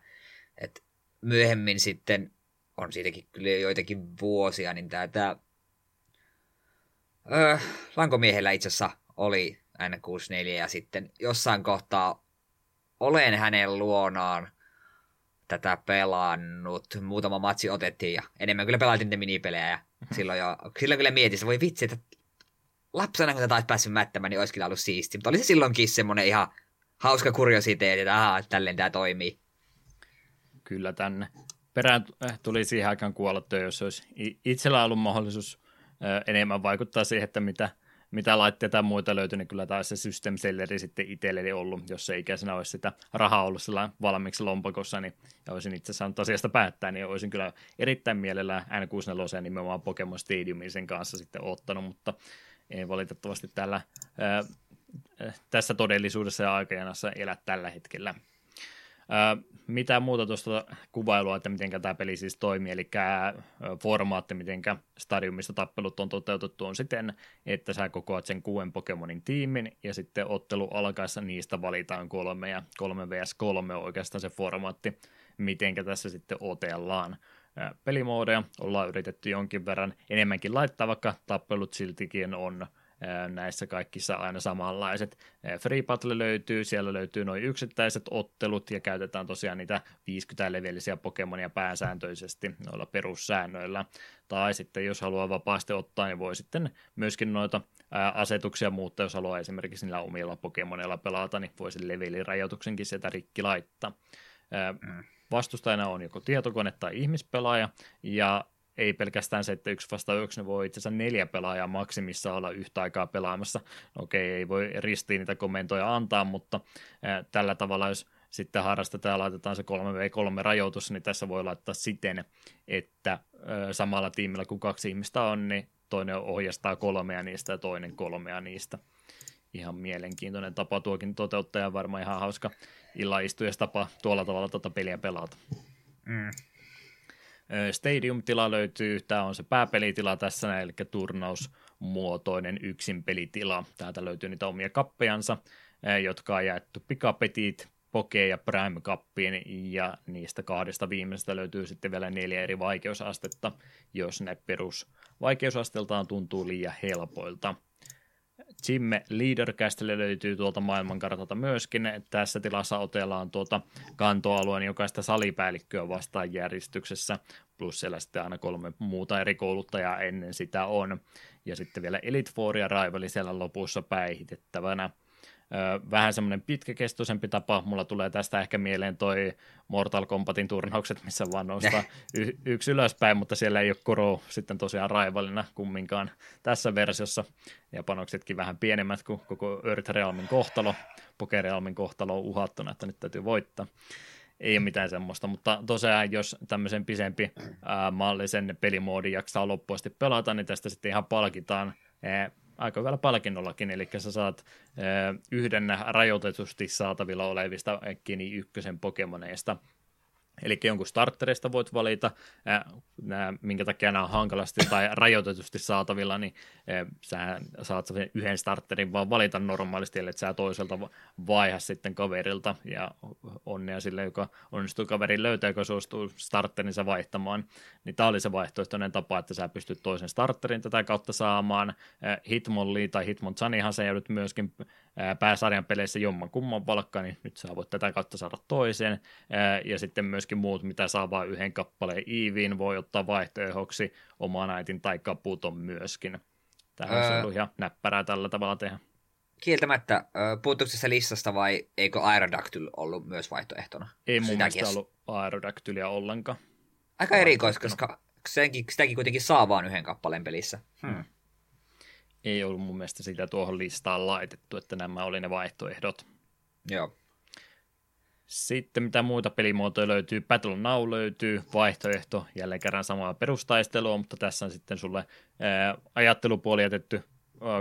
Et myöhemmin sitten on siitäkin kyllä joitakin vuosia, niin tämä, tämä öö, Lankomiehellä itse asiassa oli N64 ja sitten jossain kohtaa olen hänen luonaan tätä pelannut. Muutama matsi otettiin ja enemmän kyllä pelailtiin niitä minipelejä ja silloin, jo, silloin kyllä mietin, että voi vitsi, että lapsena kun tätä olisi päässyt mättämään, niin olisi kyllä ollut siisti. Mutta oli se silloinkin semmoinen ihan hauska kuriositeetti, että ahaa, tälleen tämä toimii. Kyllä tänne. Perään äh, tuli siihen aikaan kuolla jos olisi itsellä ollut mahdollisuus äh, enemmän vaikuttaa siihen, että mitä, mitä laitteita muita löytyi, niin kyllä taisi se system selleri sitten itselleni ollut, jos se ikäisenä olisi sitä rahaa ollut sillä valmiiksi lompakossa, niin ja olisin itse saanut asiasta päättää, niin olisin kyllä erittäin mielellään N64 nimenomaan Pokemon Stadiumin sen kanssa sitten ottanut, mutta ei valitettavasti tällä, ää, tässä todellisuudessa ja aikajanassa elä tällä hetkellä. Mitä muuta tuosta kuvailua, että miten tämä peli siis toimii, eli formaatti, miten stadiumista tappelut on toteutettu, on siten, että sä kokoat sen kuuden Pokemonin tiimin, ja sitten ottelu alkaessa niistä valitaan kolme, ja kolme vs kolme on oikeastaan se formaatti, miten tässä sitten otellaan. Pelimoodeja ollaan yritetty jonkin verran enemmänkin laittaa, vaikka tappelut siltikin on näissä kaikissa aina samanlaiset. Free Battle löytyy, siellä löytyy noin yksittäiset ottelut ja käytetään tosiaan niitä 50 levelisiä Pokemonia pääsääntöisesti noilla perussäännöillä. Tai sitten jos haluaa vapaasti ottaa, niin voi sitten myöskin noita asetuksia muuttaa, jos haluaa esimerkiksi niillä omilla Pokemonilla pelata, niin voi sen levelirajoituksenkin sieltä rikki laittaa. Mm. Vastustajana on joko tietokone tai ihmispelaaja, ja ei pelkästään se, että yksi vasta yksi, ne voi itse asiassa neljä pelaajaa maksimissa olla yhtä aikaa pelaamassa. Okei, ei voi ristiin niitä komentoja antaa, mutta tällä tavalla, jos sitten harrastetaan ja laitetaan se 3v3-rajoitus, niin tässä voi laittaa siten, että samalla tiimillä kun kaksi ihmistä on, niin toinen ohjastaa kolmea niistä ja toinen kolmea niistä. Ihan mielenkiintoinen tapa tuokin toteuttaa varmaan ihan hauska illaistujastapa tuolla tavalla tuota peliä pelata. Mm. Stadium-tila löytyy, tämä on se pääpelitila tässä, eli turnausmuotoinen yksin pelitila. Täältä löytyy niitä omia kappejansa, jotka on jaettu pikapetit, Poke ja Prime Cuppiin, ja niistä kahdesta viimeisestä löytyy sitten vielä neljä eri vaikeusastetta, jos ne perus vaikeusasteltaan tuntuu liian helpoilta. Jimme Leadercastille löytyy tuolta maailmankartalta myöskin. Tässä tilassa otellaan tuota kantoalueen jokaista salipäällikköä vastaan järjestyksessä, plus siellä sitten aina kolme muuta eri kouluttajaa ennen sitä on. Ja sitten vielä Elite Four ja Rivali siellä lopussa päihitettävänä vähän semmoinen pitkäkestoisempi tapa. Mulla tulee tästä ehkä mieleen toi Mortal Kombatin turnaukset, missä vaan noustaan y- yksi ylöspäin, mutta siellä ei ole koro sitten tosiaan raivalina kumminkaan tässä versiossa. Ja panoksetkin vähän pienemmät kuin koko Earth Realmin kohtalo. Poker Realmin kohtalo on uhattuna, että nyt täytyy voittaa ei ole mitään semmoista, mutta tosiaan jos tämmöisen pisempi ää, mallisen pelimoodin jaksaa loppuasti pelata, niin tästä sitten ihan palkitaan aika hyvällä palkinnollakin, eli sä saat yhden rajoitetusti saatavilla olevista Kini ykkösen Pokemoneista – Eli jonkun startereista voit valita, nää, minkä takia nämä on hankalasti tai rajoitetusti saatavilla, niin sä saat sen yhden starterin vaan valita normaalisti, eli sä toiselta vaiha sitten kaverilta, ja onnea sille, joka onnistuu kaverin löytää, joka suostuu starterinsa vaihtamaan, niin tämä oli se vaihtoehtoinen tapa, että sä pystyt toisen starterin tätä kautta saamaan, Hitmonli tai Hitmonzanihan sä joudut myöskin pääsarjan peleissä jomman kumman palkka, niin nyt sä voit tätä kautta saada toisen, ja sitten myöskin muut, mitä saa vain yhden kappaleen Iiviin, voi ottaa vaihtoehdoksi oman äitin tai kaputon myöskin. Tähän öö, on ollut ihan näppärää tällä tavalla tehdä. Kieltämättä, puuttuuko listasta vai eikö Aerodactyl ollut myös vaihtoehtona? Ei mun Sitäkin mielestä ollut Aerodactylia ollenkaan. Aika erikois, koska senkin, sitäkin kuitenkin saa vain yhden kappaleen pelissä. Hmm ei ollut mun mielestä sitä tuohon listaan laitettu, että nämä oli ne vaihtoehdot. Joo. Sitten mitä muita pelimuotoja löytyy, Battle Now löytyy, vaihtoehto, jälleen kerran samaa perustaistelua, mutta tässä on sitten sulle ää, ajattelupuoli jätetty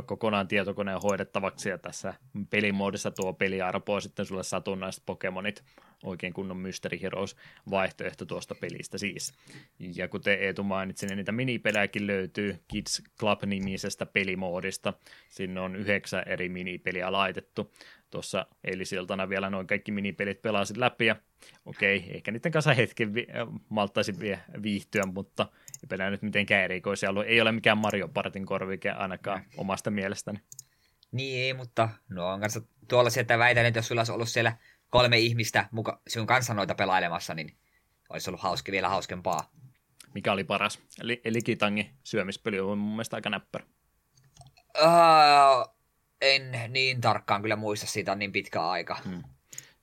kokonaan tietokoneen hoidettavaksi ja tässä pelimuodissa tuo peli arpoa sitten sulle satunnaiset Pokemonit, oikein kunnon Mystery Heroes vaihtoehto tuosta pelistä siis. Ja kuten Eetu mainitsi, niin niitä minipelejäkin löytyy Kids Club-nimisestä pelimoodista. Sinne on yhdeksän eri minipeliä laitettu. Tuossa eilisiltana vielä noin kaikki minipelit pelasin läpi ja okei, ehkä niiden kanssa hetken vi- malttaisin vielä viihtyä, mutta ei nyt mitenkään erikoisia ollut. Ei ole mikään Mario Partin korvike ainakaan omasta mielestäni. Niin ei, mutta no on kanssa tuolla sieltä väitän, että jos sulla olisi ollut siellä kolme ihmistä muka, sinun kanssa noita pelailemassa, niin olisi ollut hauska, vielä hauskempaa. Mikä oli paras? Eli, eli Kitangi syömispeli on mun mielestä aika näppärä. Uh, en niin tarkkaan kyllä muista, siitä on niin pitkä aika. Hmm.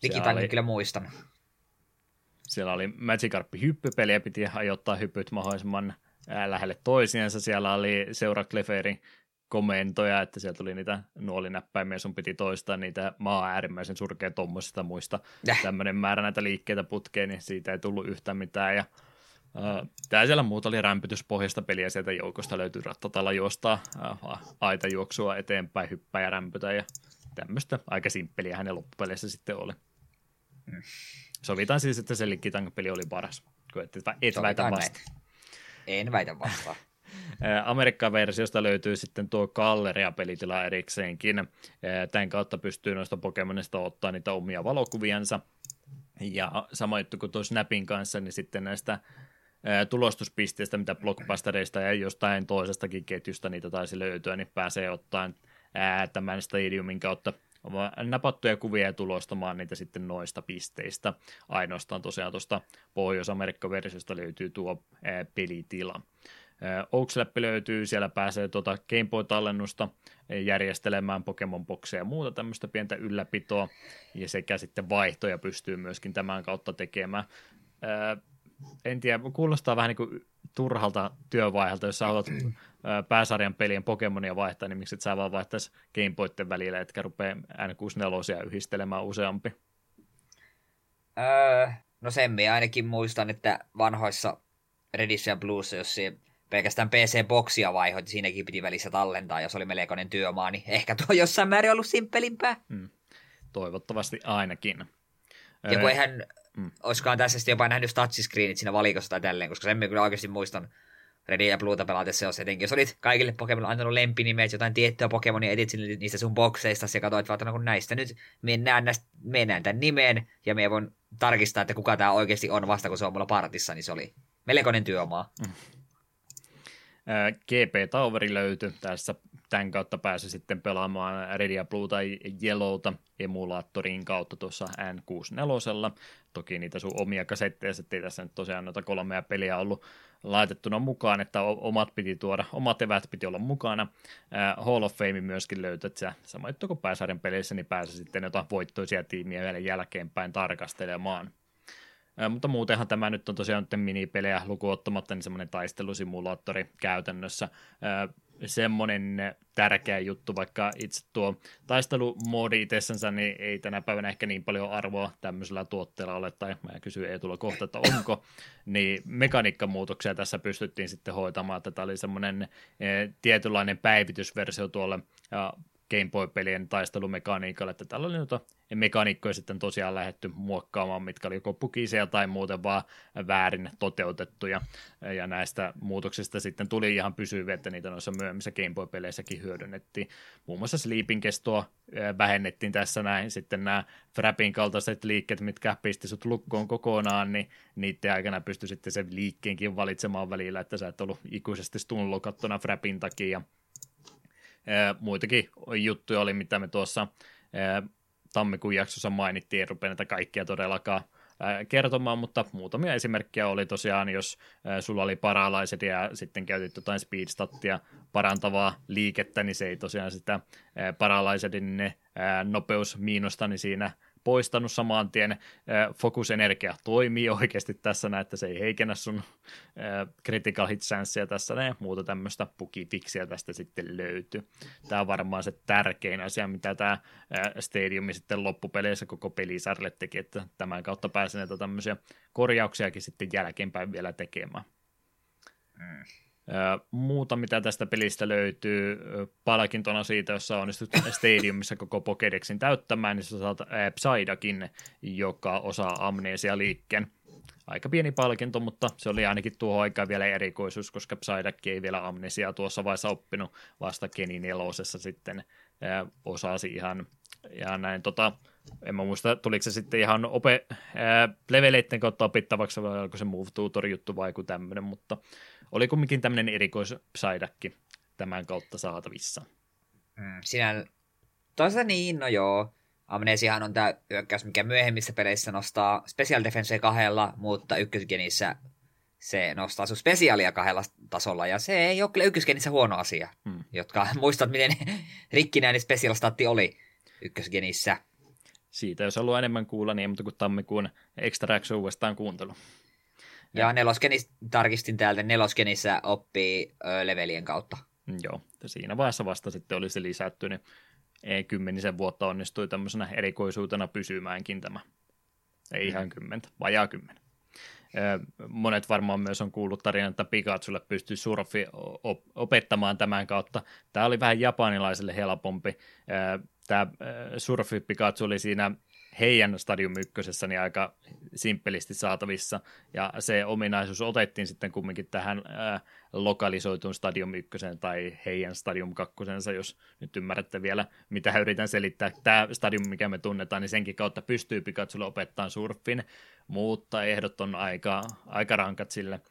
Likitangi oli... kyllä muistan. Siellä oli Magikarppi hyppypeliä, piti ajoittaa hyppyt mahdollisimman lähelle toisiinsa. Siellä oli Seura Cleferin komentoja, että sieltä tuli niitä nuolinäppäimiä, sun piti toistaa niitä maa äärimmäisen surkea tuommoisista muista. Äh. Tämmöinen määrä näitä liikkeitä putkeen, niin siitä ei tullut yhtään mitään. Ja Uh, Tämä siellä muuta oli rämpytyspohjasta peliä, sieltä joukosta löytyi rattatalla juostaa uh, aita juoksua eteenpäin, hyppää ja rämpytä ja tämmöistä aika simppeliä hänen loppupeleissä sitten oli. Mm. Sovitaan siis, että se peli oli paras, kun et, et väitä vasta. En väitä vastaan. Amerikkan versiosta löytyy sitten tuo Galleria-pelitila erikseenkin. Tämän kautta pystyy noista Pokemonista ottaa niitä omia valokuviansa. Ja sama juttu kuin tuo Snapin kanssa, niin sitten näistä tulostuspisteistä, mitä blockbustereista ja jostain toisestakin ketjusta niitä taisi löytyä, niin pääsee ottaen tämän stadiumin kautta napattuja kuvia ja tulostamaan niitä sitten noista pisteistä. Ainoastaan tosiaan tuosta Pohjois-Amerikka-versiosta löytyy tuo pelitila. Oakslap löytyy, siellä pääsee tuota Game Boy-tallennusta järjestelemään Pokemon Boxia ja muuta tämmöistä pientä ylläpitoa, ja sekä sitten vaihtoja pystyy myöskin tämän kautta tekemään. En tiedä, kuulostaa vähän niin kuin turhalta työvaihelta, jos sä haluat pääsarjan pelien Pokemonia vaihtaa, niin miksi et sä vaan vaihtaisi Gameboyten välillä, etkä rupea N64 yhdistelemään useampi? Öö, no sen minä ainakin muistan, että vanhoissa Redissä ja Bluessa, jos se pelkästään PC-boksia vaihoit, siinäkin piti välissä tallentaa, jos oli melkoinen työmaa, niin ehkä tuo jossain määrin ollut simppelimpää. Hmm. Toivottavasti ainakin. Ja kun eihän, mm. olisikohan tässä sitten jopa nähnyt touchscreenit siinä valikossa tai tälleen, koska sen kyllä oikeasti muistan Red ja Bluuta pelatessa, jos etenkin, jos olit kaikille Pokemonille antanut lempinimeet, jotain tiettyä Pokemonia etit niistä sun bokseista ja katsoit, että kun näistä nyt mennään, näistä, mennään tämän nimeen ja me voin tarkistaa, että kuka tämä oikeasti on vasta, kun se on mulla partissa, niin se oli melkoinen työmaa. Mm. GP Toweri löytyi tässä tämän kautta pääsi sitten pelaamaan Red ja Blue tai Yellowta emulaattorin kautta tuossa N64. Toki niitä sun omia kasetteja, ettei tässä nyt tosiaan noita kolmea peliä ollut laitettuna mukaan, että omat piti tuoda, omat evät piti olla mukana. Hall of Fame myöskin löytät että juttu kuin pääsarjan peleissä, niin pääsi sitten jotain voittoisia tiimiä vielä jälkeenpäin tarkastelemaan. Mutta muutenhan tämä nyt on tosiaan nyt minipelejä lukuottamatta, niin semmoinen taistelusimulaattori käytännössä. Semmoinen tärkeä juttu, vaikka itse tuo taistelumoodi itsessänsä, niin ei tänä päivänä ehkä niin paljon arvoa tämmöisellä tuotteella ole, tai mä kysyin Eetulla kohta, että onko, niin mekaniikkamuutoksia tässä pystyttiin sitten hoitamaan, että tämä oli semmoinen tietynlainen päivitysversio tuolle Game Boy-pelien taistelumekaniikalle, että täällä oli noita mekaniikkoja sitten tosiaan lähetty muokkaamaan, mitkä oli joko pukisia tai muuten vaan väärin toteutettuja, ja näistä muutoksista sitten tuli ihan pysyviä, että niitä noissa myöhemmissä Game Boy-peleissäkin hyödynnettiin. Muun muassa sleeping kestoa vähennettiin tässä näin, sitten nämä Frappin kaltaiset liikkeet, mitkä pisti sut lukkoon kokonaan, niin niiden aikana pystyi sitten sen liikkeenkin valitsemaan välillä, että sä et ollut ikuisesti stunlokattuna Frappin takia, muitakin juttuja oli, mitä me tuossa tammikuun jaksossa mainittiin, en rupea näitä kaikkia todellakaan kertomaan, mutta muutamia esimerkkejä oli tosiaan, jos sulla oli paralaiset ja sitten käytit jotain speedstattia parantavaa liikettä, niin se ei tosiaan sitä paralaisedin nopeusmiinusta, niin siinä poistanut saman tien. Fokusenergia toimii oikeasti tässä että se ei heikennä sun critical hit chanceja tässä näin. Muuta tämmöistä pukifiksiä tästä sitten löytyy. Tämä on varmaan se tärkein asia, mitä tämä Stadiumi sitten loppupeleissä koko pelisarjalle teki, että tämän kautta pääsee näitä tämmöisiä korjauksiakin sitten jälkeenpäin vielä tekemään. Mm. Muuta, mitä tästä pelistä löytyy, palkintona siitä, jos sä onnistut Stadiumissa koko Pokedexin täyttämään, niin sä saat Psydakin, joka osaa amnesia liikkeen. Aika pieni palkinto, mutta se oli ainakin tuohon aikaan vielä erikoisuus, koska Psydak ei vielä amnesia tuossa vaiheessa oppinut, vasta Keni nelosessa sitten osasi ihan, ihan näin tota, en mä muista, tuliko se sitten ihan ope, ää, leveleiden kautta opittavaksi, vai oliko se Move Tutor juttu vai joku tämmöinen, mutta oli kumminkin tämmöinen erikoispsaidakki tämän kautta saatavissa. Mm, sinä, toisaalta niin, no joo. Amnesiahan on tämä hyökkäys, mikä myöhemmissä peleissä nostaa Special Defense kahdella, mutta ykkösgenissä se nostaa sun spesiaalia kahdella tasolla, ja se ei ole kyllä ykkösgenissä huono asia, hmm. jotka muistat, miten rikkinäinen special statti oli ykkösgenissä. Siitä jos haluaa enemmän kuulla, niin ei muuta kuin tammikuun Extra uudestaan kuuntelu. Ja neloskenis, tarkistin täältä, neloskenissä oppii ö, levelien kautta. Joo, siinä vaiheessa vasta sitten oli se lisätty, niin ei kymmenisen vuotta onnistui tämmöisenä erikoisuutena pysymäänkin tämä. Ei mm. ihan kymmentä, vajaa kymmenen. Monet varmaan myös on kuullut tarinan, että Pikachulle pystyy surfi opettamaan tämän kautta. Tämä oli vähän japanilaiselle helpompi. Tämä surfi Pikachu oli siinä heidän Stadium 1 niin aika simppelisti saatavissa, ja se ominaisuus otettiin sitten kumminkin tähän ää, lokalisoituun Stadium 1 tai heidän Stadium 2, jos nyt ymmärrätte vielä, mitä yritän selittää. Tämä Stadium, mikä me tunnetaan, niin senkin kautta pystyy Pikachulle opettamaan surfin, mutta ehdot on aika, aika rankat sille.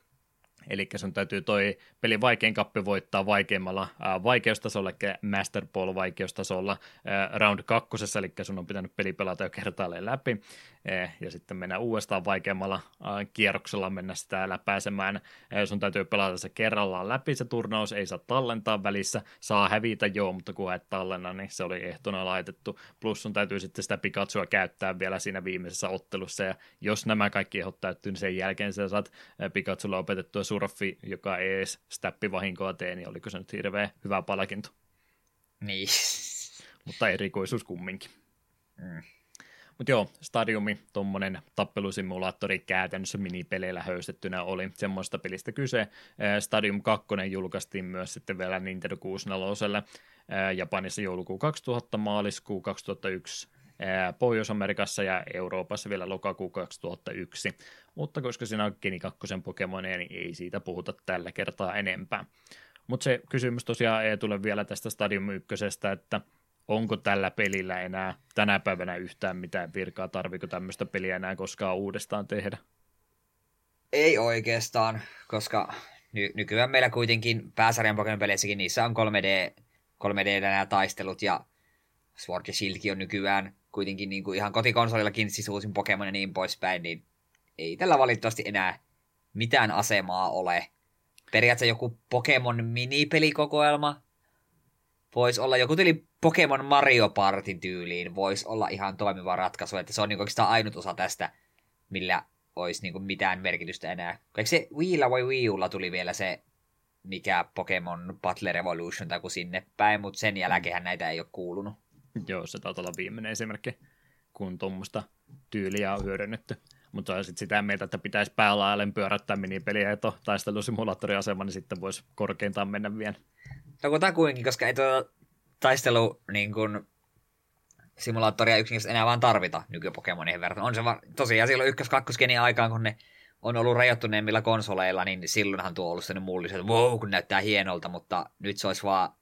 Eli sun täytyy toi pelin vaikein kappi voittaa vaikeimmalla ää, vaikeustasolla, eli Master Ball vaikeustasolla ää, round kakkosessa, eli sun on pitänyt peli pelata jo kertaalleen läpi, ää, ja sitten mennä uudestaan vaikeimmalla ää, kierroksella mennä sitä läpäisemään. Ää, sun täytyy pelata se kerrallaan läpi se turnaus, ei saa tallentaa välissä, saa hävitä joo, mutta kun et tallenna, niin se oli ehtona laitettu. Plus sun täytyy sitten sitä Pikachua käyttää vielä siinä viimeisessä ottelussa, ja jos nämä kaikki ehdot täyttyy, niin sen jälkeen sä saat Pikachulla opetettua surfi, joka ei edes steppivahinkoa tee, niin oliko se nyt hirveän hyvä palkinto. Niin. Mutta erikoisuus kumminkin. Mm. Mutta joo, Stadiumi, tuommoinen tappelusimulaattori käytännössä minipeleillä höystettynä oli semmoista pelistä kyse. Stadium 2 julkaistiin myös sitten vielä Nintendo 64 Japanissa joulukuu 2000, maaliskuu 2001 Pohjois-Amerikassa ja Euroopassa vielä lokakuu 2001, mutta koska siinä on Geni 2 Pokemonia, niin ei siitä puhuta tällä kertaa enempää. Mutta se kysymys tosiaan ei tule vielä tästä Stadium 1, että onko tällä pelillä enää tänä päivänä yhtään mitään virkaa, tarviko tämmöistä peliä enää koskaan uudestaan tehdä? Ei oikeastaan, koska ny- nykyään meillä kuitenkin pääsarjan Pokemon-peleissäkin niissä on 3D, 3D nämä taistelut ja Sword ja Shieldkin on nykyään kuitenkin niin kuin ihan kotikonsolillakin siis uusin Pokemon ja niin poispäin, niin ei tällä valitettavasti enää mitään asemaa ole. Periaatteessa joku Pokemon minipelikokoelma voisi olla joku tyyli Pokemon Mario Partin tyyliin, voisi olla ihan toimiva ratkaisu, että se on niin oikeastaan ainut osa tästä, millä olisi niin mitään merkitystä enää. Eikö se Wiilla vai Wii Ulla tuli vielä se mikä Pokemon Battle Revolution tai sinne päin, mutta sen jälkeen näitä ei ole kuulunut. Joo, se taitaa olla viimeinen esimerkki, kun tuommoista tyyliä on hyödynnetty. Mutta sitten sitä mieltä, että pitäisi päälaillen pyörättää minipeliä ja taistelusimulaattoriasema, niin sitten voisi korkeintaan mennä vielä. No kun takuinkin, koska ei tuo taistelu niin kun, simulaattoria yksinkertaisesti enää vaan tarvita nykypokemonien verran. On se va- tosiaan silloin ykkös kakkoskenin aikaan, kun ne on ollut rajoittuneemmilla konsoleilla, niin silloinhan tuo on ollut sellainen mullis, että wow, kun näyttää hienolta, mutta nyt se olisi vaan,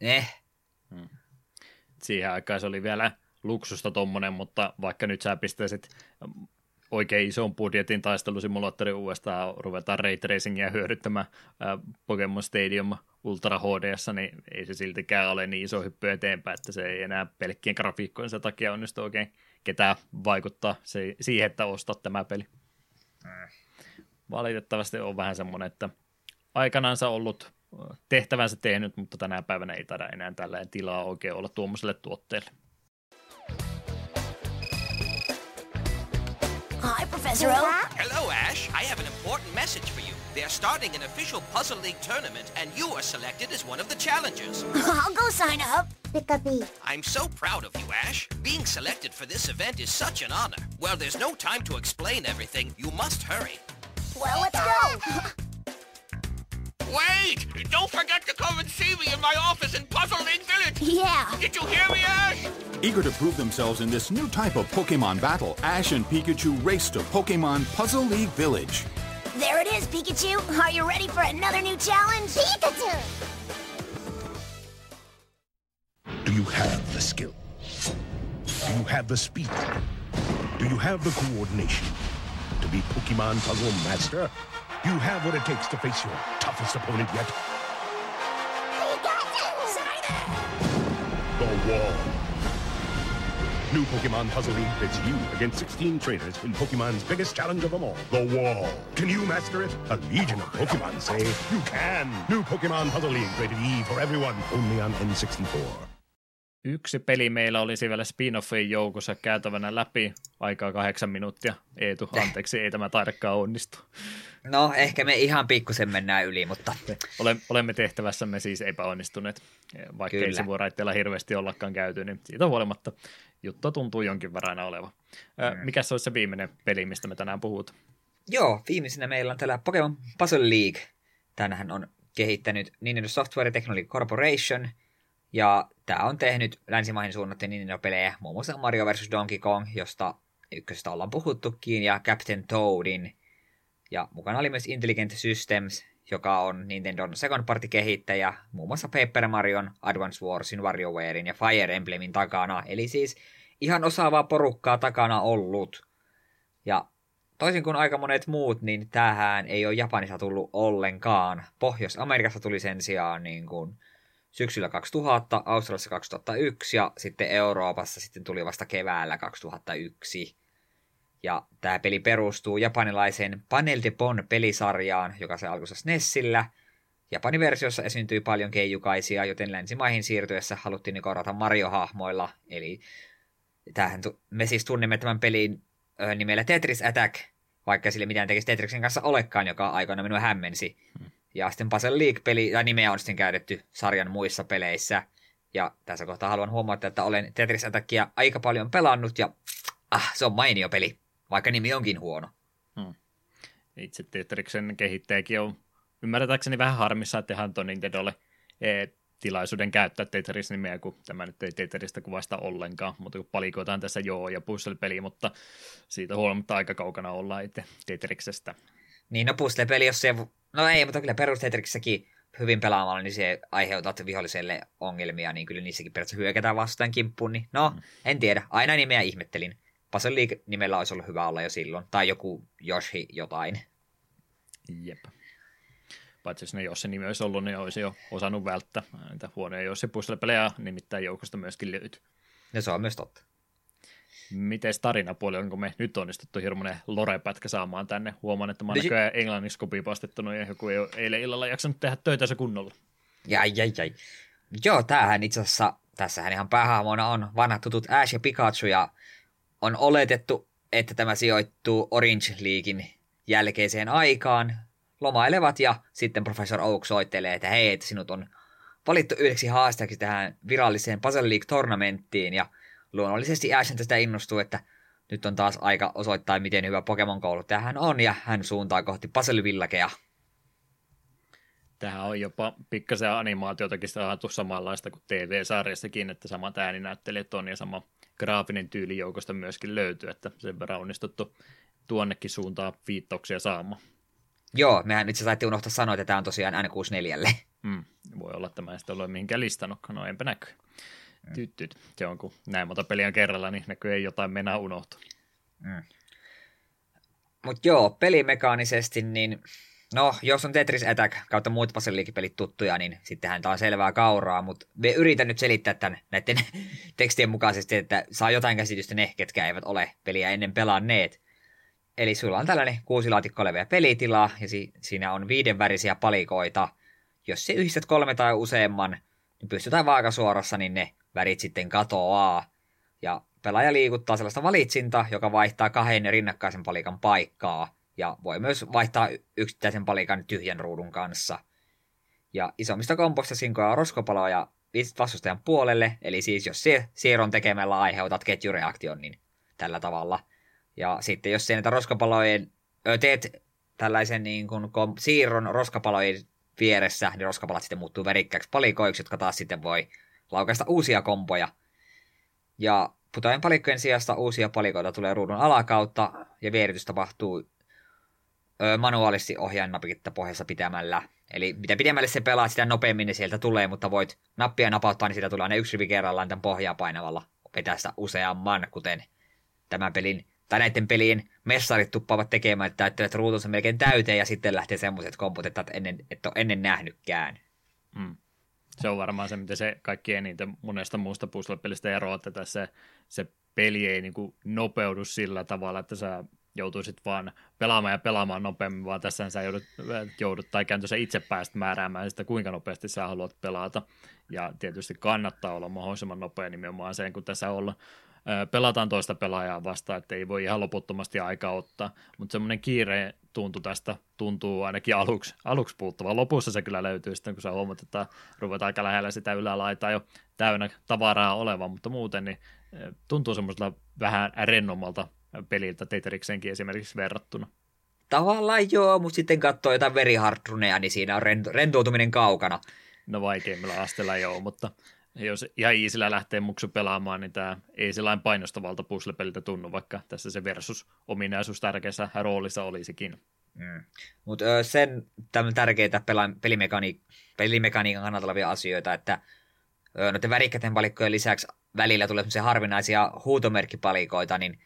eh. Hmm. Siihen aikaan se oli vielä luksusta tommonen, mutta vaikka nyt sä pistäisit oikein ison budjetin taistelusimulaattori uudestaan, ruvetaan ray tracingia hyödyttämään ää, Pokemon Stadium Ultra HDssa, niin ei se siltikään ole niin iso hyppy eteenpäin, että se ei enää pelkkien grafiikkojensa takia onnistu oikein ketään vaikuttaa se, siihen, että ostat tämä peli. Valitettavasti on vähän semmoinen, että aikanaansa ollut tehtävänsä tehnyt, mutta tänä päivänä ei taida enää tällä tilaa oikein olla tuommoiselle tuotteelle. Hi, Professor Oak. Hello, Ash. I have an important message for you. They are starting an official Puzzle League tournament, and you are selected as one of the challengers. I'll go sign up. Pick a bee. I'm so proud of you, Ash. Being selected for this event is such an honor. Well, there's no time to explain everything. You must hurry. Well, let's go. Wait! Don't forget to come and see me in my office in Puzzle League Village! Yeah! Did you hear me, Ash? Eager to prove themselves in this new type of Pokemon battle, Ash and Pikachu race to Pokemon Puzzle League Village. There it is, Pikachu! Are you ready for another new challenge? Pikachu! Do you have the skill? Do you have the speed? Do you have the coordination to be Pokemon Puzzle Master? You have what it takes to face your toughest opponent yet. The Wall. New Pokemon Puzzle League pits you against 16 trainers in Pokemon's biggest challenge of them all, the Wall. Can you master it? A legion of Pokemon say you can. New Pokemon Puzzle League rated E for everyone, only on N64. Yksi peli meillä olisi vielä spin-offin joukossa käytävänä läpi aikaa kahdeksan minuuttia. Eetu, anteeksi, ei tämä taidakaan onnistu. No, ehkä me ihan pikkusen mennään yli, mutta... Olemme tehtävässämme siis epäonnistuneet, vaikka Kyllä. ei sivuraitteella hirveästi ollakaan käyty, niin siitä huolimatta juttu tuntuu jonkin verran oleva. Mm. Mikä se olisi se viimeinen peli, mistä me tänään puhut? Joo, viimeisenä meillä on täällä Pokemon Puzzle League. Tänähän on kehittänyt Nintendo Software Technology Corporation, ja tämä on tehnyt länsimaihin suunnattuja Nintendo-pelejä, muun muassa Mario vs. Donkey Kong, josta ykköstä ollaan puhuttukin, ja Captain Toadin ja mukana oli myös Intelligent Systems, joka on Nintendon second party kehittäjä, muun muassa Paper Marion, Advance Warsin, WarioWarein ja Fire Emblemin takana. Eli siis ihan osaavaa porukkaa takana ollut. Ja toisin kuin aika monet muut, niin tämähän ei ole Japanissa tullut ollenkaan. Pohjois-Amerikassa tuli sen sijaan niin kuin syksyllä 2000, Australiassa 2001 ja sitten Euroopassa sitten tuli vasta keväällä 2001. Ja tämä peli perustuu japanilaiseen Panel de Bon pelisarjaan, joka se alkoi SNESillä. Japanin versiossa esiintyi paljon keijukaisia, joten länsimaihin siirtyessä haluttiin korvata Mario-hahmoilla. Eli tämähän me siis tunnemme tämän pelin nimellä Tetris Attack, vaikka sille mitään tekisi Tetriksen kanssa olekaan, joka aikoina minua hämmensi. Hmm. Ja sitten Puzzle League-peli, ja nimeä on sitten käytetty sarjan muissa peleissä. Ja tässä kohtaa haluan huomata, että olen Tetris Attackia aika paljon pelannut, ja ah, se on mainio peli, vaikka nimi onkin huono. Hmm. Itse Tetriksen kehittäjäkin on ymmärtääkseni vähän harmissa, että hän on Nintendolle tilaisuuden käyttää Tetris-nimeä, kun tämä nyt ei Tetristä kuvasta ollenkaan, mutta kun palikoitaan tässä joo ja puzzle-peli, mutta siitä huolimatta aika kaukana ollaan itse Tetriksestä. Niin, no puzzle-peli, jos se... No ei, mutta kyllä perus hyvin pelaamalla, niin se aiheutat viholliselle ongelmia, niin kyllä niissäkin periaatteessa hyökätään vastaan kimppuun. Niin no, mm. en tiedä. Aina nimeä ihmettelin. Puzzle League-nimellä olisi ollut hyvä olla jo silloin. Tai joku Yoshi jotain. Jep. Paitsi jos ne jos se nimi olisi ollut, niin olisi jo osannut välttää niitä huonoja, jos se puzzle-pelejä nimittäin joukosta myöskin löytyy. Ja se on myös totta. Miten tarinapuoli, onko me nyt onnistuttu hirmuinen lore-pätkä saamaan tänne? Huomaan, että mä oon näköjään englanniksi kopipastettunut ja joku ei ole eilen illalla jaksanut tehdä töitä se kunnolla. Jai, jai, jai. Joo, tämähän itse asiassa, tässähän ihan päähahmona on vanhat tutut Ash ja Pikachu ja on oletettu, että tämä sijoittuu Orange Leaguein jälkeiseen aikaan, lomailevat ja sitten professor Oak soittelee, että hei, että sinut on valittu yhdeksi haastajaksi tähän viralliseen Puzzle League-tornamenttiin ja luonnollisesti Ashen tästä innostuu, että nyt on taas aika osoittaa, miten hyvä Pokemon-kouluttaja hän on ja hän suuntaa kohti Puzzle Villagea. Tähän on jopa pikkasen animaatiotakin saatu samanlaista kuin TV-sarjassakin, että sama ääninäyttelijät on ja sama graafinen tyyli joukosta myöskin löytyy, että sen verran onnistuttu tuonnekin suuntaan viittauksia saamaan. Joo, mehän itse saitte unohtaa sanoa, että tämä on tosiaan N64. Mm, voi olla, että mä en sitä ole mihinkään listannutkaan, no enpä näkyy. Mm. Tyt, tyt. Se on, kun näin monta peliä kerralla, niin näkyy ei jotain mennä unohtua. Mm. Mutta joo, pelimekaanisesti, niin no, jos on Tetris Attack kautta muut puzzle tuttuja, niin sittenhän tämä on selvää kauraa, mutta me yritän nyt selittää tämän näiden tekstien mukaisesti, että saa jotain käsitystä ne, ketkä eivät ole peliä ennen pelanneet. Eli sulla on tällainen kuusi laatikko olevia pelitilaa, ja si- siinä on viiden värisiä palikoita. Jos se yhdistät kolme tai useamman, niin pystytään vaakasuorassa, niin ne värit sitten katoaa. Ja pelaaja liikuttaa sellaista valitsinta, joka vaihtaa kahden rinnakkaisen palikan paikkaa. Ja voi myös vaihtaa yksittäisen palikan tyhjän ruudun kanssa. Ja isommista komposta sinkoa roskopaloja vastustajan puolelle, eli siis jos se siirron tekemällä aiheutat ketjureaktion, niin tällä tavalla – ja sitten jos näitä roskapalojen, teet tällaisen niin kuin kom, siirron roskapalojen vieressä, niin roskapalat sitten muuttuu värikkäiksi palikoiksi, jotka taas sitten voi laukaista uusia kompoja. Ja putojen palikkojen sijasta uusia palikoita tulee ruudun alakautta, ja vieritys tapahtuu ö, manuaalisesti ohjainnapikitta pohjassa pitämällä. Eli mitä pidemmälle se pelaa, sitä nopeammin ne sieltä tulee, mutta voit nappia napauttaa, niin siitä tulee aina yksi rivi kerrallaan tämän pohjaa painavalla vetää sitä useamman, kuten tämän pelin tai näiden pelien messarit tuppaavat tekemään, että täyttävät ruutunsa melkein täyteen ja sitten lähtee semmoiset komput, että et ennen, et ole ennen nähnytkään. Mm. Se on varmaan se, mitä se kaikki eniten monesta muusta puzzle-pelistä eroaa, että tässä se peli ei niin nopeudu sillä tavalla, että sä joutuisit vaan pelaamaan ja pelaamaan nopeammin, vaan tässä sä joudut, joudut tai kääntössä itse päästä määräämään sitä, kuinka nopeasti sä haluat pelata. Ja tietysti kannattaa olla mahdollisimman nopea nimenomaan sen, kun tässä on pelataan toista pelaajaa vastaan, että ei voi ihan loputtomasti aikaa ottaa, mutta semmoinen kiire tuntu tästä tuntuu ainakin aluksi, aluksi puuttuva. Lopussa se kyllä löytyy sitten, kun sä huomaat, että ruvetaan aika lähellä sitä ylälaitaa jo täynnä tavaraa olevan, mutta muuten niin tuntuu semmoisella vähän rennommalta peliltä Tetriksenkin esimerkiksi verrattuna. Tavallaan joo, mutta sitten katsoo jotain verihardruneja, niin siinä on rentoutuminen kaukana. No vaikeimmilla asteella joo, mutta jos ihan iisillä lähtee muksu pelaamaan, niin tämä ei sellainen painostavalta puzzle-peliltä tunnu, vaikka tässä se versus-ominaisuus tärkeässä roolissa olisikin. Mm. Mutta sen tärkeitä pela- pelimekani- pelimekaniikan kannalta olevia asioita, että noiden värikkäiden palikkojen lisäksi välillä tulee sellaisia harvinaisia huutomerkkipalikoita, niin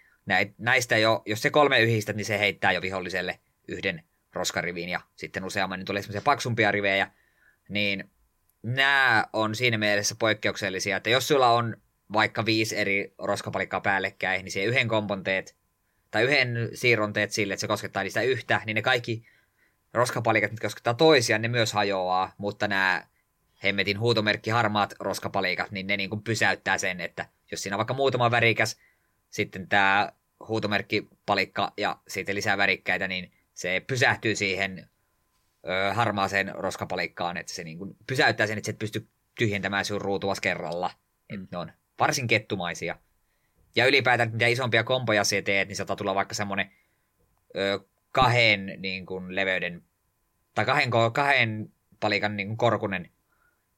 näistä jo, jos se kolme yhdistät, niin se heittää jo viholliselle yhden roskarivin ja sitten useamman, niin tulee semmoisia paksumpia rivejä. Niin nämä on siinä mielessä poikkeuksellisia, että jos sulla on vaikka viisi eri roskapalikkaa päällekkäin, niin se yhden kompon teet, tai yhden siirron teet sille, että se koskettaa niistä yhtä, niin ne kaikki roskapalikat, mitkä koskettaa toisiaan, ne myös hajoaa, mutta nämä hemmetin huutomerkki harmaat roskapalikat, niin ne niin kuin pysäyttää sen, että jos siinä on vaikka muutama värikäs, sitten tämä huutomerkki palikka ja sitten lisää värikkäitä, niin se pysähtyy siihen ö, harmaaseen roskapalikkaan, että se niin kuin pysäyttää sen, että se et pysty tyhjentämään sun ruutuas kerralla. Mm. Et ne on varsin kettumaisia. Ja ylipäätään, mitä isompia kompoja se teet, niin saattaa tulla vaikka semmoinen ö, kahden niin kuin, leveyden, tai kahden, kahden palikan niin kuin, korkunen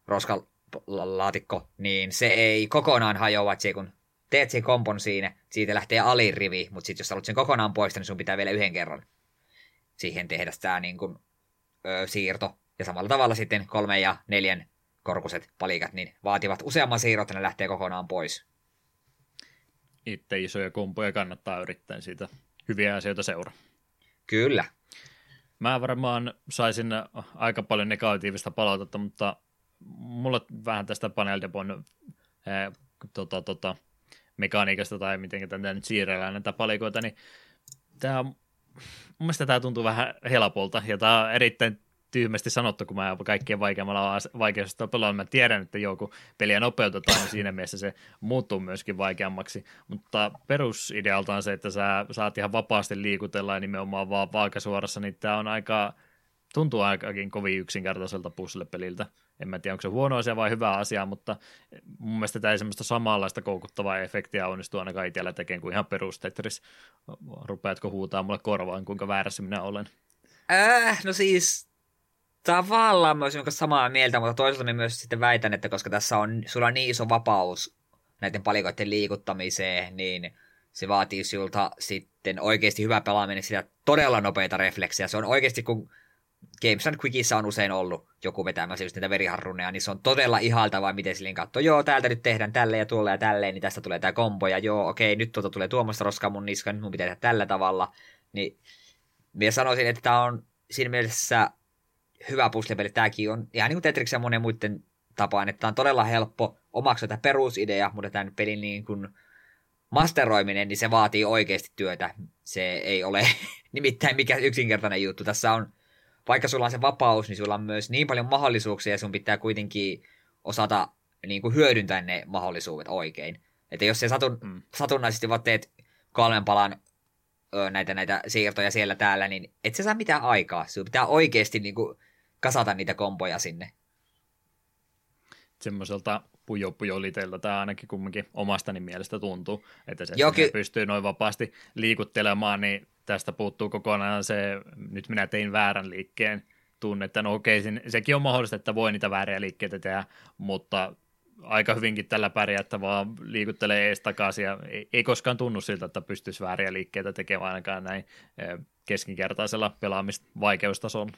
roskalaatikko, niin se ei kokonaan hajoa, että se kun teet sen kompon siinä, siitä lähtee alirivi, mutta sitten jos haluat sen kokonaan poistaa, niin sun pitää vielä yhden kerran siihen tehdä tämä niin kuin, ö, siirto. Ja samalla tavalla sitten kolme ja neljän korkuset palikat, niin vaativat useamman siirron, että ne lähtee kokonaan pois. Itse isoja kompoja kannattaa yrittää siitä hyviä asioita seuraa. Kyllä. Mä varmaan saisin aika paljon negatiivista palautetta, mutta mulla vähän tästä Panel Depon ää, tota, tota, mekaniikasta tai miten tätä nyt siirrellään näitä palikoita, niin tämä mun mielestä tämä tuntuu vähän helpolta ja tämä on erittäin tyhmästi sanottu, kun mä kaikkien vaikeimmalla vaikeudesta pelaan. Mä tiedän, että joku peliä nopeutetaan, niin siinä mielessä se muuttuu myöskin vaikeammaksi. Mutta perusidealta on se, että sä saat ihan vapaasti liikutella ja nimenomaan vaan vaakasuorassa, niin tämä on aika, tuntuu aikakin kovin yksinkertaiselta puzzle-peliltä. En mä tiedä, onko se huono asia vai hyvä asia, mutta mun mielestä tämä ei semmoista samanlaista koukuttavaa efektiä onnistu ainakaan itsellä tekemään kuin ihan perus Tetris. Rupeatko huutaa mulle korvaan, kuinka väärässä minä olen? Äh, no siis tavallaan myös jonka samaa mieltä, mutta toisaalta mä myös sitten väitän, että koska tässä on, sulla on niin iso vapaus näiden palikoiden liikuttamiseen, niin se vaatii sulta sitten oikeasti hyvä pelaaminen sitä todella nopeita refleksejä. Se on oikeasti, kun Games and Quickissä on usein ollut joku vetämässä just niitä veriharruneja, niin se on todella ihaltavaa, miten silleen katsoo, joo, täältä nyt tehdään tälle ja tuolla ja tälleen, niin tästä tulee tämä kombo, ja joo, okei, nyt tuota tulee tuommoista roskaa mun niskaan, nyt mun pitää tehdä tällä tavalla. Niin minä sanoisin, että tämä on siinä mielessä hyvä puzzle-peli. Tämäkin on ihan niin kuin Tetris ja monen muiden tapaan, että tämä on todella helppo omaksua tämä perusidea, mutta tämän pelin niin kuin masteroiminen, niin se vaatii oikeasti työtä. Se ei ole nimittäin mikä yksinkertainen juttu. Tässä on, vaikka sulla on se vapaus, niin sulla on myös niin paljon mahdollisuuksia ja sun pitää kuitenkin osata niin kuin hyödyntää ne mahdollisuudet oikein. Että jos se satun, mm. satunnaisesti vaan teet kolmen palan ö, näitä, näitä siirtoja siellä täällä, niin et sä saa mitään aikaa. Sun pitää oikeasti niin kuin, kasata niitä kompoja sinne. Semmoiselta pujo pujoliteilta tämä ainakin kumminkin omastani mielestä tuntuu, että se, Joki... se pystyy noin vapaasti liikuttelemaan, niin tästä puuttuu kokonaan se, nyt minä tein väärän liikkeen tunne, että no okei, sekin on mahdollista, että voi niitä vääriä liikkeitä tehdä, mutta aika hyvinkin tällä pärjää, että vaan liikuttelee ees takaisin ja ei, ei koskaan tunnu siltä, että pystyisi vääriä liikkeitä tekemään ainakaan näin keskinkertaisella pelaamisvaikeustasolla.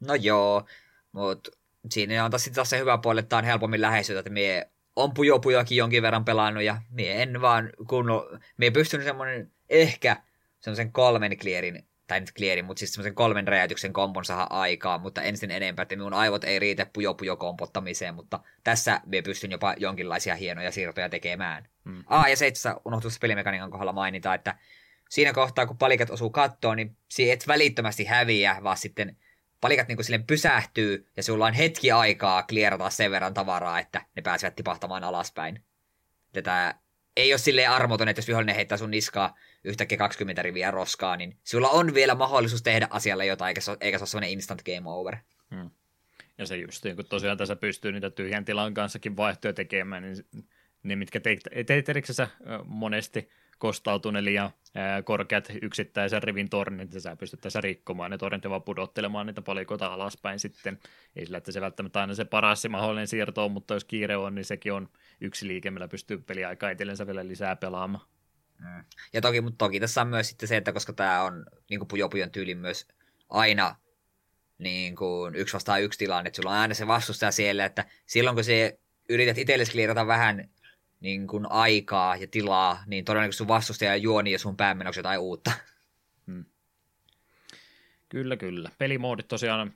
No joo, mutta siinä on taas, taas se hyvä puoli, että on helpommin läheisyyttä, että mie on Pujo Pujokin jonkin verran pelannut ja mie en vaan kunno, mie pystynyt semmoinen ehkä semmoisen kolmen clearin, tai nyt clearin, mutta siis semmoisen kolmen räjäytyksen kompon saada aikaa, mutta ensin enempää, että minun aivot ei riitä Pujo Pujo kompottamiseen, mutta tässä mie pystyn jopa jonkinlaisia hienoja siirtoja tekemään. Mm. Ah, ja se itse asiassa pelimekaniikan kohdalla mainita, että siinä kohtaa, kun palikat osuu kattoon, niin si et välittömästi häviä, vaan sitten palikat niin sille pysähtyy ja sulla on hetki aikaa klierata sen verran tavaraa, että ne pääsevät tipahtamaan alaspäin. Tätä ei ole silleen armoton, että jos vihollinen heittää sun niskaa yhtäkkiä 20 riviä roskaa, niin sulla on vielä mahdollisuus tehdä asialle jotain, eikä se ole, eikä se ole sellainen instant game over. Hmm. Ja se just, kun tosiaan tässä pystyy niitä tyhjän tilan kanssakin vaihtoja tekemään, niin ne, mitkä teit, teit monesti kostautuu ne liian korkeat yksittäisen rivin tornit, ja sä pystyt tässä rikkomaan ne tornit ja vaan pudottelemaan niitä palikoita alaspäin sitten. Ei sillä, että se välttämättä aina se paras se mahdollinen siirto on, mutta jos kiire on, niin sekin on yksi liike, millä pystyy peliaikaa itsellensä vielä lisää pelaamaan. Mm. Ja toki, mutta toki tässä on myös sitten se, että koska tämä on niin kuin Pujo Pujon tyyli myös aina niin kuin yksi vastaan yksi tilanne, että sulla on aina se vastustaja siellä, että silloin kun se yrität itsellesi kliirata vähän niin kuin aikaa ja tilaa, niin todennäköisesti sun vastustaja juoni ja sun päämenoksi jotain uutta. Kyllä, kyllä. Pelimoodit tosiaan,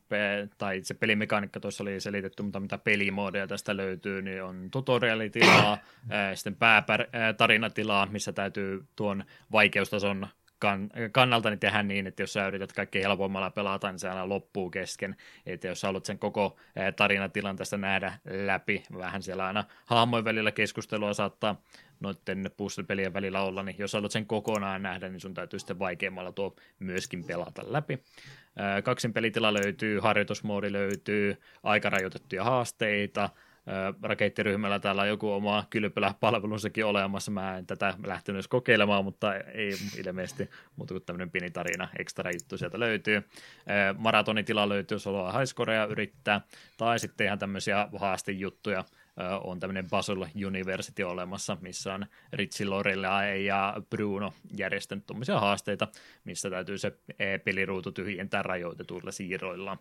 tai se pelimekaniikka tuossa oli selitetty, mutta mitä pelimoodeja tästä löytyy, niin on tutorialitilaa, sitten päätarinatilaa, missä täytyy tuon vaikeustason kan- kannalta niin tehdä niin, että jos sä yrität kaikki helpommalla pelata, niin se aina loppuu kesken. Että jos sä haluat sen koko tarinatilan tästä nähdä läpi, vähän siellä aina hahmojen välillä keskustelua saattaa noiden puzzle-pelien välillä olla, niin jos haluat sen kokonaan nähdä, niin sun täytyy sitten vaikeimmalla tuo myöskin pelata läpi. Kaksin pelitila löytyy, harjoitusmoodi löytyy, aikarajoitettuja haasteita, rakettiryhmällä täällä on joku oma kylpyläpalvelunsakin olemassa. Mä en tätä lähtenyt kokeilemaan, mutta ei ilmeisesti muuta kuin tämmöinen pieni tarina, ekstra juttu sieltä löytyy. Maratonitila löytyy, jos haluaa highscorea yrittää, tai sitten ihan tämmöisiä haastejuttuja, on tämmöinen Basel University olemassa, missä on Ritsi Lorelle ja Bruno järjestänyt tuommoisia haasteita, missä täytyy se peliruutu tyhjentää rajoitetuilla siirroilla.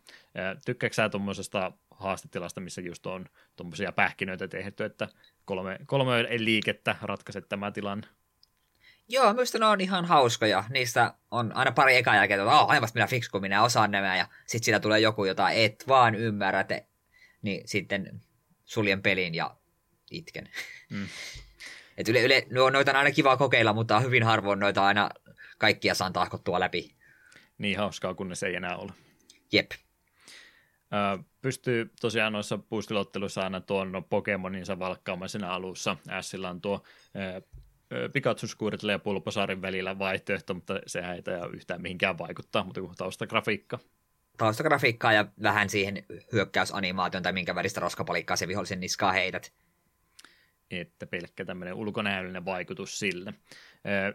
Tykkääkö sä tuommoisesta haastetilasta, missä just on tuommoisia pähkinöitä tehty, että kolme, kolme liikettä ratkaiset tämä tilanne? Joo, minusta ne on ihan hauskoja. Niistä on aina pari ekaa jälkeen, että oh, aivan minä fiksu, kun minä osaan nämä, ja sitten siinä tulee joku, jota et vaan ymmärrä, te... niin sitten suljen pelin ja itken. Mm. Et yle, yle, no, noita on aina kiva kokeilla, mutta hyvin harvoin noita aina kaikkia saan tahkottua läpi. Niin hauskaa, kunnes ei enää ole. Jep. pystyy tosiaan noissa puistilotteluissa aina tuon Pokemoninsa valkkaamaan siinä alussa. Sillä on tuo Pikachu Squirtle ja Pulposaarin välillä vaihtoehto, mutta sehän ei tajua yhtään mihinkään vaikuttaa, mutta kuin taustagrafiikka taustagrafiikkaa ja vähän siihen hyökkäysanimaation tai minkä välistä roskapalikkaa se vihollisen niskaa heität. Että pelkkä tämmöinen ulkonäöllinen vaikutus sille.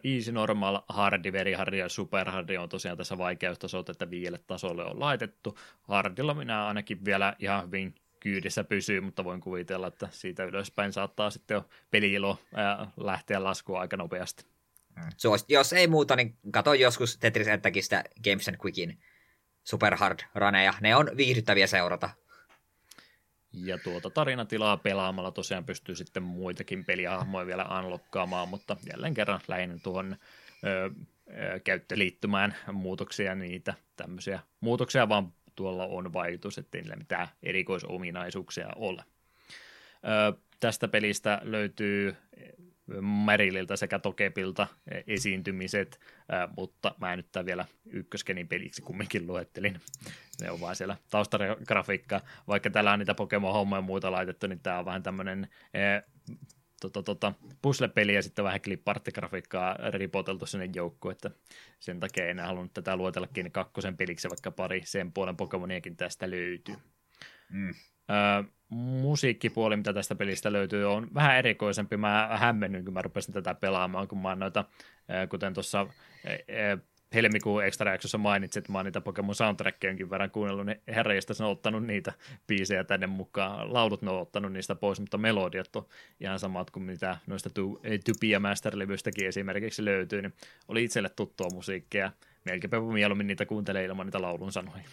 Easy, normal, hardi, very hardi ja super hardi on tosiaan tässä vaikeustasot, että viidelle tasolle on laitettu. Hardilla minä ainakin vielä ihan hyvin kyydissä pysyy, mutta voin kuvitella, että siitä ylöspäin saattaa sitten jo peliilo lähteä laskuun aika nopeasti. Suost, jos ei muuta, niin kato joskus Tetris Attacista Games and Quickin super hard raneja. Ne on viihdyttäviä seurata. Ja tuota tarinatilaa pelaamalla tosiaan pystyy sitten muitakin pelihahmoja vielä unlockkaamaan, mutta jälleen kerran lähinnä tuohon ö, ö, käyttöliittymään muutoksia niitä tämmöisiä muutoksia, vaan tuolla on vaikutus, ettei niillä mitään erikoisominaisuuksia ole. Ö, tästä pelistä löytyy Merilliltä sekä Tokepilta esiintymiset, mutta mä en nyt tämän vielä ykköskenin peliksi kumminkin luettelin. Ne on vaan siellä taustagrafiikka. Vaikka täällä on niitä Pokemon-hommoja ja muuta laitettu, niin tämä on vähän tämmöinen tota, tota, puzzle-peli ja sitten vähän klipparttigrafiikkaa ripoteltu sinne joukkoon, että sen takia en halunnut tätä luetella kiinni kakkosen peliksi, vaikka pari sen puolen Pokemoniakin tästä löytyy. Mm. Öö, musiikkipuoli, mitä tästä pelistä löytyy, on vähän erikoisempi. Mä hämmennyin, kun mä rupesin tätä pelaamaan, kun mä oon noita, kuten tuossa helmikuun extra jaksossa mainitsit, että mä oon niitä Pokemon soundtrackkeenkin verran kuunnellut, niin herrajista on ottanut niitä biisejä tänne mukaan. Laulut ne on ottanut niistä pois, mutta melodiat on ihan samat kuin mitä noista ja Master-levyistäkin esimerkiksi löytyy, niin oli itselle tuttua musiikkia. Melkeinpä mieluummin niitä kuuntelee ilman niitä laulun sanoja.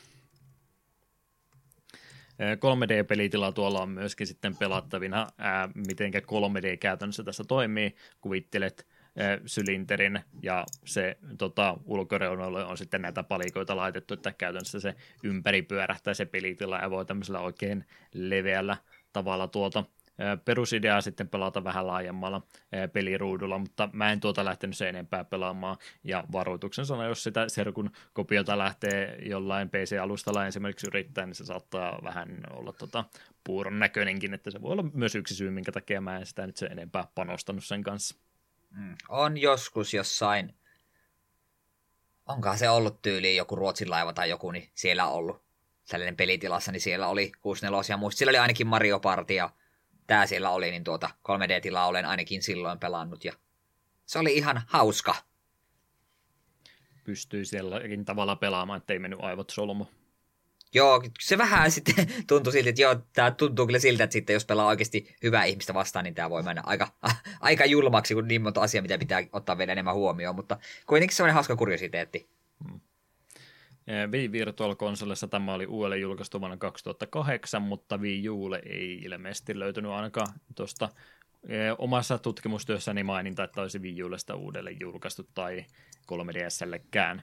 3D-pelitila tuolla on myöskin sitten pelattavina, ää, mitenkä 3D käytännössä tässä toimii. Kuvittelet ää, sylinterin ja se tota, ulkoreunoille on sitten näitä palikoita laitettu, että käytännössä se ympäri pyörähtää se pelitila ja voi tämmöisellä oikein leveällä tavalla tuota perusidea sitten pelata vähän laajemmalla peliruudulla, mutta mä en tuota lähtenyt sen enempää pelaamaan. Ja varoituksen sana, jos sitä serkun kopiota lähtee jollain PC-alustalla esimerkiksi yrittää, niin se saattaa vähän olla tota puuron näköinenkin, että se voi olla myös yksi syy, minkä takia mä en sitä nyt sen enempää panostanut sen kanssa. Mm. On joskus jossain, onkohan se ollut tyyli joku Ruotsin laiva tai joku, niin siellä on ollut tällainen pelitilassa, niin siellä oli 64 ja muista. Siellä oli ainakin Mario Party ja tämä siellä oli, niin tuota 3D-tilaa olen ainakin silloin pelannut ja se oli ihan hauska. Pystyi sielläkin tavalla pelaamaan, ettei mennyt aivot solmu. Joo, se vähän sitten tuntui siltä, että joo, tämä tuntuu kyllä siltä, että sitten jos pelaa oikeasti hyvää ihmistä vastaan, niin tämä voi mennä aika, aika julmaksi, kun niin monta asiaa, mitä pitää ottaa vielä enemmän huomioon, mutta kuitenkin se on hauska kuriositeetti. Hmm. Wii Virtual Consolessa tämä oli uudelle julkaistu vuonna 2008, mutta Wii Ulle ei ilmeisesti löytynyt ainakaan tuosta omassa tutkimustyössäni maininta, että olisi Wii Ulle sitä uudelleen julkaistu tai 3DSllekään.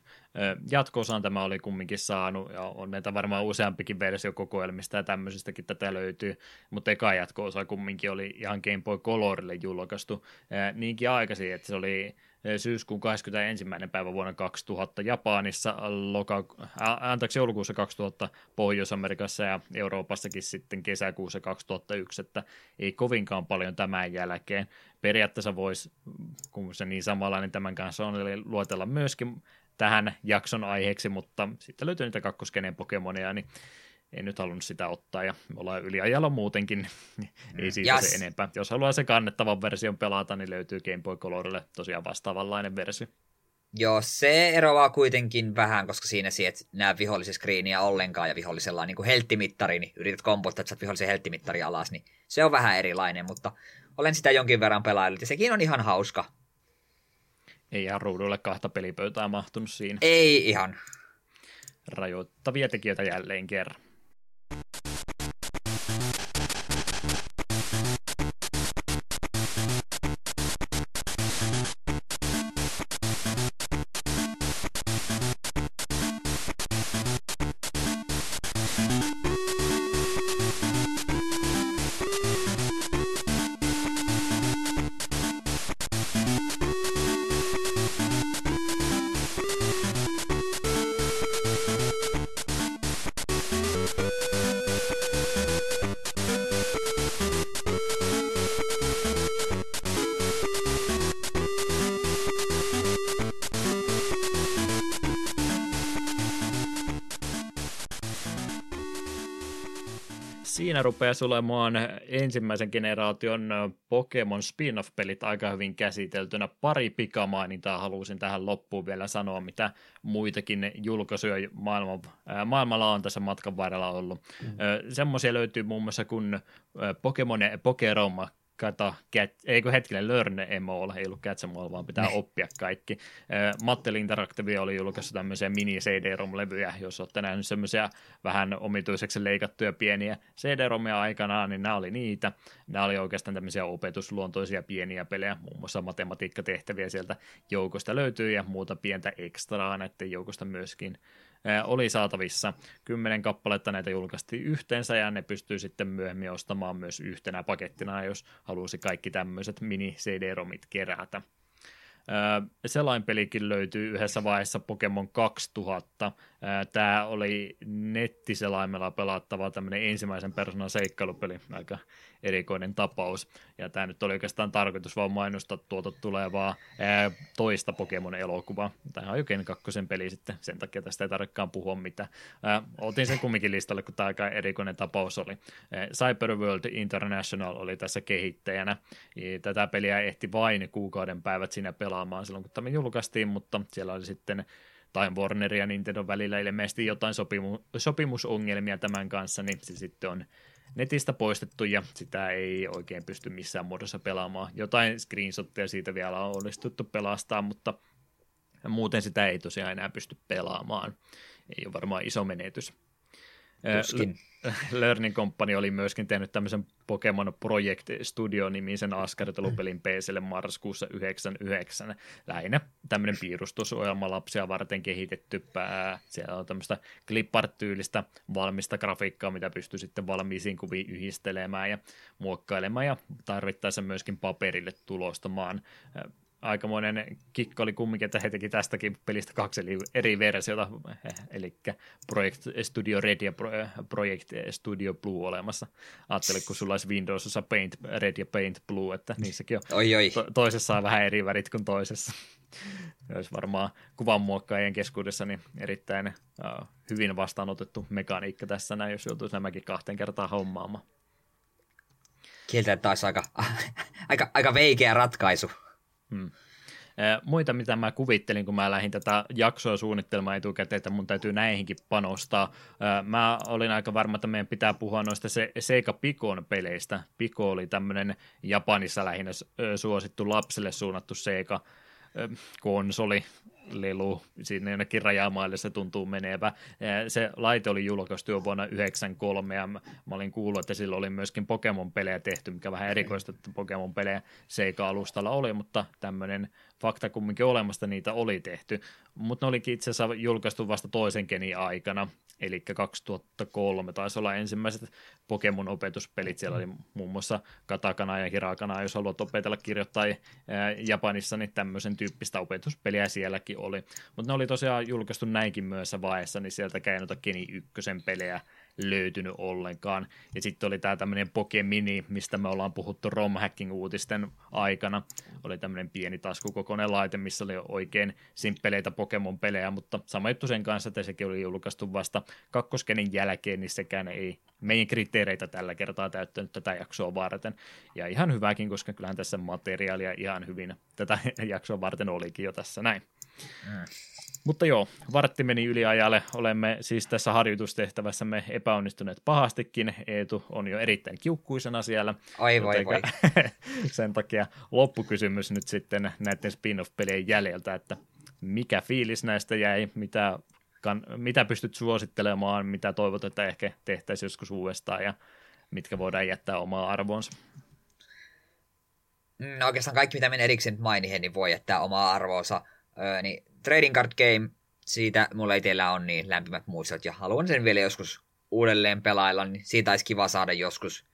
Jatko-osaan tämä oli kumminkin saanut, ja on meitä varmaan useampikin versio kokoelmista ja tämmöisistäkin tätä löytyy, mutta eka jatko-osa kumminkin oli ihan Game Boy Colorille julkaistu niinkin aikaisin, että se oli syyskuun 21. päivä vuonna 2000 Japanissa, loka, anteeksi, joulukuussa 2000 Pohjois-Amerikassa ja Euroopassakin sitten kesäkuussa 2001, että ei kovinkaan paljon tämän jälkeen. Periaatteessa voisi, kun se niin samanlainen tämän kanssa on, eli luotella myöskin tähän jakson aiheeksi, mutta sitten löytyy niitä kakkoskeneen Pokemonia, niin en nyt halunnut sitä ottaa, ja me ollaan yliajalla muutenkin, ei siitä yes. se enempää. Jos haluaa se kannettavan version pelata, niin löytyy Game Boy Colorille tosiaan vastaavanlainen versio. Joo, se eroaa kuitenkin vähän, koska siinä si, nämä vihollisen screeniä ollenkaan ja vihollisella on niin kuin helttimittari, niin yrität kompottaa, että saat vihollisen helttimittari alas, niin se on vähän erilainen, mutta olen sitä jonkin verran pelaillut ja sekin on ihan hauska. Ei ihan ruudulle kahta pelipöytää mahtunut siinä. Ei ihan. Rajoittavia tekijöitä jälleen kerran. Siinä rupeaa olemaan ensimmäisen generaation Pokemon spin-off-pelit aika hyvin käsiteltynä. Pari pikamainintaa halusin tähän loppuun vielä sanoa, mitä muitakin julkaisuja maailman, äh, maailmalla on tässä matkan varrella ollut. Mm. Äh, semmoisia löytyy muun muassa kuin Pokemon Pokerom kato, cat, eikö hetkinen, learn emo ei ollut catch vaan pitää ne. oppia kaikki. Mattel Interactive oli julkaissut tämmöisiä mini CD-ROM-levyjä, jos olette nähneet semmoisia vähän omituiseksi leikattuja pieniä CD-ROMia aikanaan, niin nämä oli niitä. Nämä oli oikeastaan tämmöisiä opetusluontoisia pieniä pelejä, muun muassa matematiikkatehtäviä sieltä joukosta löytyy ja muuta pientä ekstraa näiden joukosta myöskin oli saatavissa. Kymmenen kappaletta näitä julkaistiin yhteensä ja ne pystyy sitten myöhemmin ostamaan myös yhtenä pakettina, jos halusi kaikki tämmöiset mini-CD-romit kerätä. Selainpelikin löytyy yhdessä vaiheessa Pokemon 2000. Tämä oli nettiselaimella pelattava tämmöinen ensimmäisen persoonan seikkailupeli, aika erikoinen tapaus. Ja tämä nyt oli oikeastaan tarkoitus vaan mainostaa tuota tulevaa ää, toista Pokemon-elokuvaa. Tämä on jokin kakkosen peli sitten, sen takia tästä ei tarvitsekaan puhua mitään. Ää, otin sen kumminkin listalle, kun tämä aika erikoinen tapaus oli. Ää, Cyberworld International oli tässä kehittäjänä. Ja tätä peliä ehti vain kuukauden päivät siinä pelaamaan silloin, kun tämä julkaistiin, mutta siellä oli sitten Time Warner ja Nintendo välillä ilmeisesti jotain sopimu- sopimusongelmia tämän kanssa, niin se sitten on netistä poistettu ja sitä ei oikein pysty missään muodossa pelaamaan. Jotain screenshotteja siitä vielä on onnistuttu pelastaa, mutta muuten sitä ei tosiaan enää pysty pelaamaan. Ei ole varmaan iso menetys. Tuskin. Learning Company oli myöskin tehnyt tämmöisen Pokemon Project Studio-nimisen askartelupelin PClle marraskuussa 99. Lähinnä tämmöinen piirustusohjelma lapsia varten kehitetty pää. Siellä on tämmöistä clipart-tyylistä valmista grafiikkaa, mitä pystyy sitten valmiisiin kuviin yhdistelemään ja muokkailemaan ja tarvittaessa myöskin paperille tulostamaan aikamoinen kikka oli kumminkin, että he teki tästäkin pelistä kaksi eri versiota, eli Project Studio Red ja Project Studio Blue olemassa. Ajattelin, kun sulla olisi Windowsissa Paint Red ja Paint Blue, että niissäkin on oi, oi. To- toisessa on vähän eri värit kuin toisessa. Olisi varmaan kuvanmuokkaajien keskuudessa niin erittäin uh, hyvin vastaanotettu mekaniikka tässä näin, jos joutuisi nämäkin kahteen kertaan hommaamaan. Kieltä taas aika, aika, aika veikeä ratkaisu. Hmm. Muita, mitä mä kuvittelin, kun mä lähdin tätä jaksoa suunnittelemaan etukäteen, että mun täytyy näihinkin panostaa. Mä olin aika varma, että meidän pitää puhua noista se, Seika Pikon peleistä. Piko oli tämmöinen Japanissa lähinnä suosittu lapselle suunnattu Seika konsoli, lelu sinne jonnekin rajamaille se tuntuu menevä. Se laite oli julkaistu jo vuonna 1993 ja mä olin kuullut, että sillä oli myöskin Pokemon-pelejä tehty, mikä vähän erikoista, että Pokemon-pelejä Seika-alustalla oli, mutta tämmöinen fakta kumminkin olemasta niitä oli tehty. Mutta ne olikin itse asiassa julkaistu vasta toisen kenin aikana, eli 2003 taisi olla ensimmäiset Pokemon-opetuspelit. Siellä oli muun muassa katakana ja hirakana, jos haluat opetella kirjoittaa Japanissa, niin tämmöisen tyyppistä opetuspeliä sielläkin oli. Mutta ne oli tosiaan julkaistu näinkin myöhässä vaiheessa, niin sieltä ei noita Keni ykkösen pelejä löytynyt ollenkaan. Ja sitten oli tämä tämmöinen Pokemini, mistä me ollaan puhuttu romhacking-uutisten aikana. Oli tämmöinen pieni taskukokoinen laite, missä oli oikein simppeleitä Pokemon-pelejä, mutta sama juttu sen kanssa, että sekin oli julkaistu vasta kakkoskenin jälkeen, niin sekään ei meidän kriteereitä tällä kertaa täyttänyt tätä jaksoa varten. Ja ihan hyväkin, koska kyllähän tässä materiaalia ihan hyvin tätä jaksoa varten olikin jo tässä näin. Mm. Mutta joo, vartti meni yliajalle. Olemme siis tässä harjoitustehtävässämme epäonnistuneet pahastikin. Eetu on jo erittäin kiukkuisena siellä. Ai voi voi. sen takia loppukysymys nyt sitten näiden spin-off-pelien jäljeltä, että mikä fiilis näistä jäi, mitä, kan, mitä pystyt suosittelemaan, mitä toivot, että ehkä tehtäisiin joskus uudestaan ja mitkä voidaan jättää omaa arvoonsa. No oikeastaan kaikki, mitä minä erikseen mainihin, niin voi jättää omaa arvoonsa. Öö, niin Trading Card Game, siitä mulla itsellä on niin lämpimät muistot ja haluan sen vielä joskus uudelleen pelailla, niin siitä olisi kiva saada joskus,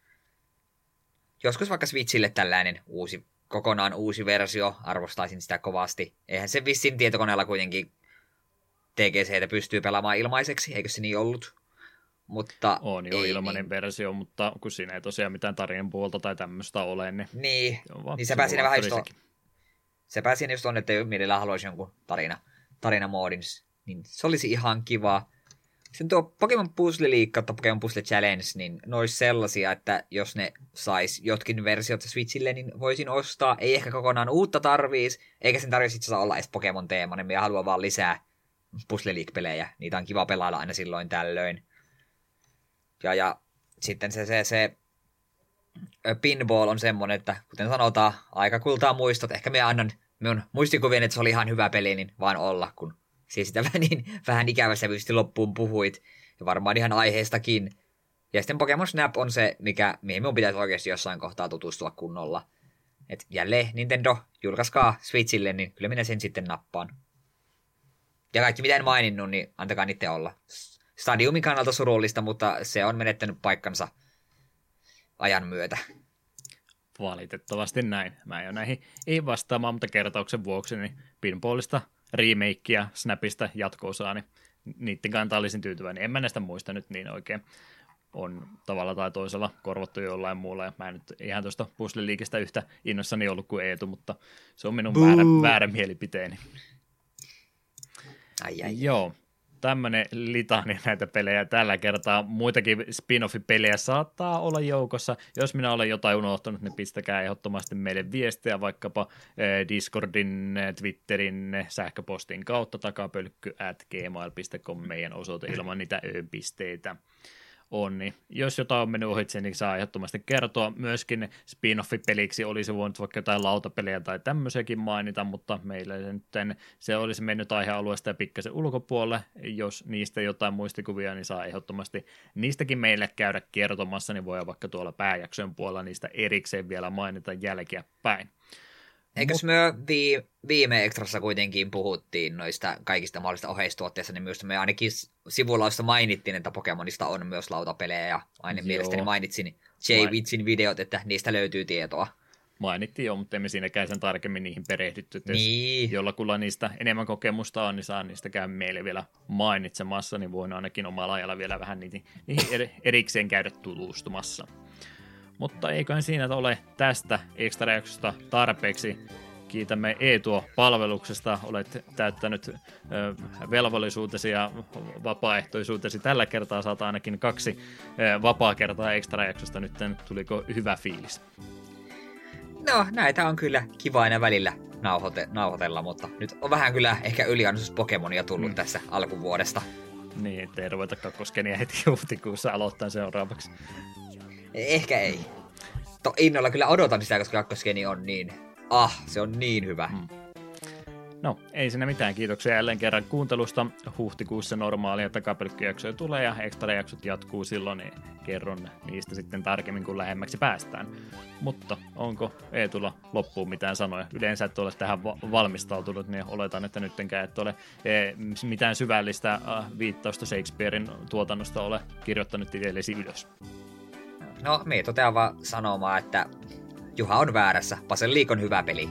joskus vaikka Switchille tällainen uusi, kokonaan uusi versio, arvostaisin sitä kovasti. Eihän se vissin tietokoneella kuitenkin TGC pystyy pelaamaan ilmaiseksi, eikö se niin ollut? Mutta on jo ei, ilmainen niin. versio, mutta kun siinä ei tosiaan mitään tarinan puolta tai tämmöistä ole, niin... Niin, niin sepä siinä vähän just on, sepä siinä just on, että mielellään haluaisi jonkun tarina, tarinamoodin, niin se olisi ihan kiva. Sitten tuo Pokemon Puzzle League tai Pokemon Puzzle Challenge, niin ne olisi sellaisia, että jos ne sais jotkin versiot Switchille, niin voisin ostaa. Ei ehkä kokonaan uutta tarviis, eikä sen tarvitsisi itse olla edes Pokemon teemainen. Minä haluan vaan lisää Puzzle League-pelejä. Niitä on kiva pelailla aina silloin tällöin. Ja, ja sitten se, se, se pinball on semmoinen, että kuten sanotaan, aika kultaa muistot. Ehkä me annan minun muistikuvien, että se oli ihan hyvä peli, niin vaan olla, kun siis sitä niin, vähän ikäväsävyisesti loppuun puhuit. Ja varmaan ihan aiheestakin. Ja sitten Pokemon Snap on se, mikä, mihin minun pitäisi oikeasti jossain kohtaa tutustua kunnolla. Et jälleen Nintendo, julkaiskaa Switchille, niin kyllä minä sen sitten nappaan. Ja kaikki mitä en maininnut, niin antakaa niiden olla. Stadiumin kannalta surullista, mutta se on menettänyt paikkansa ajan myötä. Valitettavasti näin. Mä en ole näihin ei vastaamaan, mutta kertauksen vuoksi niin Pinballista remakea Snapista jatko niin niiden kantaa olisin tyytyväinen. En mä näistä muista nyt niin oikein. On tavalla tai toisella korvattu jollain muulla, ja mä en nyt ihan tuosta puzzle yhtä innossani ollut kuin Eetu, mutta se on minun väärä, väärä mielipiteeni. Ai, ai, Joo, tämmöinen litani näitä pelejä tällä kertaa. Muitakin spin-off-pelejä saattaa olla joukossa. Jos minä olen jotain unohtanut, niin pistäkää ehdottomasti meille viestejä vaikkapa eh, Discordin, Twitterin, sähköpostin kautta takapölkky at gmail.com meidän osoite ilman niitä ö-pisteitä on, niin jos jotain on mennyt ohitse, niin saa ehdottomasti kertoa. Myöskin spin-off-peliksi olisi voinut vaikka jotain lautapelejä tai tämmöisiäkin mainita, mutta meillä se, nyt, se olisi mennyt aihealueesta ja pikkasen ulkopuolelle. Jos niistä jotain muistikuvia, niin saa ehdottomasti niistäkin meille käydä kertomassa, niin voi vaikka tuolla pääjakson puolella niistä erikseen vielä mainita jälkeä päin. Eikös Mut... me vi- viime ekstrassa kuitenkin puhuttiin noista kaikista mahdollisista oheistuotteista, niin myös me ainakin sivulausta mainittiin, että Pokemonista on myös lautapelejä, ja aina Joo. mielestäni mainitsin J. Witsin videot, että niistä löytyy tietoa. Mainittiin jo, mutta emme siinäkään sen tarkemmin niihin perehdytty. Että niin. jollakulla niistä enemmän kokemusta on, niin saa niistä käy meille vielä mainitsemassa, niin voin ainakin omalla ajalla vielä vähän niihin erikseen käydä tutustumassa. Mutta eiköhän siinä ole tästä extra tarpeeksi. Kiitämme Eetuo palveluksesta. Olet täyttänyt velvollisuutesi ja vapaaehtoisuutesi. Tällä kertaa saat ainakin kaksi ö, vapaa-kertaa extra jaksosta. Nyt tuliko hyvä fiilis? No, näitä on kyllä kiva aina välillä nauhoite, nauhoitella, mutta nyt on vähän kyllä ehkä yliannostus Pokemonia tullut mm. tässä alkuvuodesta. Niin, ettei ruveta kakkoskenia heti huhtikuussa aloittaa seuraavaksi. Ehkä ei. To, innolla kyllä odotan sitä, koska kakkoskeni on niin... Ah, se on niin hyvä. Hmm. No, ei siinä mitään. Kiitoksia jälleen kerran kuuntelusta. Huhtikuussa normaalia takapelkkyjaksoja tulee ja ekstra jaksot jatkuu silloin, niin kerron niistä sitten tarkemmin, kun lähemmäksi päästään. Mutta onko Eetulla loppuun mitään sanoja? Yleensä et ole tähän valmistautunut, niin oletan, että nyttenkään et ole e, mitään syvällistä viittausta Shakespearein tuotannosta ole kirjoittanut itsellesi ylös. No, me totean vaan sanomaan, että Juha on väärässä. Pasel liikon hyvä peli.